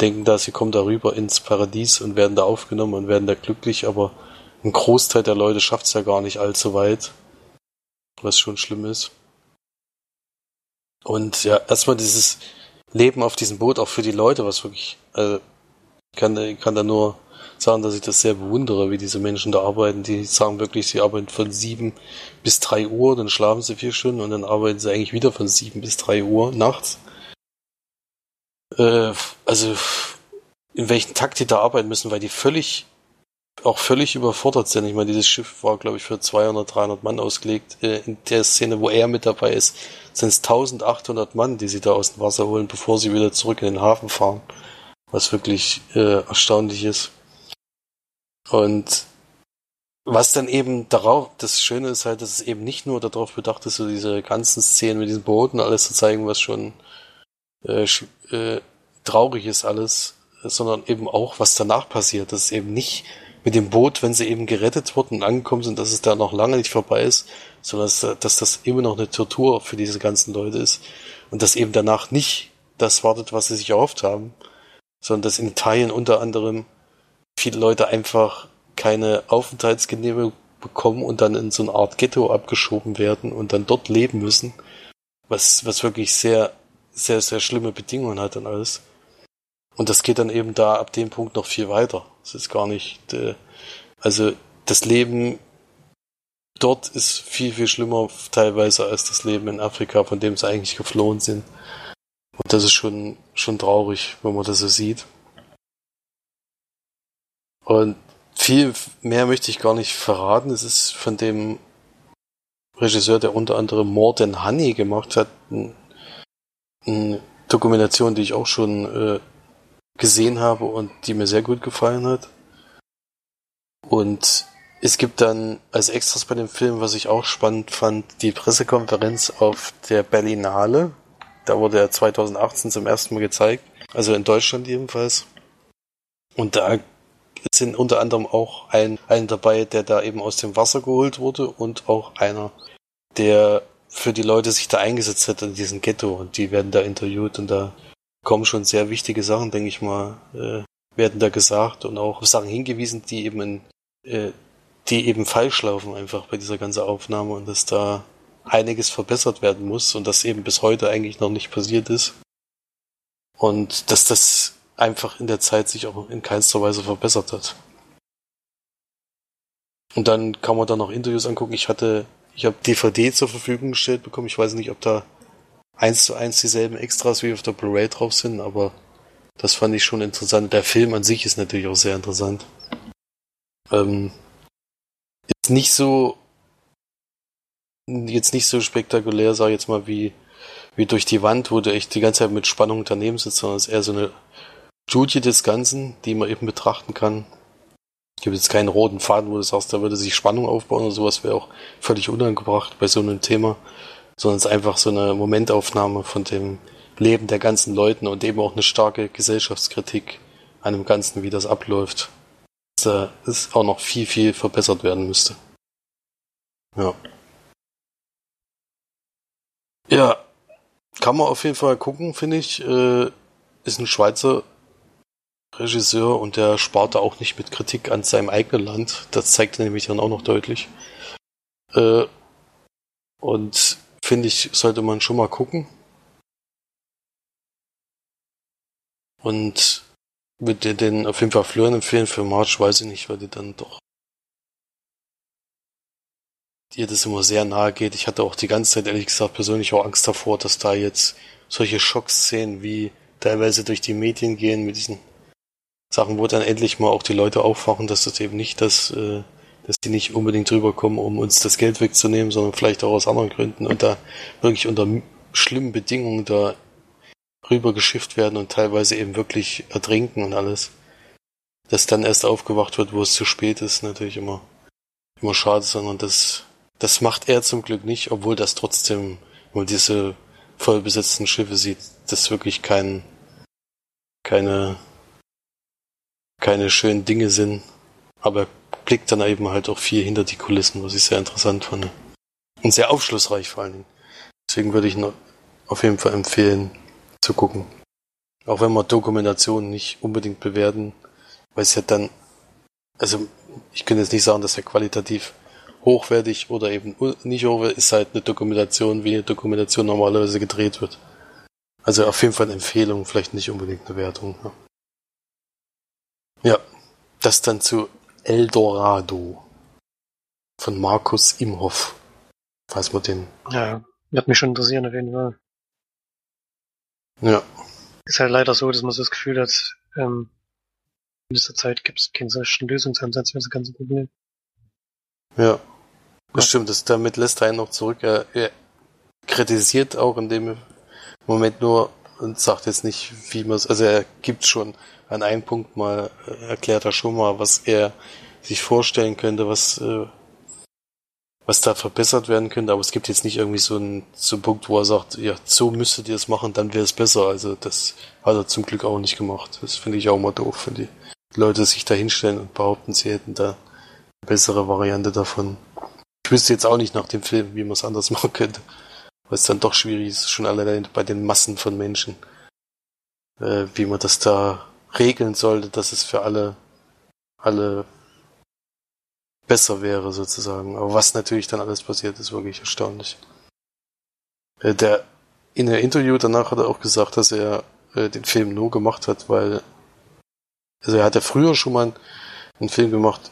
denken da, sie kommen darüber ins Paradies und werden da aufgenommen und werden da glücklich, aber ein Großteil der Leute schafft es ja gar nicht allzu weit, was schon schlimm ist. Und ja, erstmal dieses Leben auf diesem Boot auch für die Leute, was wirklich, also ich kann, kann da nur sagen, dass ich das sehr bewundere, wie diese Menschen da arbeiten. Die sagen wirklich, sie arbeiten von sieben bis drei Uhr, dann schlafen sie vier Stunden und dann arbeiten sie eigentlich wieder von sieben bis drei Uhr nachts äh, also in welchen Takt die da arbeiten müssen, weil die völlig auch völlig überfordert sind. Ich meine, dieses Schiff war, glaube ich, für 200, 300 Mann ausgelegt. Äh, in der Szene, wo er mit dabei ist, sind es 1800 Mann, die sie da aus dem Wasser holen, bevor sie wieder zurück in den Hafen fahren. Was wirklich äh, erstaunlich ist. Und was dann eben darauf, das Schöne ist halt, dass es eben nicht nur darauf bedacht ist, so diese ganzen Szenen mit diesen Booten alles zu zeigen, was schon äh, äh, traurig ist alles, sondern eben auch, was danach passiert. Dass es eben nicht mit dem Boot, wenn sie eben gerettet wurden und angekommen sind, dass es da noch lange nicht vorbei ist, sondern dass, dass das immer noch eine Tortur für diese ganzen Leute ist und dass eben danach nicht das wartet, was sie sich erhofft haben, sondern dass in Italien unter anderem viele Leute einfach keine Aufenthaltsgenehmigung bekommen und dann in so eine Art Ghetto abgeschoben werden und dann dort leben müssen, was, was wirklich sehr, sehr, sehr schlimme Bedingungen hat und alles. Und das geht dann eben da ab dem Punkt noch viel weiter. Es ist gar nicht, äh, also das Leben dort ist viel, viel schlimmer teilweise als das Leben in Afrika, von dem sie eigentlich geflohen sind. Und das ist schon, schon traurig, wenn man das so sieht. Und viel mehr möchte ich gar nicht verraten. Es ist von dem Regisseur, der unter anderem Than Honey gemacht hat, eine Dokumentation, die ich auch schon äh, gesehen habe und die mir sehr gut gefallen hat. Und es gibt dann als Extras bei dem Film, was ich auch spannend fand, die Pressekonferenz auf der Berlinale. Da wurde er 2018 zum ersten Mal gezeigt. Also in Deutschland jedenfalls. Und da sind unter anderem auch ein, ein dabei, der da eben aus dem Wasser geholt wurde und auch einer, der für die Leute sich da eingesetzt hat in diesem Ghetto und die werden da interviewt und da kommen schon sehr wichtige Sachen, denke ich mal, äh, werden da gesagt und auch Sachen hingewiesen, die eben in, äh, die eben falsch laufen einfach bei dieser ganzen Aufnahme und dass da einiges verbessert werden muss und das eben bis heute eigentlich noch nicht passiert ist. Und dass das einfach in der Zeit sich auch in keinster Weise verbessert hat. Und dann kann man da noch Interviews angucken. Ich hatte, ich habe DVD zur Verfügung gestellt bekommen. Ich weiß nicht, ob da eins zu eins dieselben Extras wie auf der Blu-ray drauf sind, aber das fand ich schon interessant. Der Film an sich ist natürlich auch sehr interessant. Ähm, ist nicht so jetzt nicht so spektakulär, sag ich jetzt mal, wie, wie durch die Wand, wo du echt die ganze Zeit mit Spannung daneben sitzt, sondern es ist eher so eine Studie des Ganzen, die man eben betrachten kann. Es gibt jetzt keinen roten Faden, wo du sagst, da würde sich Spannung aufbauen oder sowas, wäre auch völlig unangebracht bei so einem Thema sondern es ist einfach so eine Momentaufnahme von dem Leben der ganzen Leuten und eben auch eine starke Gesellschaftskritik an dem Ganzen, wie das abläuft. Dass es auch noch viel, viel verbessert werden müsste. Ja. Ja, kann man auf jeden Fall gucken, finde ich. Äh, ist ein Schweizer Regisseur und der spart da auch nicht mit Kritik an seinem eigenen Land. Das zeigt er nämlich dann auch noch deutlich. Äh, und finde ich, sollte man schon mal gucken. Und würde den auf jeden Fall Florian empfehlen. Für March weiß ich nicht, weil die dann doch ihr das immer sehr nahe geht. Ich hatte auch die ganze Zeit ehrlich gesagt persönlich auch Angst davor, dass da jetzt solche Schockszenen wie teilweise durch die Medien gehen mit diesen Sachen, wo dann endlich mal auch die Leute aufwachen, dass das eben nicht das äh, dass die nicht unbedingt rüberkommen, um uns das Geld wegzunehmen, sondern vielleicht auch aus anderen Gründen und da wirklich unter schlimmen Bedingungen da rübergeschifft werden und teilweise eben wirklich ertrinken und alles. Dass dann erst aufgewacht wird, wo es zu spät ist, natürlich immer, immer schade, sondern das, das macht er zum Glück nicht, obwohl das trotzdem, wenn man diese vollbesetzten Schiffe sieht, das wirklich kein, keine, keine schönen Dinge sind. Aber blickt dann eben halt auch viel hinter die Kulissen, was ich sehr interessant fand. Und sehr aufschlussreich vor allen Dingen. Deswegen würde ich noch auf jeden Fall empfehlen, zu gucken. Auch wenn man Dokumentationen nicht unbedingt bewerten, weil es ja dann, also ich könnte jetzt nicht sagen, dass er qualitativ hochwertig oder eben nicht hochwertig ist halt eine Dokumentation, wie eine Dokumentation normalerweise gedreht wird. Also auf jeden Fall eine Empfehlung, vielleicht nicht unbedingt eine Wertung. Ja, ja das dann zu Eldorado von Markus Imhoff. Falls man den. Ja, wird mich schon interessieren auf jeden Fall. Ja. Ist halt leider so, dass man so das Gefühl hat, ähm, in dieser Zeit gibt es keinen solchen Lösungsansatz für das ganze Problem. Ja. Das ja. stimmt, das, damit lässt er einen noch zurück. Er, er kritisiert auch in dem Moment nur und sagt jetzt nicht, wie man es, also er gibt schon an einem Punkt mal, äh, erklärt er schon mal, was er sich vorstellen könnte, was, äh, was da verbessert werden könnte, aber es gibt jetzt nicht irgendwie so einen, so einen Punkt, wo er sagt, ja, so müsstet ihr es machen, dann wäre es besser. Also das hat er zum Glück auch nicht gemacht. Das finde ich auch mal doof, wenn die Leute sich da hinstellen und behaupten, sie hätten da eine bessere Variante davon. Ich wüsste jetzt auch nicht nach dem Film, wie man es anders machen könnte. Weil es dann doch schwierig ist, schon allein bei den Massen von Menschen, äh, wie man das da regeln sollte, dass es für alle, alle besser wäre sozusagen. Aber was natürlich dann alles passiert, ist wirklich erstaunlich. Äh, der in der Interview danach hat er auch gesagt, dass er äh, den Film nur gemacht hat, weil also er hat ja früher schon mal einen Film gemacht,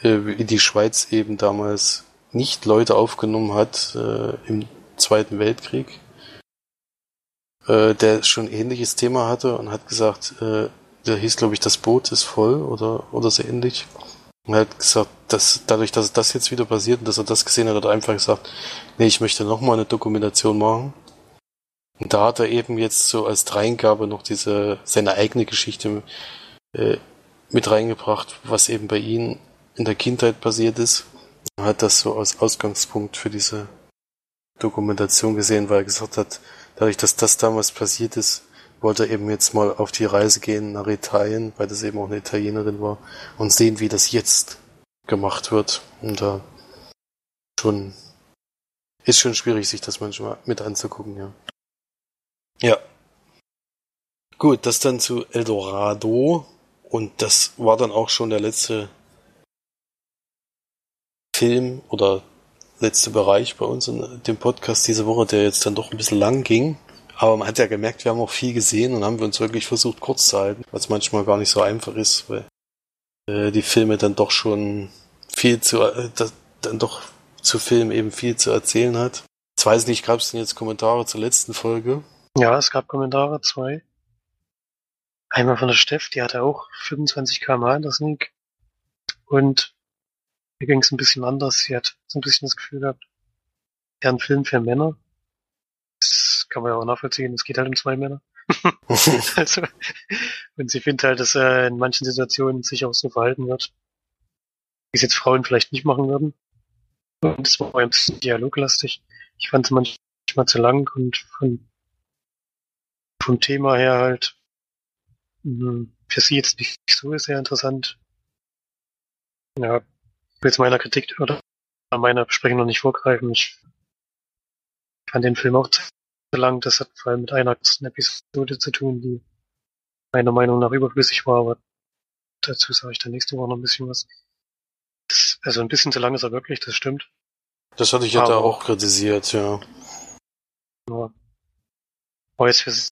äh, wie die Schweiz eben damals nicht Leute aufgenommen hat äh, im Zweiten Weltkrieg, der schon ein ähnliches Thema hatte und hat gesagt, der hieß glaube ich, das Boot ist voll oder oder so ähnlich. Und er hat gesagt, dass dadurch, dass das jetzt wieder passiert und dass er das gesehen hat, hat er einfach gesagt, nee, ich möchte nochmal eine Dokumentation machen. Und da hat er eben jetzt so als Dreingabe noch diese, seine eigene Geschichte äh, mit reingebracht, was eben bei ihm in der Kindheit passiert ist. Er hat das so als Ausgangspunkt für diese Dokumentation gesehen, weil er gesagt hat, dadurch, dass das damals passiert ist, wollte eben jetzt mal auf die Reise gehen nach Italien, weil das eben auch eine Italienerin war, und sehen, wie das jetzt gemacht wird. Und da schon ist schon schwierig, sich das manchmal mit anzugucken, ja. Ja. Gut, das dann zu Eldorado. Und das war dann auch schon der letzte Film oder letzte Bereich bei uns in dem Podcast diese Woche, der jetzt dann doch ein bisschen lang ging. Aber man hat ja gemerkt, wir haben auch viel gesehen und haben wir uns wirklich versucht kurz zu halten, was manchmal gar nicht so einfach ist, weil äh, die Filme dann doch schon viel zu, äh, dann doch zu Filmen eben viel zu erzählen hat. Jetzt weiß ich nicht, gab es denn jetzt Kommentare zur letzten Folge? Ja, es gab Kommentare, zwei. Einmal von der Steff, die hatte auch 25 km/h in der Sneak. Und mir ging es ein bisschen anders. Sie hat so ein bisschen das Gefühl gehabt, ja, ein Film für Männer. Kann man ja auch nachvollziehen. Es geht halt um zwei Männer. also, und sie findet halt, dass er in manchen Situationen sich auch so verhalten wird, wie es jetzt Frauen vielleicht nicht machen würden. Und es war ein bisschen dialoglastig. Ich fand es manchmal zu lang und von, vom Thema her halt Mhm. für sie jetzt nicht so sehr interessant. Ja, ich will jetzt meiner Kritik oder meiner Besprechung noch nicht vorgreifen. Ich fand den Film auch zu lang. Das hat vor allem mit einer Episode zu tun, die meiner Meinung nach überflüssig war, aber dazu sage ich dann nächste Woche noch ein bisschen was. Das, also ein bisschen zu lang ist er wirklich, das stimmt. Das hatte ich ja da auch kritisiert, ja. ja. Aber jetzt für sie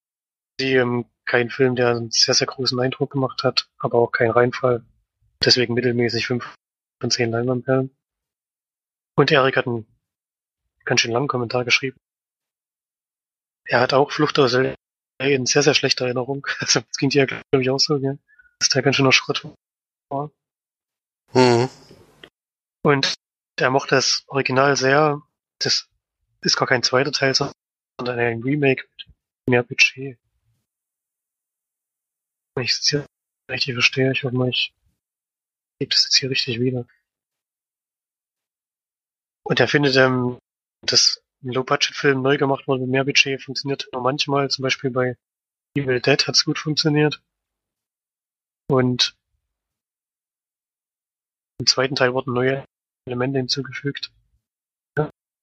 ähm, kein Film, der einen sehr, sehr großen Eindruck gemacht hat, aber auch kein Reinfall. Deswegen mittelmäßig fünf von zehn Leinwandperlen. Und Erik hat einen ganz schön langen Kommentar geschrieben. Er hat auch Flucht aus LA in sehr, sehr schlechter Erinnerung. Also, das ging dir, glaube ich, auch so, gell? Dass der ganz schöner Schrott war. Mhm. Und er mochte das Original sehr. Das ist gar kein zweiter Teil, sondern ein Remake mit mehr Budget wenn ich es hier richtig verstehe. Ich hoffe mal, ich gebe das jetzt hier richtig wieder. Und er findet, ähm, dass ein Low-Budget-Film neu gemacht wurde mit mehr Budget funktioniert nur manchmal. Zum Beispiel bei Evil Dead hat es gut funktioniert. Und im zweiten Teil wurden neue Elemente hinzugefügt.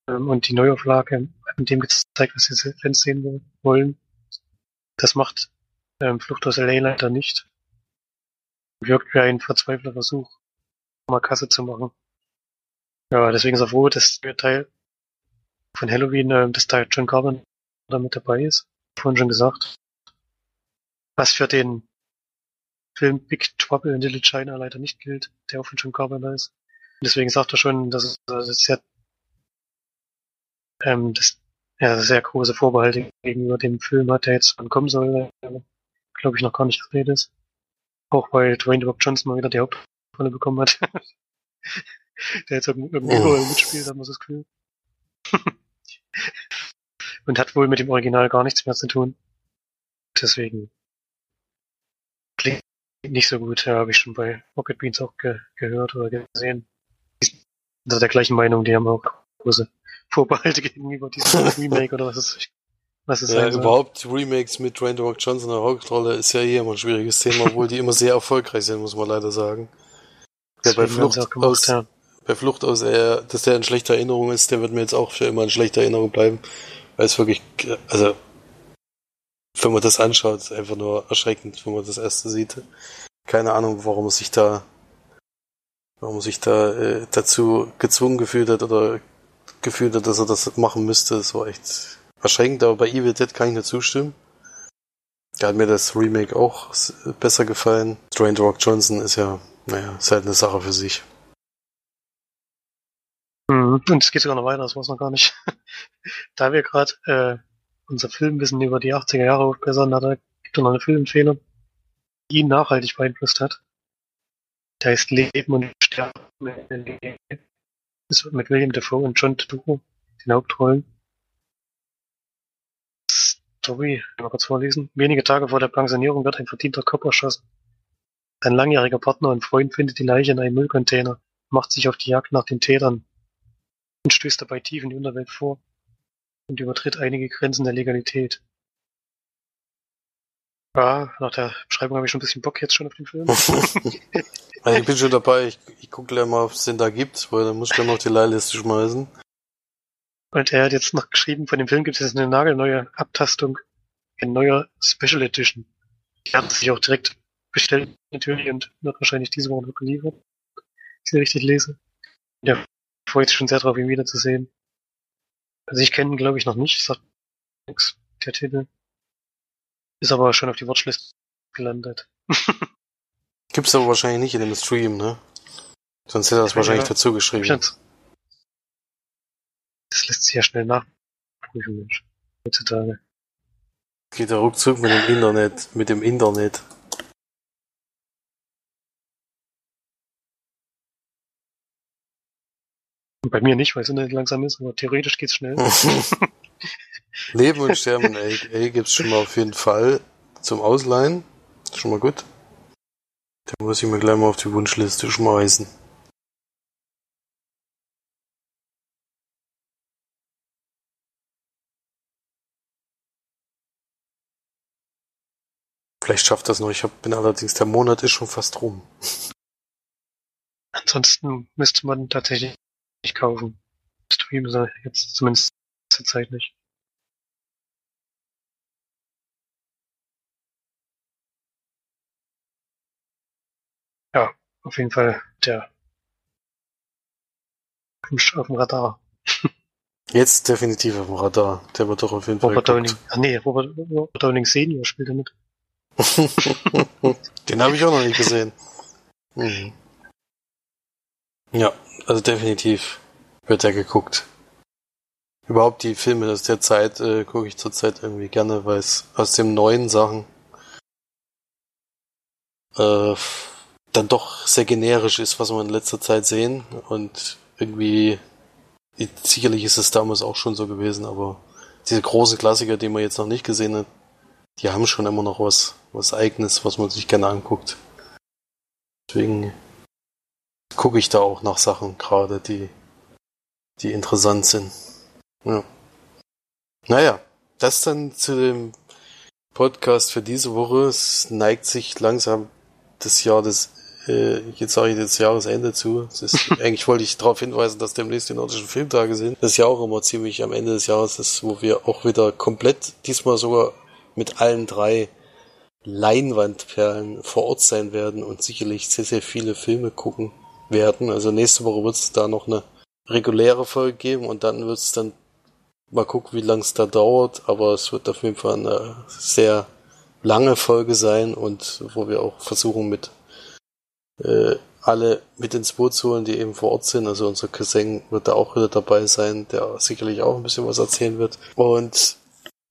Ähm, und die Neuauflage hat in dem gezeigt, was sie Fans sehen wollen. Das macht ähm, Flucht aus LA leider nicht. Wirkt wie ein verzweifelter Versuch, mal Kasse zu machen. Ja, deswegen ist er froh, dass der Teil von Halloween, äh, dass da John Carpenter mit dabei ist. Vorhin schon gesagt. Was für den Film Big Trouble in Little China leider nicht gilt, der auch von John Carpenter ist. Und deswegen sagt er schon, dass es, es sehr, ähm, dass ja, sehr große Vorbehalte gegenüber dem Film hat, der jetzt kommen soll, glaube ich, noch gar nicht gedreht ist. Auch weil Dwayne The Rock Johnson mal wieder die Hauptrolle bekommen hat. der jetzt irgendwie oh. mitspielt, hat man das Gefühl. Und hat wohl mit dem Original gar nichts mehr zu tun. Deswegen klingt nicht so gut, ja, habe ich schon bei Rocket Beans auch ge gehört oder gesehen. Die sind also der gleichen Meinung, die haben auch große Vorbehalte gegenüber diesem Remake oder was ist, was ist ja, überhaupt Remakes mit Dwayne Rock Johnson in der Hauptrolle ist ja eh immer ein schwieriges Thema, obwohl die immer sehr erfolgreich sind, muss man leider sagen. Ja, bei Flucht gemacht, aus, ja. bei Flucht aus, er, dass der in schlechter Erinnerung ist, der wird mir jetzt auch für immer in schlechter Erinnerung bleiben, weil es wirklich, also, wenn man das anschaut, ist einfach nur erschreckend, wenn man das erste sieht. Keine Ahnung, warum er sich da, warum sich da äh, dazu gezwungen gefühlt hat oder gefühlt hat, dass er das machen müsste. Das war echt erschreckend, aber bei Evil Dead kann ich nicht zustimmen. Da hat mir das Remake auch besser gefallen. Dwayne Rock Johnson ist ja, naja, ist halt eine Sache für sich. Mhm. Und es geht sogar noch weiter, das weiß noch gar nicht. da wir gerade äh, unser Filmwissen über die 80er Jahre aufbessern, hat er, gibt es noch eine Filmempfehlung, die ihn nachhaltig beeinflusst hat. Der heißt Leben und Sterben. Ist mit William Dafoe und John Turturro den Hauptrollen. Story, mal kurz vorlesen. Wenige Tage vor der Pensionierung wird ein verdienter Kopf erschossen. Sein langjähriger Partner und Freund findet die Leiche in einem Müllcontainer, macht sich auf die Jagd nach den Tätern und stößt dabei tief in die Unterwelt vor und übertritt einige Grenzen der Legalität. Ja, nach der Beschreibung habe ich schon ein bisschen Bock jetzt schon auf den Film. also ich bin schon dabei, ich, ich gucke gleich mal, ob es den da gibt, weil dann muss ich gleich auf die Leihliste schmeißen. Und er hat jetzt noch geschrieben, von dem Film gibt es jetzt eine nagelneue Abtastung, ein neuer Special Edition. Die hat sich auch direkt bestellt, natürlich, und wird wahrscheinlich diese Woche noch geliefert. Wenn ich sie richtig lese. Ja, freut sich schon sehr drauf, ihn wiederzusehen. Also ich kenne ihn, glaube ich, noch nicht, sagt nix, der Titel. Ist aber schon auf die Watchlist gelandet. Gibt's aber wahrscheinlich nicht in dem Stream, ne? Sonst hätte er das wahrscheinlich ja, dazu geschrieben. Das lässt sich ja schnell nachprüfen, Mensch. Heutzutage. Geht er ruckzuck mit dem Internet, mit dem Internet. Bei mir nicht, weil es nicht langsam ist, aber theoretisch geht's schnell. Leben und Sterben ey, gibt's schon mal auf jeden Fall zum Ausleihen. Schon mal gut. Da muss ich mir gleich mal auf die Wunschliste schmeißen. Vielleicht schafft das noch. Ich hab, bin allerdings, der Monat ist schon fast rum. Ansonsten müsste man tatsächlich kaufen. Stream ist jetzt zumindest zur Zeit nicht. Ja, auf jeden Fall der auf dem Radar. Jetzt definitiv auf dem Radar. Der wird doch auf jeden Robert Fall. Robert Downing. Ach nee, Robert, Robert Downing Senior spielt er mit. Den habe ich auch noch nicht gesehen. Mhm. Ja, also definitiv wird er geguckt. Überhaupt die Filme aus der Zeit äh, gucke ich zurzeit irgendwie gerne, weil es aus den neuen Sachen äh, dann doch sehr generisch ist, was wir in letzter Zeit sehen. Und irgendwie, sicherlich ist es damals auch schon so gewesen, aber diese großen Klassiker, die man jetzt noch nicht gesehen hat, die haben schon immer noch was, was Eigenes, was man sich gerne anguckt. Deswegen gucke ich da auch nach Sachen gerade, die, die interessant sind. Ja. Naja, das dann zu dem Podcast für diese Woche. Es neigt sich langsam das Jahr des, äh, jetzt sage ich das Jahresende zu. Ist, eigentlich wollte ich darauf hinweisen, dass demnächst die nordischen Filmtage sind. Das ist ja auch immer ziemlich am Ende des Jahres ist, wo wir auch wieder komplett, diesmal sogar mit allen drei Leinwandperlen vor Ort sein werden und sicherlich sehr, sehr viele Filme gucken werden. Also nächste Woche wird es da noch eine reguläre Folge geben und dann wird es dann mal gucken, wie lang es da dauert, aber es wird auf jeden Fall eine sehr lange Folge sein und wo wir auch versuchen mit äh, alle mit ins Boot zu holen, die eben vor Ort sind. Also unser Cousin wird da auch wieder dabei sein, der sicherlich auch ein bisschen was erzählen wird. Und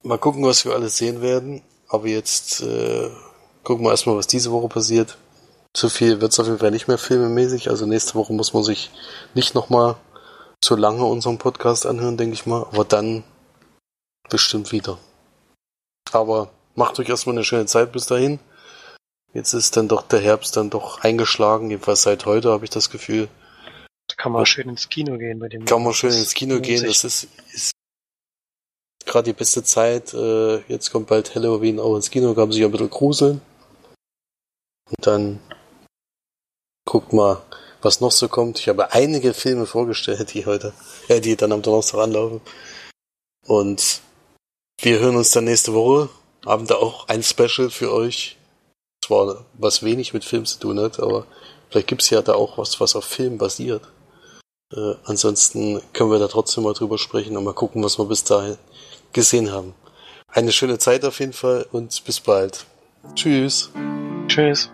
mal gucken, was wir alles sehen werden. Aber jetzt äh, gucken wir erstmal, was diese Woche passiert. Zu viel wird es auf jeden Fall nicht mehr filmemäßig. Also nächste Woche muss man sich nicht nochmal so lange unseren Podcast anhören, denke ich mal. Aber dann bestimmt wieder. Aber macht euch erstmal eine schöne Zeit bis dahin. Jetzt ist dann doch der Herbst dann doch eingeschlagen, jedenfalls seit heute habe ich das Gefühl. Da kann man schön ins Kino gehen bei dem. Kann man schön ins Kino gehen, das ist, ist gerade die beste Zeit. Äh, jetzt kommt bald Halloween auch ins Kino, kann man sich ein bisschen gruseln. Und dann guckt mal, was noch so kommt. Ich habe einige Filme vorgestellt, die heute, äh, die dann am Donnerstag anlaufen. Und wir hören uns dann nächste Woche. Haben da auch ein Special für euch zwar was wenig mit Film zu tun hat, aber vielleicht gibt es ja da auch was, was auf Film basiert. Äh, ansonsten können wir da trotzdem mal drüber sprechen und mal gucken, was wir bis dahin gesehen haben. Eine schöne Zeit auf jeden Fall und bis bald. Tschüss. Tschüss.